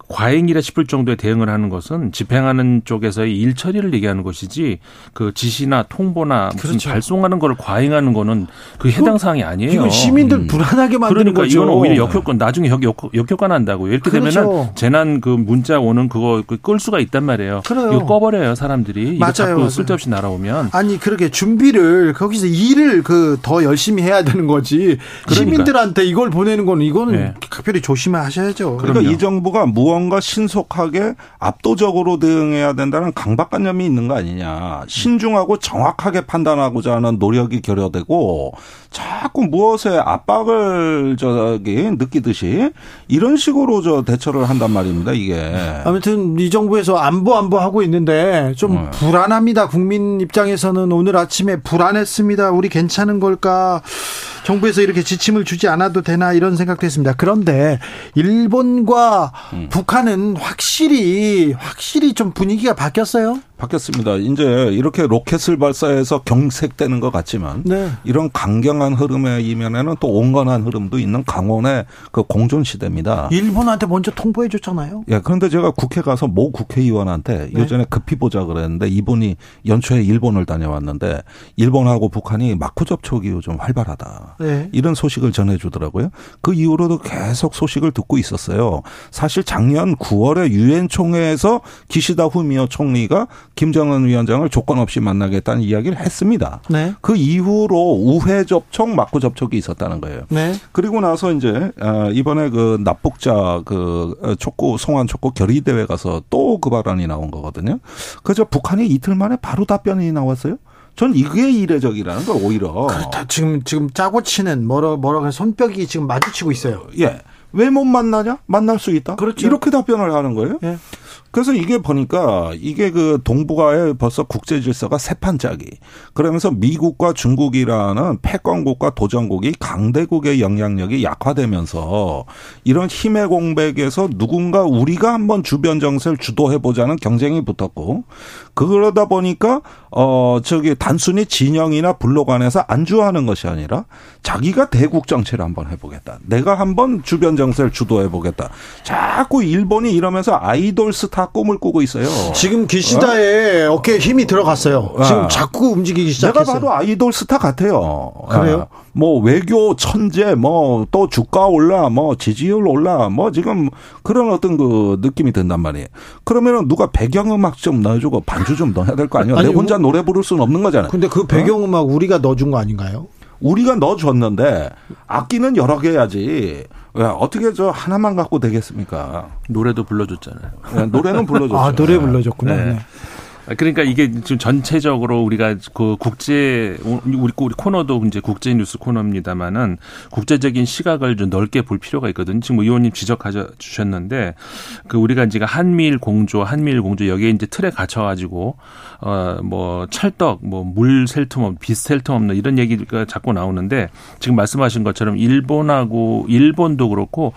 과잉이라 싶을 정도의 대응을 하는 것은 집행하는 쪽에서의 일 처리를 얘기하는 것이지 그 지시나 통보나 무슨 그렇죠. 발송하는 거를 과잉하는 거는 그 해당 사항이 아니에요. 이건 시민들 음. 불안하게 만드는 그러니까 거죠. 이거는 오히려 역효과 나중에 역, 역, 역 효과 난다고 이렇게 그렇죠. 되면은 재난 그 문자 오는 그거 그끌 수가 있단 말이에요. 그래요. 이거 꺼버려요 사람들이. 이거 맞아요. 자꾸 맞아요. 쓸데없이 날아오면. 아니 그렇게 준비를 거기서 일을 그 더 열심히 해야 되는 거지. 그러니까. 시민들한테 이걸 보내는 거는 이거는 네. 각별히 조심하셔야죠. 그러니까 그럼요. 이 정부가 무언 무언가 신속하게 압도적으로 대응해야 된다는 강박관념이 있는 거 아니냐. 신중하고 정확하게 판단하고자 하는 노력이 결여되고 자꾸 무엇에 압박을 저기 느끼듯이 이런 식으로 저 대처를 한단 말입니다. 이게 아무튼 이 정부에서 안보 안보 하고 있는데 좀 네. 불안합니다. 국민 입장에서는 오늘 아침에 불안했습니다. 우리 괜찮은 걸까? 정부에서 이렇게 지침을 주지 않아도 되나 이런 생각도 했습니다. 그런데 일본과 음. 북한은 확실히 확실히 좀 분위기가 바뀌었어요. 바뀌었습니다. 이제 이렇게 로켓을 발사해서 경색되는 것 같지만 네. 이런 강경한 흐름의 이면에는 또 온건한 흐름도 있는 강원의 그 공존 시대입니다. 일본한테 먼저 통보해 줬잖아요. 예, 그런데 제가 국회 가서 모 국회의원한테 네. 예전에 급히 보자 그랬는데 이분이 연초에 일본을 다녀왔는데 일본하고 북한이 마쿠 접촉이 요즘 활발하다. 네. 이런 소식을 전해 주더라고요. 그 이후로도 계속 소식을 듣고 있었어요. 사실 작년 9월에 유엔 총회에서 기시다 후미오 총리가 김정은 위원장을 조건 없이 만나겠다는 이야기를 했습니다. 네. 그 이후로 우회 접촉, 막구 접촉이 있었다는 거예요. 네. 그리고 나서 이제 아, 이번에 그 납북자 그 촉구 송환 촉구 결의 대회 가서 또 그 발언이 나온 거거든요. 그래서 북한이 이틀 만에 바로 답변이 나왔어요. 전 이게 이례적이라는 걸 오히려. 그렇다. 지금 지금 짜고 치는 뭐라 뭐라 손뼉이 지금 마주치고 있어요. 예. 왜 못 만나냐? 만날 수 있다. 그렇죠. 이렇게 답변을 하는 거예요. 예. 그래서 이게 보니까 이게 그 동북아의 벌써 국제 질서가 세 판짜기. 그러면서 미국과 중국이라는 패권국과 도전국이 강대국의 영향력이 약화되면서 이런 힘의 공백에서 누군가 우리가 한번 주변 정세를 주도해 보자는 경쟁이 붙었고 그러다 보니까 어 저기 단순히 진영이나 블록 안에서 안주하는 것이 아니라 자기가 대국 정체를 한번 해 보겠다. 내가 한번 주변 정세를 주도해 보겠다. 자꾸 일본이 이러면서 아이돌 스타 다 꿈을 꾸고 있어요. 지금 기시다에 어? 깨에 힘이 들어갔어요. 아. 지금 자꾸 움직이기 시작했어요. 내가 봐도 아이돌 스타 같아요. 그래요? 아. 뭐 외교 천재 뭐 또 주가 올라 뭐 지지율 올라 뭐 지금 그런 어떤 그 느낌이 든단 말이에요. 그러면은 누가 배경음악 좀 넣어주고 반주 좀 넣어야 될 거 아니에요? 아니, 내 혼자 노래 부를 수는 없는 거잖아요. 근데 그 배경음악 어? 우리가 넣어준 거 아닌가요? 우리가 넣어줬는데 악기는 여러 개 해야지. 어떻게 저 하나만 갖고 되겠습니까? 노래도 불러줬잖아요. 네, 노래는 불러줬죠. 아 노래 불러줬구나. 네. 네. 그러니까 이게 지금 전체적으로 우리가 그 국제 우리 우리 코너도 이제 국제 뉴스 코너입니다만은 국제적인 시각을 좀 넓게 볼 필요가 있거든요. 지금 의원님 지적해 주셨는데 그 우리가 이제 한미일 공조, 한미일 공조 여기에 이제 틀에 갇혀 가지고 어뭐 찰떡, 뭐물셀틈 없, 빛셀틈 없는 이런 얘기가 자꾸 나오는데 지금 말씀하신 것처럼 일본하고 일본도 그렇고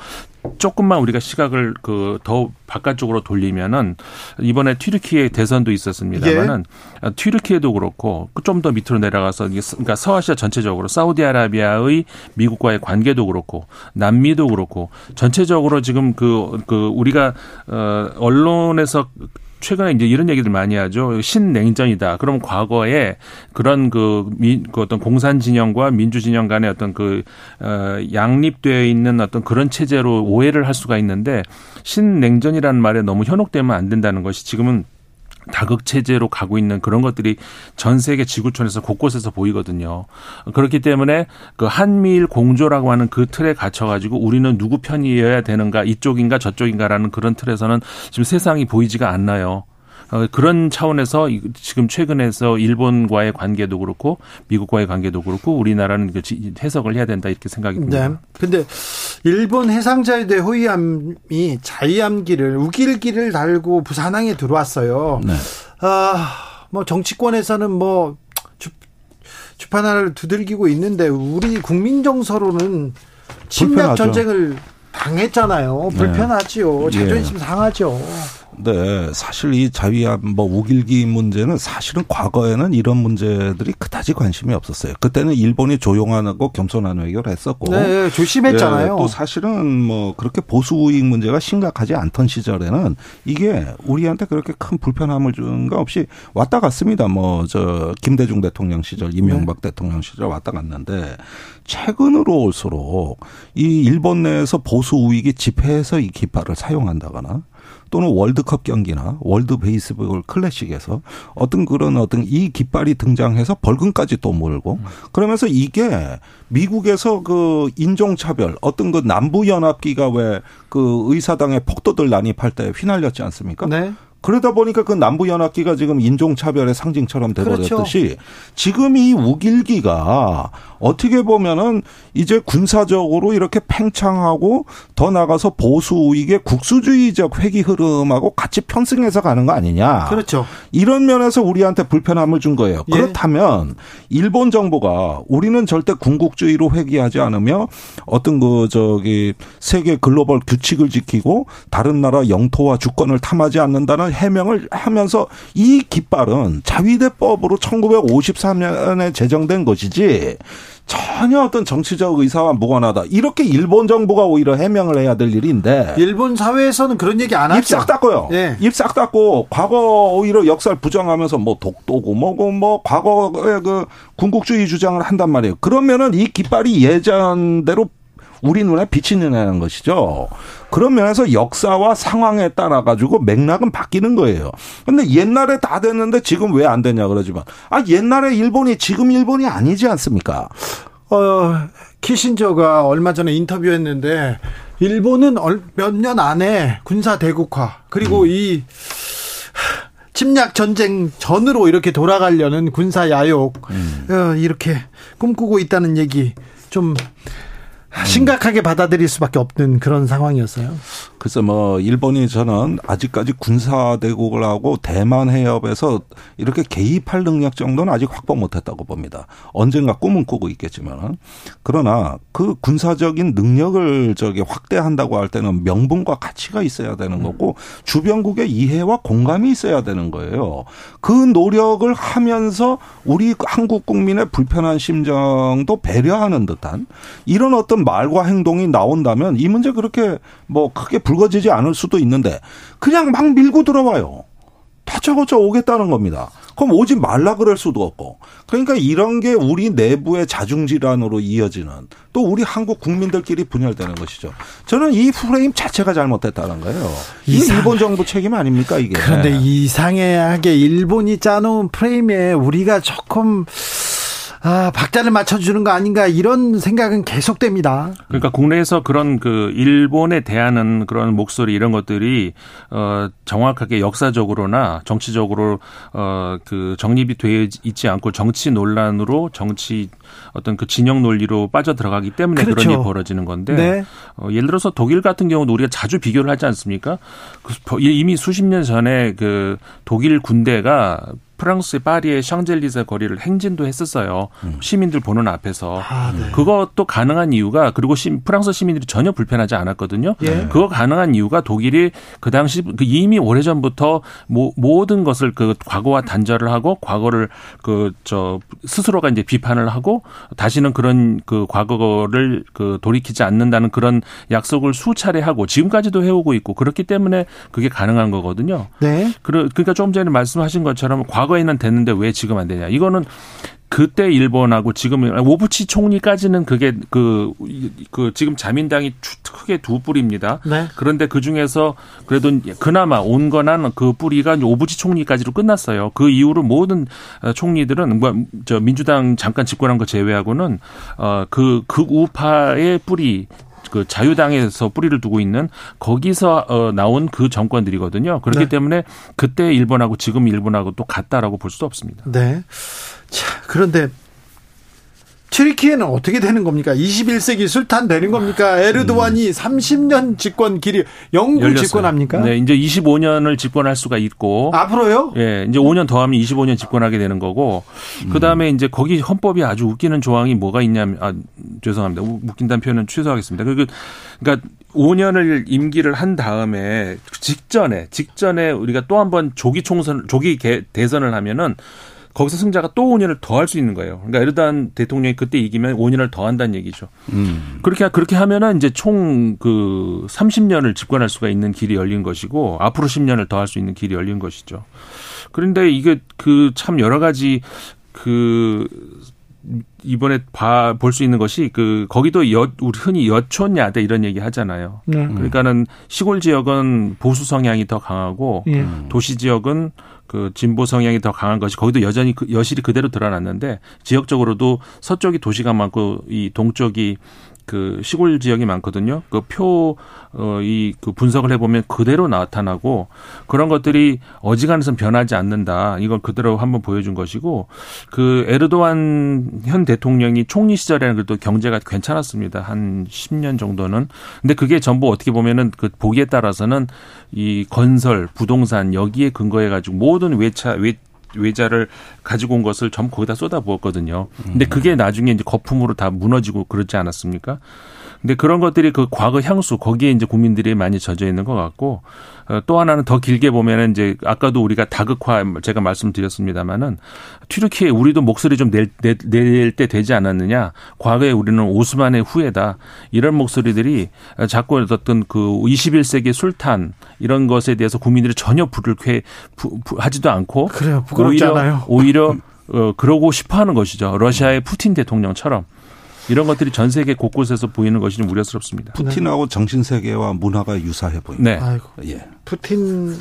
조금만 우리가 시각을 그 더 바깥쪽으로 돌리면은 이번에 튀르키예 대선도 있었습니다만은 예. 튀르키예도 그렇고 좀 더 밑으로 내려가서 그러니까 서아시아 전체적으로 사우디아라비아의 미국과의 관계도 그렇고 남미도 그렇고 전체적으로 지금 그, 그 우리가 어 언론에서 최근에 이제 이런 얘기들 많이 하죠. 신냉전이다. 그럼 과거에 그런 그, 민, 그 어떤 공산 진영과 민주 진영 간의 어떤 그, 어, 양립되어 있는 어떤 그런 체제로 오해를 할 수가 있는데 신냉전이라는 말에 너무 현혹되면 안 된다는 것이 지금은 다극 체제로 가고 있는 그런 것들이 전 세계 지구촌에서 곳곳에서 보이거든요. 그렇기 때문에 그 한미일 공조라고 하는 그 틀에 갇혀 가지고 우리는 누구 편이어야 되는가 이쪽인가 저쪽인가라는 그런 틀에서는 지금 세상이 보이지가 않나요. 어, 그런 차원에서 지금 최근에서 일본과의 관계도 그렇고 미국과의 관계도 그렇고 우리나라는 그 해석을 해야 된다 이렇게 생각이 듭니다. 네. 근데 일본 해상자위대 호위함이 자위함기를 우길기를 달고 부산항에 들어왔어요. 네. 아, 뭐 정치권에서는 뭐 주, 주판을 두들기고 있는데 우리 국민 정서로는 침략 전쟁을 당했잖아요. 불편하지요. 네. 자존심 예. 상하죠. 네, 사실 이 자위함 뭐 우길기 문제는 사실은 과거에는 이런 문제들이 그다지 관심이 없었어요. 그때는 일본이 조용하고 겸손한 외교를 했었고, 네, 조심했잖아요. 네, 또 사실은 뭐 그렇게 보수 우익 문제가 심각하지 않던 시절에는 이게 우리한테 그렇게 큰 불편함을 준 거 없이 왔다 갔습니다. 뭐 저 김대중 대통령 시절, 이명박 네. 대통령 시절 왔다 갔는데 최근으로 올수록 이 일본 내에서 보수 우익이 집회에서 이 깃발을 사용한다거나 또는 월드컵 경기나 월드 베이스볼 클래식에서 어떤 그런 어떤 이 깃발이 등장해서 벌금까지 또 몰고 그러면서 이게 미국에서 그 인종차별 어떤 그 남부연합기가 왜 그 의사당의 폭도들 난입할 때 휘날렸지 않습니까? 네. 그러다 보니까 그 남부연합기가 지금 인종차별의 상징처럼 돼버렸듯이 그렇죠. 지금 이 우길기가 어떻게 보면은 이제 군사적으로 이렇게 팽창하고 더 나가서 보수 우익의 국수주의적 회기 흐름하고 같이 편승해서 가는 거 아니냐. 그렇죠. 이런 면에서 우리한테 불편함을 준 거예요. 예. 그렇다면 일본 정부가 우리는 절대 군국주의로 회귀하지 않으며 어떤 그 저기 세계 글로벌 규칙을 지키고 다른 나라 영토와 주권을 탐하지 않는다는 해명을 하면서 이 깃발은 자위대법으로 1953년에 제정된 것이지 전혀 어떤 정치적 의사와 무관하다. 이렇게 일본 정부가 오히려 해명을 해야 될 일인데. 일본 사회에서는 그런 얘기 안 하죠. 입 싹 닦고요. 네. 입싹 닦고 과거 오히려 역사를 부정하면서 뭐 독도고 뭐고 뭐 과거의 그 군국주의 주장을 한단 말이에요. 그러면은 이 깃발이 예전대로 우리 눈에 비치느냐는 것이죠. 그런 면에서 역사와 상황에 따라 가지고 맥락은 바뀌는 거예요. 근데 옛날에 다 됐는데 지금 왜 안 되냐 그러지만 아 옛날에 일본이 지금 일본이 아니지 않습니까? 어 키신저가 얼마 전에 인터뷰했는데 일본은 몇 년 안에 군사 대국화 그리고 음. 이 침략 전쟁 전으로 이렇게 돌아가려는 군사 야욕 음. 어, 이렇게 꿈꾸고 있다는 얘기 좀 심각하게 받아들일 수밖에 없는 그런 상황이었어요. 그래서 뭐 일본이 저는 아직까지 군사 대국을 하고 대만 해협에서 이렇게 개입할 능력 정도는 아직 확보 못했다고 봅니다. 언젠가 꿈은 꾸고 있겠지만 그러나 그 군사적인 능력을 저기 확대한다고 할 때는 명분과 가치가 있어야 되는 음. 거고 주변국의 이해와 공감이 있어야 되는 거예요. 그 노력을 하면서 우리 한국 국민의 불편한 심정도 배려하는 듯한 이런 어떤 말과 행동이 나온다면 이 문제 그렇게 뭐 크게 불 거지지 않을 수도 있는데 그냥 막 밀고 들어와요. 다짜고짜 오겠다는 겁니다. 그럼 오지 말라 그럴 수도 없고. 그러니까 이런 게 우리 내부의 자중질환으로 이어지는 또 우리 한국 국민들끼리 분열되는 것이죠. 저는 이 프레임 자체가 잘못됐다는 거예요. 이 일본 정부 책임 아닙니까 이게. 그런데 이상하게 일본이 짜놓은 프레임에 우리가 조금 아, 박자를 맞춰주는 거 아닌가 이런 생각은 계속됩니다. 그러니까 국내에서 그런 그 일본에 대하는 그런 목소리 이런 것들이 어 정확하게 역사적으로나 정치적으로 어 그 정립이 돼 있지 않고 정치 논란으로 정치 어떤 그 진영 논리로 빠져 들어가기 때문에 그렇죠. 그런 일이 벌어지는 건데 네. 어, 예를 들어서 독일 같은 경우도 우리가 자주 비교를 하지 않습니까? 그 이미 수십 년 전에 그 독일 군대가 프랑스의 파리의 샹젤리제 거리를 행진도 했었어요. 음. 시민들 보는 앞에서. 아, 네. 그것도 가능한 이유가 그리고 시, 프랑스 시민들이 전혀 불편하지 않았거든요. 예. 그거 가능한 이유가 독일이 그 당시 그 이미 오래 전부터 모, 모든 것을 그 과거와 단절을 하고 과거를 그 저 스스로가 이제 비판을 하고 다시는 그런 그 과거를 그 돌이키지 않는다는 그런 약속을 수차례 하고 지금까지도 해오고 있고 그렇기 때문에 그게 가능한 거거든요. 네. 그러니까 조금 전에 말씀하신 것처럼 과거 에는 됐는데 왜 지금 안 되냐. 이거는 그때 일본하고 지금 오부치 총리까지는 그게 그, 그 지금 자민당이 크게 두 뿌리입니다. 네. 그런데 그 중에서 그래도 그나마 온건한 그 뿌리가 오부치 총리까지로 끝났어요. 그 이후로 모든 총리들은 뭐저 민주당 잠깐 집권한 거 제외하고는 어그 극우파의 뿌리 그 자유당에서 뿌리를 두고 있는 거기서 어 나온 그 정권들이거든요. 그렇기 네. 때문에 그때 일본하고 지금 일본하고 또 같다라고 볼 수도 없습니다. 네. 자, 그런데 트리키에는 어떻게 되는 겁니까? 21세기 술탄 되는 겁니까? 에르도안이 음. 30년 집권 길이 영구 열렸어요. 집권합니까? 네, 이제 25년을 집권할 수가 있고 앞으로요? 예, 이제 5년 더 하면 25년 집권하게 되는 거고 음. 그다음에 이제 거기 헌법이 아주 웃기는 조항이 뭐가 있냐면 아 죄송합니다. 웃긴다는 표현은 취소하겠습니다. 그 그러니까 5년을 임기를 한 다음에 직전에 직전에 우리가 또 한 번 조기 총선 조기 대선을 하면은 거기서 승자가 또 5년을 더 할 수 있는 거예요. 그러니까 에르단 대통령이 그때 이기면 5년을 더 한다는 얘기죠. 음. 그렇게 그렇게 하면은 이제 총 그 30년을 집권할 수가 있는 길이 열린 것이고 앞으로 10년을 더 할 수 있는 길이 열린 것이죠. 그런데 이게 그 참 여러 가지 그 이번에 봐 볼 수 있는 것이 그 거기도 여 우리 흔히 여촌 야대 이런 얘기 하잖아요. 네. 그러니까는 시골 지역은 보수 성향이 더 강하고 네. 도시 지역은 그 진보 성향이 더 강한 것이 거기도 여전히 그 여실히 그대로 드러났는데 지역적으로도 서쪽이 도시가 많고 이 동쪽이 그 시골 지역이 많거든요. 그 표, 어, 이, 그 분석을 해보면 그대로 나타나고 그런 것들이 어지간해서 변하지 않는다. 이걸 그대로 한번 보여준 것이고 그 에르도안 현 대통령이 총리 시절에는 그래도 경제가 괜찮았습니다. 한 10년 정도는. 근데 그게 전부 어떻게 보면은 그 보기에 따라서는 이 건설, 부동산 여기에 근거해가지고 모든 외차, 외, 외자를 가지고 온 것을 전부 거기다 쏟아부었거든요. 근데 그게 나중에 이제 거품으로 다 무너지고 그렇지 않았습니까? 근데 그런 것들이 그 과거 향수 거기에 이제 국민들이 많이 젖어 있는 것 같고 어, 또 하나는 더 길게 보면은 이제 아까도 우리가 다극화 제가 말씀드렸습니다마는 튀르키에 우리도 목소리 좀낼낼때 되지 않았느냐? 과거에 우리는 오스만의 후예다. 이런 목소리들이 자꾸 어떤 그 21세기 술탄 이런 것에 대해서 국민들이 전혀 불을 쾌 부, 부, 하지도 않고 그래요. 부끄럽지 오히려. 오히려 어, 그러고 싶어 하는 것이죠. 러시아의 푸틴 대통령처럼 이런 것들이 전 세계 곳곳에서 보이는 것이 좀 우려스럽습니다. 푸틴하고 정신 세계와 문화가 유사해 보입니다. 네. 아이고. 예. 푸틴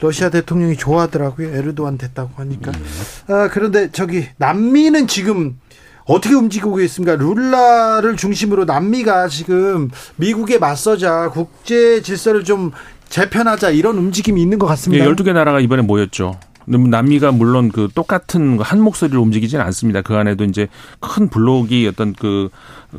러시아 대통령이 좋아하더라고요. 에르도안 됐다고 하니까. 예. 아, 그런데 저기 남미는 지금 어떻게 움직이고 있습니까? 룰라를 중심으로 남미가 지금 미국에 맞서자 국제 질서를 좀 재편하자 이런 움직임이 있는 것 같습니다. 예, 12개 나라가 이번에 모였죠. 남미가 물론 그 똑같은 한 목소리를 움직이지는 않습니다. 그 안에도 이제 큰 블록이 어떤 그,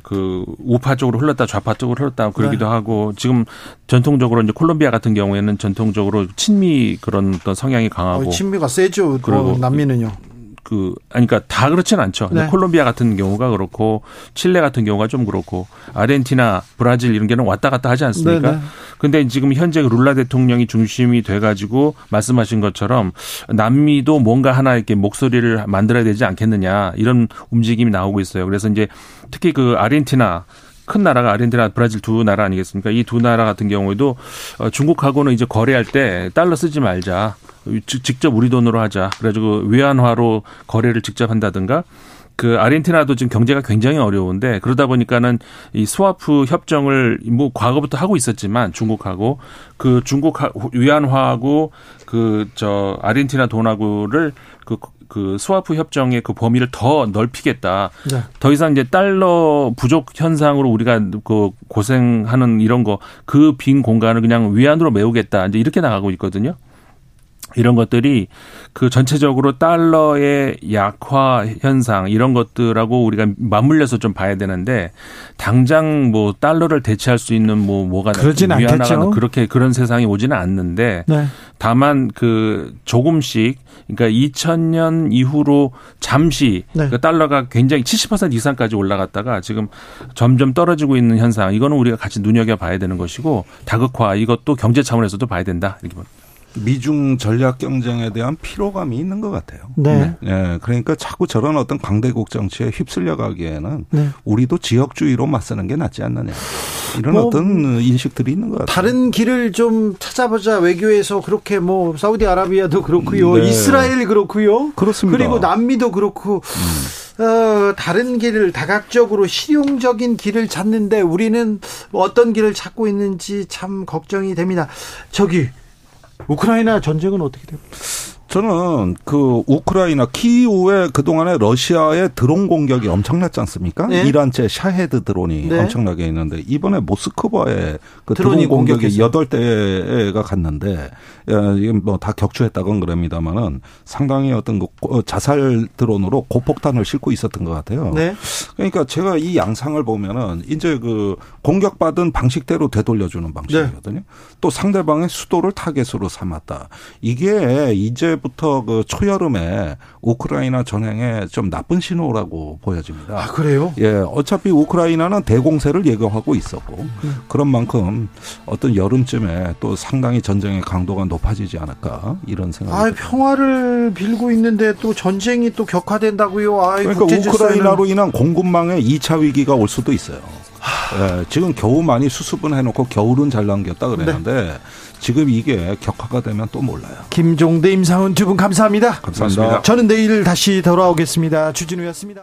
그 우파 쪽으로 흘렀다 좌파 쪽으로 흘렀다 그러기도 네. 하고 지금 전통적으로 이제 콜롬비아 같은 경우에는 전통적으로 친미 그런 어떤 성향이 강하고. 어, 친미가 세죠. 그리고 남미는요. 그 아니 그러니까 다 그렇지는 않죠. 네. 콜롬비아 같은 경우가 그렇고 칠레 같은 경우가 좀 그렇고 아르헨티나, 브라질 이런 게는 왔다 갔다 하지 않습니까? 네, 네. 근데 지금 현재 룰라 대통령이 중심이 돼 가지고 말씀하신 것처럼 남미도 뭔가 하나 이렇게 목소리를 만들어야 되지 않겠느냐 이런 움직임이 나오고 있어요. 그래서 이제 특히 그 아르헨티나 큰 나라가 아르헨티나, 브라질 두 나라 아니겠습니까? 이 두 나라 같은 경우에도 어, 중국하고는 이제 거래할 때 달러 쓰지 말자. 직접 우리 돈으로 하자. 그래가지고 외환화로 거래를 직접 한다든가 그 아르헨티나도 지금 경제가 굉장히 어려운데 그러다 보니까는 이 스와프 협정을 뭐 과거부터 하고 있었지만 중국하고 그 중국 위안화하고 그 저 아르헨티나 돈하고를 그, 그 스와프 협정의 그 범위를 더 넓히겠다. 네. 더 이상 이제 달러 부족 현상으로 우리가 그 고생하는 이런 거 그 빈 공간을 그냥 위안으로 메우겠다. 이제 이렇게 나가고 있거든요. 이런 것들이 그 전체적으로 달러의 약화 현상 이런 것들하고 우리가 맞물려서 좀 봐야 되는데 당장 뭐 달러를 대체할 수 있는 뭐 뭐가 그러진 않겠죠. 그렇게 그런 세상이 오지는 않는데 네. 다만 그 조금씩 그러니까 2000년 이후로 잠시 네. 그 달러가 굉장히 70% 이상까지 올라갔다가 지금 점점 떨어지고 있는 현상 이거는 우리가 같이 눈여겨 봐야 되는 것이고 다극화 이것도 경제 차원에서도 봐야 된다 이렇게 봅니다. 미중 전략 경쟁에 대한 피로감이 있는 것 같아요. 네. 네. 그러니까 자꾸 저런 어떤 강대국 정치에 휩쓸려 가기에는 네. 우리도 지역주의로 맞서는 게 낫지 않느냐. 이런 뭐 어떤 인식들이 있는 것 같아요. 다른 길을 좀 찾아보자. 외교에서 그렇게 뭐 사우디아라비아도 그렇고요. 네. 이스라엘 그렇고요. 그렇습니다. 그리고 남미도 그렇고 음. 어, 다른 길을 다각적으로 실용적인 길을 찾는데 우리는 어떤 길을 찾고 있는지 참 걱정이 됩니다. 저기 우크라이나 전쟁은 어떻게 됩니까? 저는 그 우크라이나 키이우에 그동안에 러시아의 드론 공격이 엄청났지 않습니까? 네. 이란제 샤헤드 드론이 네. 엄청나게 있는데 이번에 모스크바에 그 드론 공격이 여덟 대가 갔는데 이건 뭐다 격추했다건 그럽니다만은 상당히 어떤 그 자살 드론으로 고폭탄을 싣고 있었던 것 같아요. 네. 그러니까 제가 이 양상을 보면은 이제 그 공격받은 방식대로 되돌려주는 방식이거든요. 네. 또 상대방의 수도를 타겟으로 삼았다. 이게 이제 이제부터 그 초여름에 우크라이나 전행에 좀 나쁜 신호라고 보여집니다. 아, 그래요? 예. 어차피 우크라이나는 대공세를 예고하고 있었고 음. 그런 만큼 어떤 여름쯤에 또 상당히 전쟁의 강도가 높아지지 않을까 이런 생각이 아, 평화를 빌고 있는데 또 전쟁이 또 격화된다고요. 아, 그러니까 우크라이나로 인한 공급망의 2차 위기가 올 수도 있어요. 예, 지금 겨우 많이 수습은 해놓고 겨울은 잘 남겼다 그랬는데 네. 지금 이게 격화가 되면 또 몰라요. 김종대, 임상훈 두 분 감사합니다. 감사합니다. 저는 내일 다시 돌아오겠습니다. 주진우였습니다.